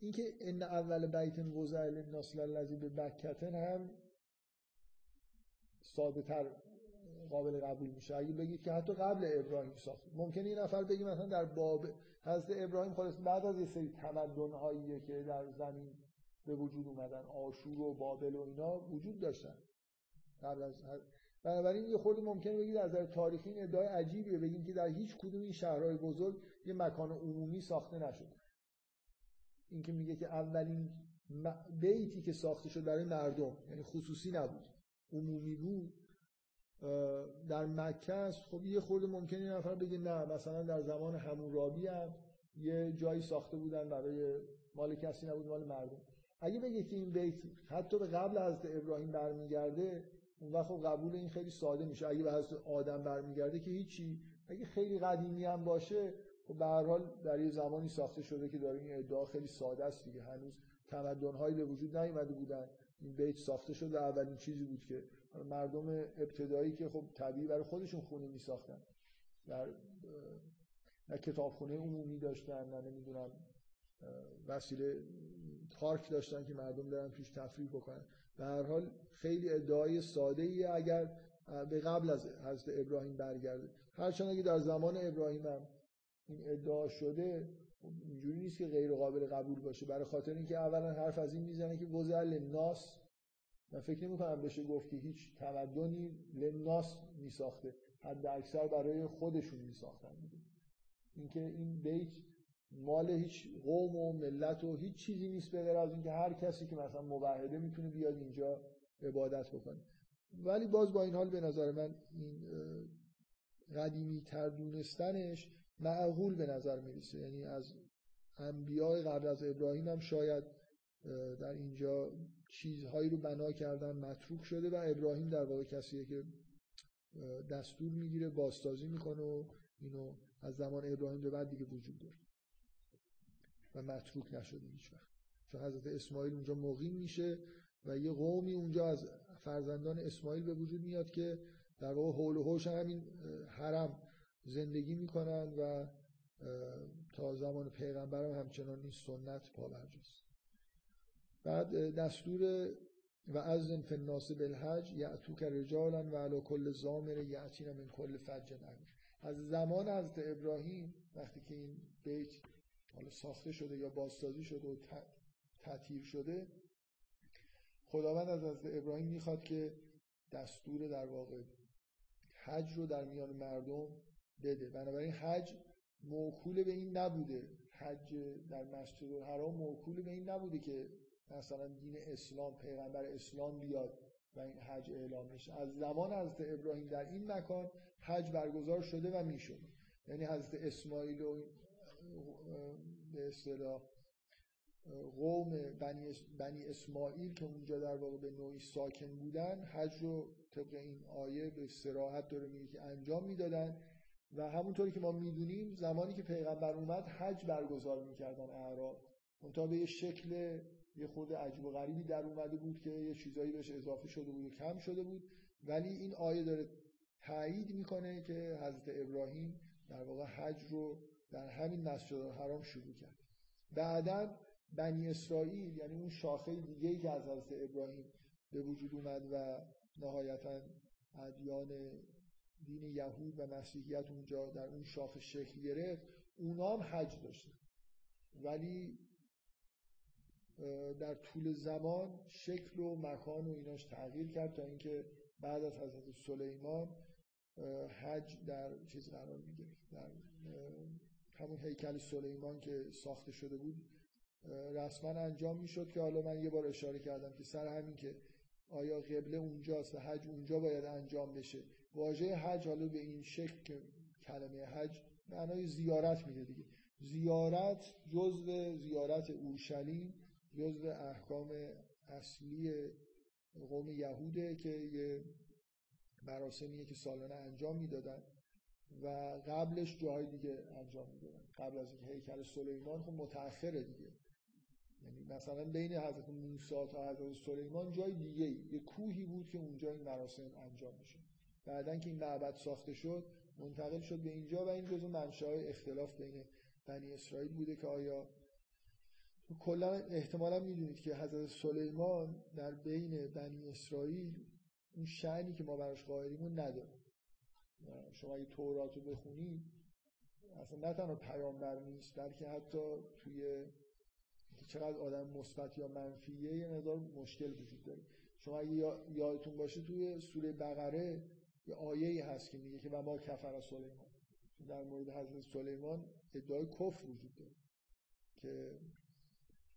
اینکه ان اول بیت وضع للناس الذی به بکتن هم ساده تر قابل قبول میشه. اگه بگید که حتی قبل ابراهیم ساخت. ممکنه این نفر بگی مثلا در باب حضرت ابراهیم خالص بعد از یه سری تمدن هایی که در زمین به وجود اومدن آشور و بابل و اینا وجود داشتن. قبل از بنابراین یه خورده ممکنه بگید از نظر تاریخی این ادعای عجیبیه. بگیم که در هیچ کدوم این شهرهای بزرگ یه مکان عمومی ساخته نشد اینکه میگه که اولین بیتی که ساخته شد برای مردم یعنی خصوصی نبود عمومی بود. در مکه است. خب یه خورده ممکنه یه نفر بگه نه مثلا در زمان همون رابی هم یه جایی ساخته بودن برای مال کسی نبود مال مردم. اگه بگه که این بیت حتی به قبل از ابراهیم برمیگرده اون وقت خب قبول این خیلی ساده میشه. اگه به حضرت آدم برمیگرده که هیچی. اگه خیلی قدیمی هم باشه خب به هر حال در یه زمانی ساخته شده که داره این ادعا خیلی ساده است دیگه. هنوز تمدن‌هایی به وجود نیومده بودن. این بیت ساخته شد و اولین چیزی بود که مردم ابتدایی که خب طبیعی برای خودشون خونه می ساختن در نه کتابخونه عمومی داشتن نه نمی‌دونم وسیله پارک داشتن که مردم برن توش تفریح بکنن. به هر حال خیلی ادعای ساده ای اگر به قبل از حضرت ابراهیم برگرده. هرچند اگه در زمان ابراهیم هم این ادعا شده خب اینجوری نیست که غیر قابل قبول باشه. برای خاطر اینکه اولا حرف از این می‌زنه که وزل ناس من فکر نمی کنم بشه گفت که هیچ تمدنی لناس می ساخته حد اکثر برای خودشون می ساختن اینکه این بیت مال هیچ قوم و ملت و هیچ چیزی نیست به از اینکه هر کسی که مثلا موحده می‌تونه بیاد اینجا عبادت بکنه. ولی باز با این حال به نظر من این قدیمی تر دونستنش معقول به نظر می‌رسه. یعنی از انبیاء قبل از ابراهیم هم شاید در اینجا چیزهایی رو بنا کردن متروک شده و ابراهیم در واقع کسیه که دستور می‌گیره باستازی می‌کنه و اینو از زمان ابراهیم به بعد دیگه وجود داره. و متروک نشده هیچ وقت. چون حضرت اسماعیل اونجا مقیم میشه و یه قومی اونجا از فرزندان اسماعیل به وجود میاد که در واقع حول و حوش همین حرم زندگی می‌کنن و تا زمان پیغمبرم همچنان این سنت پابرجاست. بعد دستور و از فی الناس بالحج یعتوک رجالا و علی کل زامر یعتین من کل فج از زمان از ابراهیم وقتی که این بیت حالا ساخته شده یا بازسازی شده و تطهیر شده خداوند از از ابراهیم می‌خواد که دستور در واقع حج رو در میان مردم بده. بنابراین حج موکول به این نبوده. حج در مسجد الحرام موکول به این نبوده که مثلا دین اسلام پیغمبر اسلام بیاد و این حج اعلام بشه. از زمان حضرت ابراهیم در این مکان حج برگزار شده و می‌شد. یعنی حضرت اسماعیل و به اصطلاح قوم بنی, بنی اسماعیل که اونجا در واقع به نوعی ساکن بودن حج رو طبق این آیه به سراحت داره میگه که انجام می‌دادن. و همونطوری که ما می‌دونیم زمانی که پیغمبر اومد حج برگزار می‌کردن اعراب. منتها به یه شکل یه خود عجب و غریبی در اومده بود که یه چیزایی بهش اضافه شده بود و کم شده بود. ولی این آیه داره تایید می‌کنه که حضرت ابراهیم در واقع حج رو در همین مسجد الحرام شروع کرد. بعدا بنی اسرائیل یعنی اون شاخه دیگه ای که از حضرت ابراهیم به وجود اومد و نهایتا ادیان دین یهود و مسیحیت اونجا در اون شاخه شکل گرفت اونا هم حج داشتن. ولی در طول زمان شکل و مکان و ایناش تغییر کرد تا اینکه بعد از حضرت سلیمان حج در چیز قرار می‌گرفت. در همون هیکل سلیمان که ساخته شده بود رسما انجام می‌شد که حالا من یه بار اشاره کردم که سر همین که آیا قبله اونجاست و حج اونجا باید انجام بشه. واژه حج حالا به این شکل که کلمه حج معنای زیارت میده دیگه. زیارت جزء زیارت اورشلیم جزء احکام اصلی قوم یهوده که یه مراسمیه که سالانه انجام می‌دادن و قبلش جاهای دیگه انجام می‌دادن. قبل از اینکه هیکل سلیمان خب متأخره دیگه. یعنی مثلا بین حضرت موسی تا حضرت سلیمان جای دیگه یه کوهی بود که اونجا این مراسم انجام میشه بعدا که این معبد ساخته شد منتقل شد به اینجا و این جزو منشأ اختلاف بین بنی اسرائیل بوده که آیا کلا احتمالا می‌دونید که حضرت سلیمان در بین بنی اسرائیل اون شعنی که ما براش قائلیم نداره. شما اگه تورات رو بخونید اصلا نه تنها پیامبر نیست بلکه حتی توی چقدر آدم مثبت یا منفیه یه مقدار مشکل وجود داره. شما اگه یادتون باشه توی سوره بقره یه آیه هست که میگه که و ما کفر سلیمان در مورد حضرت سلیمان ادعای کفر وجود داره که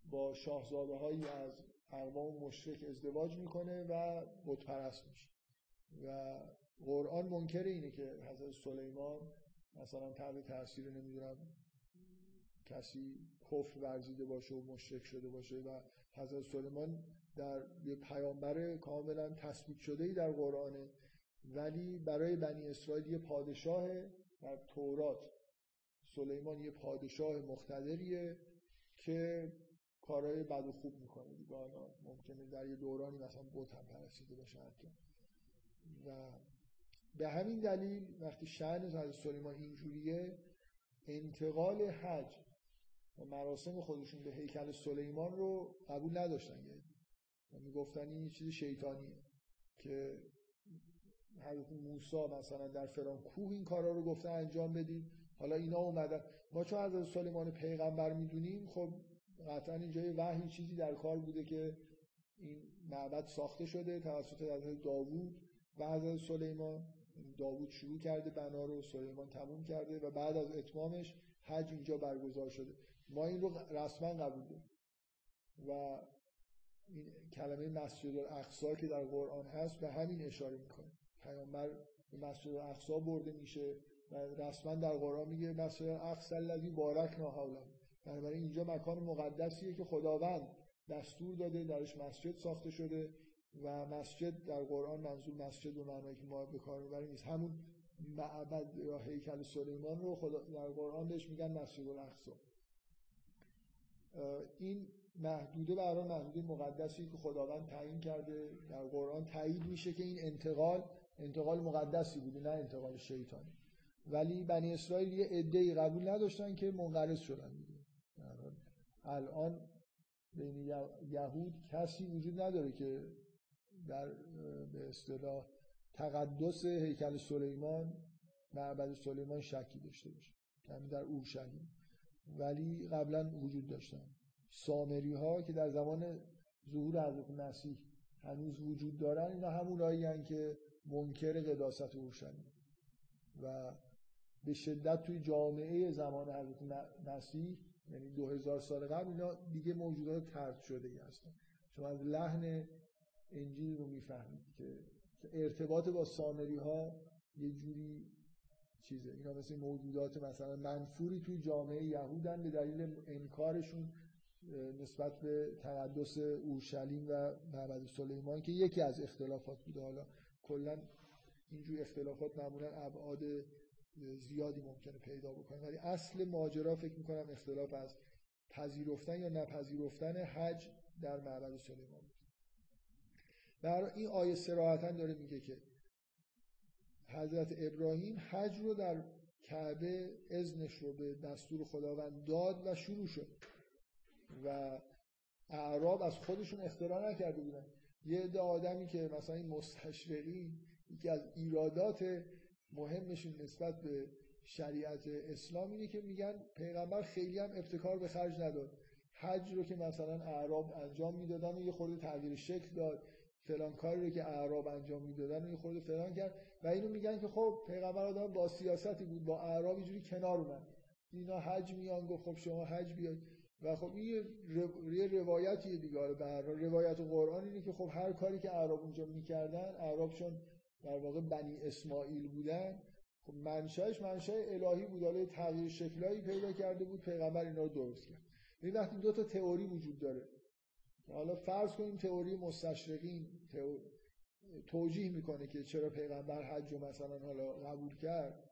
با شاهزاده هایی از اقوام مشرک ازدواج می‌کنه و بتپرست میشه. و قرآن منکر اینه که حضرت سلیمان مثلا تحت تاثیر نمی‌دونم کسی کفر ورزیده باشه و مشرک شده باشه و حضرت سلیمان در یه پیامبر کاملا تثبیت شده ای در قرآنه ولی برای بنی اسرائیل یه پادشاه در تورات. سلیمان یه پادشاه مقتدریه که کارهای بد و خوب می‌کنه. دیگه حالا ممکنه در یه دورانی مثلا بت هم پرستیده باشه حتی. و به همین دلیل وقتی شأن حضرت سلیمان اینجوریه انتقال حج و مراسم خودشون به هیکل سلیمان رو قبول نداشتن. یعنی می‌گفتن این چیز شیطانیه که حضرت موسی مثلا در فلان کوه این کارا رو گفته انجام بدید حالا اینا اومدن. ما چون حضرت سلیمان پیغمبر می‌دونیم خب قطعا اینجا یه وحی چیزی در کار بوده که این معبد ساخته شده توسط حضرت داوود و حضرت سلیمان. داوود شروع کرده بنا رو سلیمان تموم کرده و بعد از اتمامش حج اینجا برگزار شده. ما این رو رسما قبول داریم. و این کلمه مسجد الاقصا که در قرآن هست به همین اشاره می‌کنه. پیامبر به مسجد الاقصا برده میشه و رسما در قرآن میگه مسجد الاقصا الذی بارکنا حوله. بنابراین اینجا مکان مقدسیه که خداوند دستور داده درش مسجد ساخته شده و مسجد در قرآن منظور مسجد و معنایی که ما به کار می‌بریم نیست. همون معبد یا هیکل سلیمان رو خدا در قرآن بهش میگن مسجد الاقصا این محدوده برای محدوده مقدسی که خداوند تعیین کرده در قرآن تایید میشه که این انتقال انتقال مقدسی بوده نه انتقال شیطانی. ولی بنی اسرائیل یه عده‌ای قبول نداشتن که منقرض شدن. الان بین یهود کسی وجود نداره که در به اصطلاح تقدس هیکل سلیمان معبد سلیمان شکی داشته باشه. کمی در اورشلیم. ولی قبلا وجود داشتن. سامری ها که در زمان ظهور حضرت مسیح هنوز وجود دارن اینا همونایی که منکر قداست اورشلیم. و به شدت توی جامعه زمان حضرت مسیح یعنی دو هزار سال قبل اینا دیگه موجودات ترد شده ای هستن. شما از لحن انجیل رو می‌فهمید که ارتباط با سامری ها یه جوری چیزه. اینا مثل موجودات مثلا منفوری توی جامعه یهودن به دلیل انکارشون نسبت به تقدس اورشلیم و معبد سلیمان که یکی از اختلافات بوده. حالا کلا اینجور اختلافات معمولا ابعاد زیادی ممکنه پیدا بکنه ولی اصل ماجرا فکر می‌کنم اختلاف از پذیرفتن یا نپذیرفتن حج در معبد سلیمان. برای این آیه سراحتا داره میگه که حضرت ابراهیم حج رو در کعبه ازنش رو به دستور خداوند داد و شروع شد. و اعراب از خودشون اختراع نکرده بودن. یه عده آدمی که مثلا این مستشرقی یکی از ایرادات مهمشون نسبت به شریعت اسلام اینه که میگن پیغمبر خیلی هم ابتکار به خرج نداد. حج رو که مثلا اعراب انجام می‌دادن و یه خورده تغییر شکل داد. فلان کاری رو که اعراب انجام می‌دادن و یه خورده فلان کرد. و اینو میگن که خب پیغمبر آدم با سیاستی بود با اعراب اینجوری کنار اومد. اینا حج میان گفت خب شما حج بیاید. و خب این یه روایتیه دیگه. به روایت قرآن اینه که خب هر کاری که اعراب اونجا می‌کردن اعراب چون در واقع بنی اسماعیل بودن خب منشأش منشأ الهی بود حالا تغییر شکلایی پیدا کرده بود پیغمبر اینا رو درست کرد. این وقتی دو تا تئوری وجود داره. حالا فرض کنیم تئوری مستشرقین توجیه می‌کنه که چرا پیغمبر حج رو مثلا حالا قبول کرد.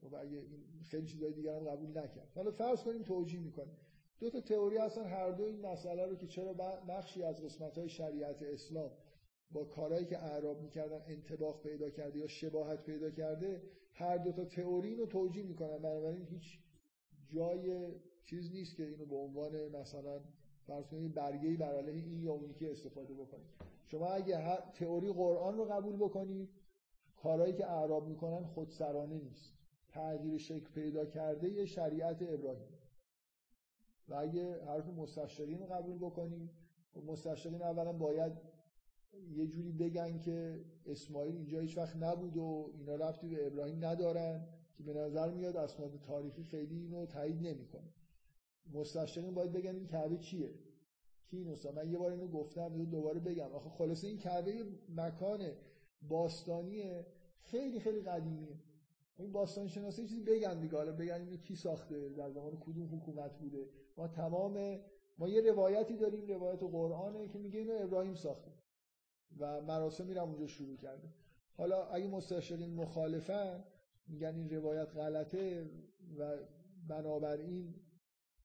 خب اگه این خیلی چیزای دیگر هم قبول نکرد. حالا فرض کنیم توجیه می‌کنه. دو تا تئوری هستن هر دو این مسئله رو که چرا بخشی از قسمت های شریعت اسلام. با کارهایی که اعراب می‌کردن انتباق پیدا کرده یا شباهت پیدا کرده هر دو تا تئوری رو توجیه می‌کنن. بنابراین هیچ جای چیز نیست که اینو به عنوان مثلا فرض کنید برگه‌ای بر علیه این یا اون که استفاده بکنید. شما اگه تئوری قرآن رو قبول بکنید کارهایی که اعراب می‌کنن خودسرانه نیست. تغییر شکل پیدا کرده یه شریعت ابراهیم و اگه حرف مستشرقین رو قبول بکنید خب مستشرقین اولا باید یه جوری بگن که اسماعیل اینجا هیچ وقت نبود و اینا رفتی به ابراهیم ندارن که به نظر میاد اسناد تاریخی خیلی اینو تایید نمی‌کنه. مستشرقین باید بگن این کعبه چیه؟ کی اینو من یه بار اینو گفتم دوباره بگم. آخه خلاصه این کعبه مکان باستانی خیلی خیلی قدیمیه. این باستان شناسی چیزی بگن دیگه. حالا بگن اینو کی ساخته؟ در زمان کدوم حکومت بوده؟ ما تمام ما یه روایتی داریم روایت قرآنه که میگه اینو ابراهیم ساخته. و مراسم میرم اونجا شروع کرده حالا اگه مستشرین مخالفن میگن این روایت غلطه و بنابراین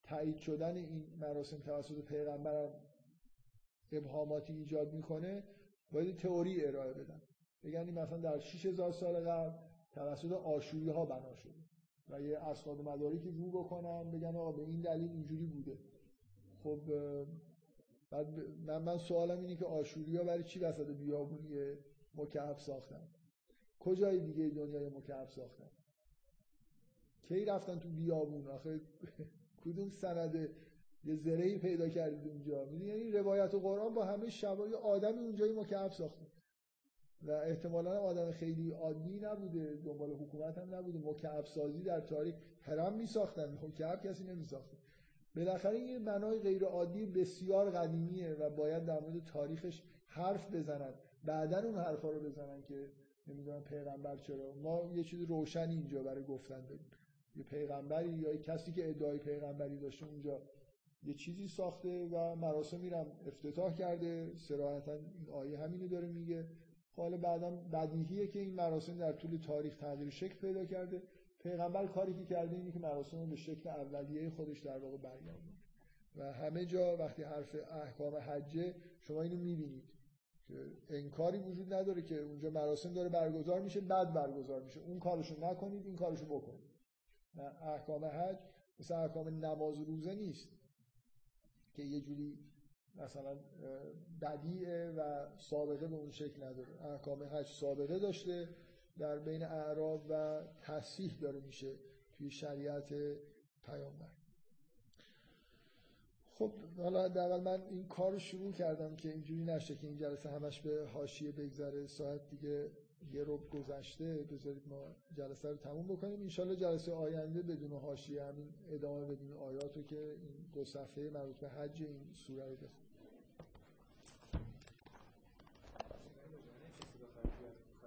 تایید شدن این مراسم توسط پیغمبر ابهاماتی ایجاد می‌کنه باید تئوری ارائه بدن. بگن این مثلا در 6000 سال قبل توسط آشوری ها بنا شده و یه اسناد مدارکی رو بکنن بگن آقا به این دلیل اینجوری بوده. خب بعد من, من سوالم اینه که آشوری ها برای چی وسط بیابونی مکعب ساختن؟ کجای دیگه دنیای مکعب ساختن؟ کی رفتن تو بیابون؟ آخه کدوم سند یه زرهی پیدا کردید اونجا؟ یعنی روایت قرآن با همه شبای آدمی اونجای مکعب ساخته. و احتمالا آدم خیلی عادی نبوده دنبال حکومت هم نبوده. مکعب سازی در تاریخ حرم می ساختن مکعب کسی نمی ساخته بالاخره این بنای غیر عادی بسیار قدیمیه و باید در مورد تاریخش حرف بزنن. بعدا اون حرفا رو بزنن که نمی‌دونم پیغمبر چرا. ما یه چیز روشنی اینجا برای گفتن داریم. یه پیغمبری یا کسی که ادعای پیغمبری داشته اونجا یه چیزی ساخته و مراسم میرم افتتاح کرده. سراحتا این آیه همینو داره میگه. حالا بعدا بدیهیه که این مراسم در طول تاریخ تغییر شکل پیدا کرده. پیغمبر کاری که کرده اینه که مراسم رو به شکل اولیه خودش در واقع برگردونه و همه جا وقتی حرف احکام حجه شما اینو می‌بینید که انکاری وجود نداره که اونجا مراسم داره برگزار میشه بعد برگزار میشه. اون کارشو نکنید این کارشو بکنید. احکام حج مثل احکام نماز روزه نیست که یه جوری مثلا بدیعه و سابقه به اون شکل نداره. احکام حج سابقه داشته در بین اعراب و تصحیح داره میشه توی شریعت پیامبر. خب حالا اول من این کار رو شروع کردم که اینجوری نشه که این جلسه همش به حاشیه بگذره ساعت دیگه یه رب گذشته بذارید ما جلسه رو تموم بکنیم. انشالله جلسه آینده بدون حاشیه همین ادامه بدیم آیاتو که این دو صفحه مربوط به حج این سوره رو بخونیم.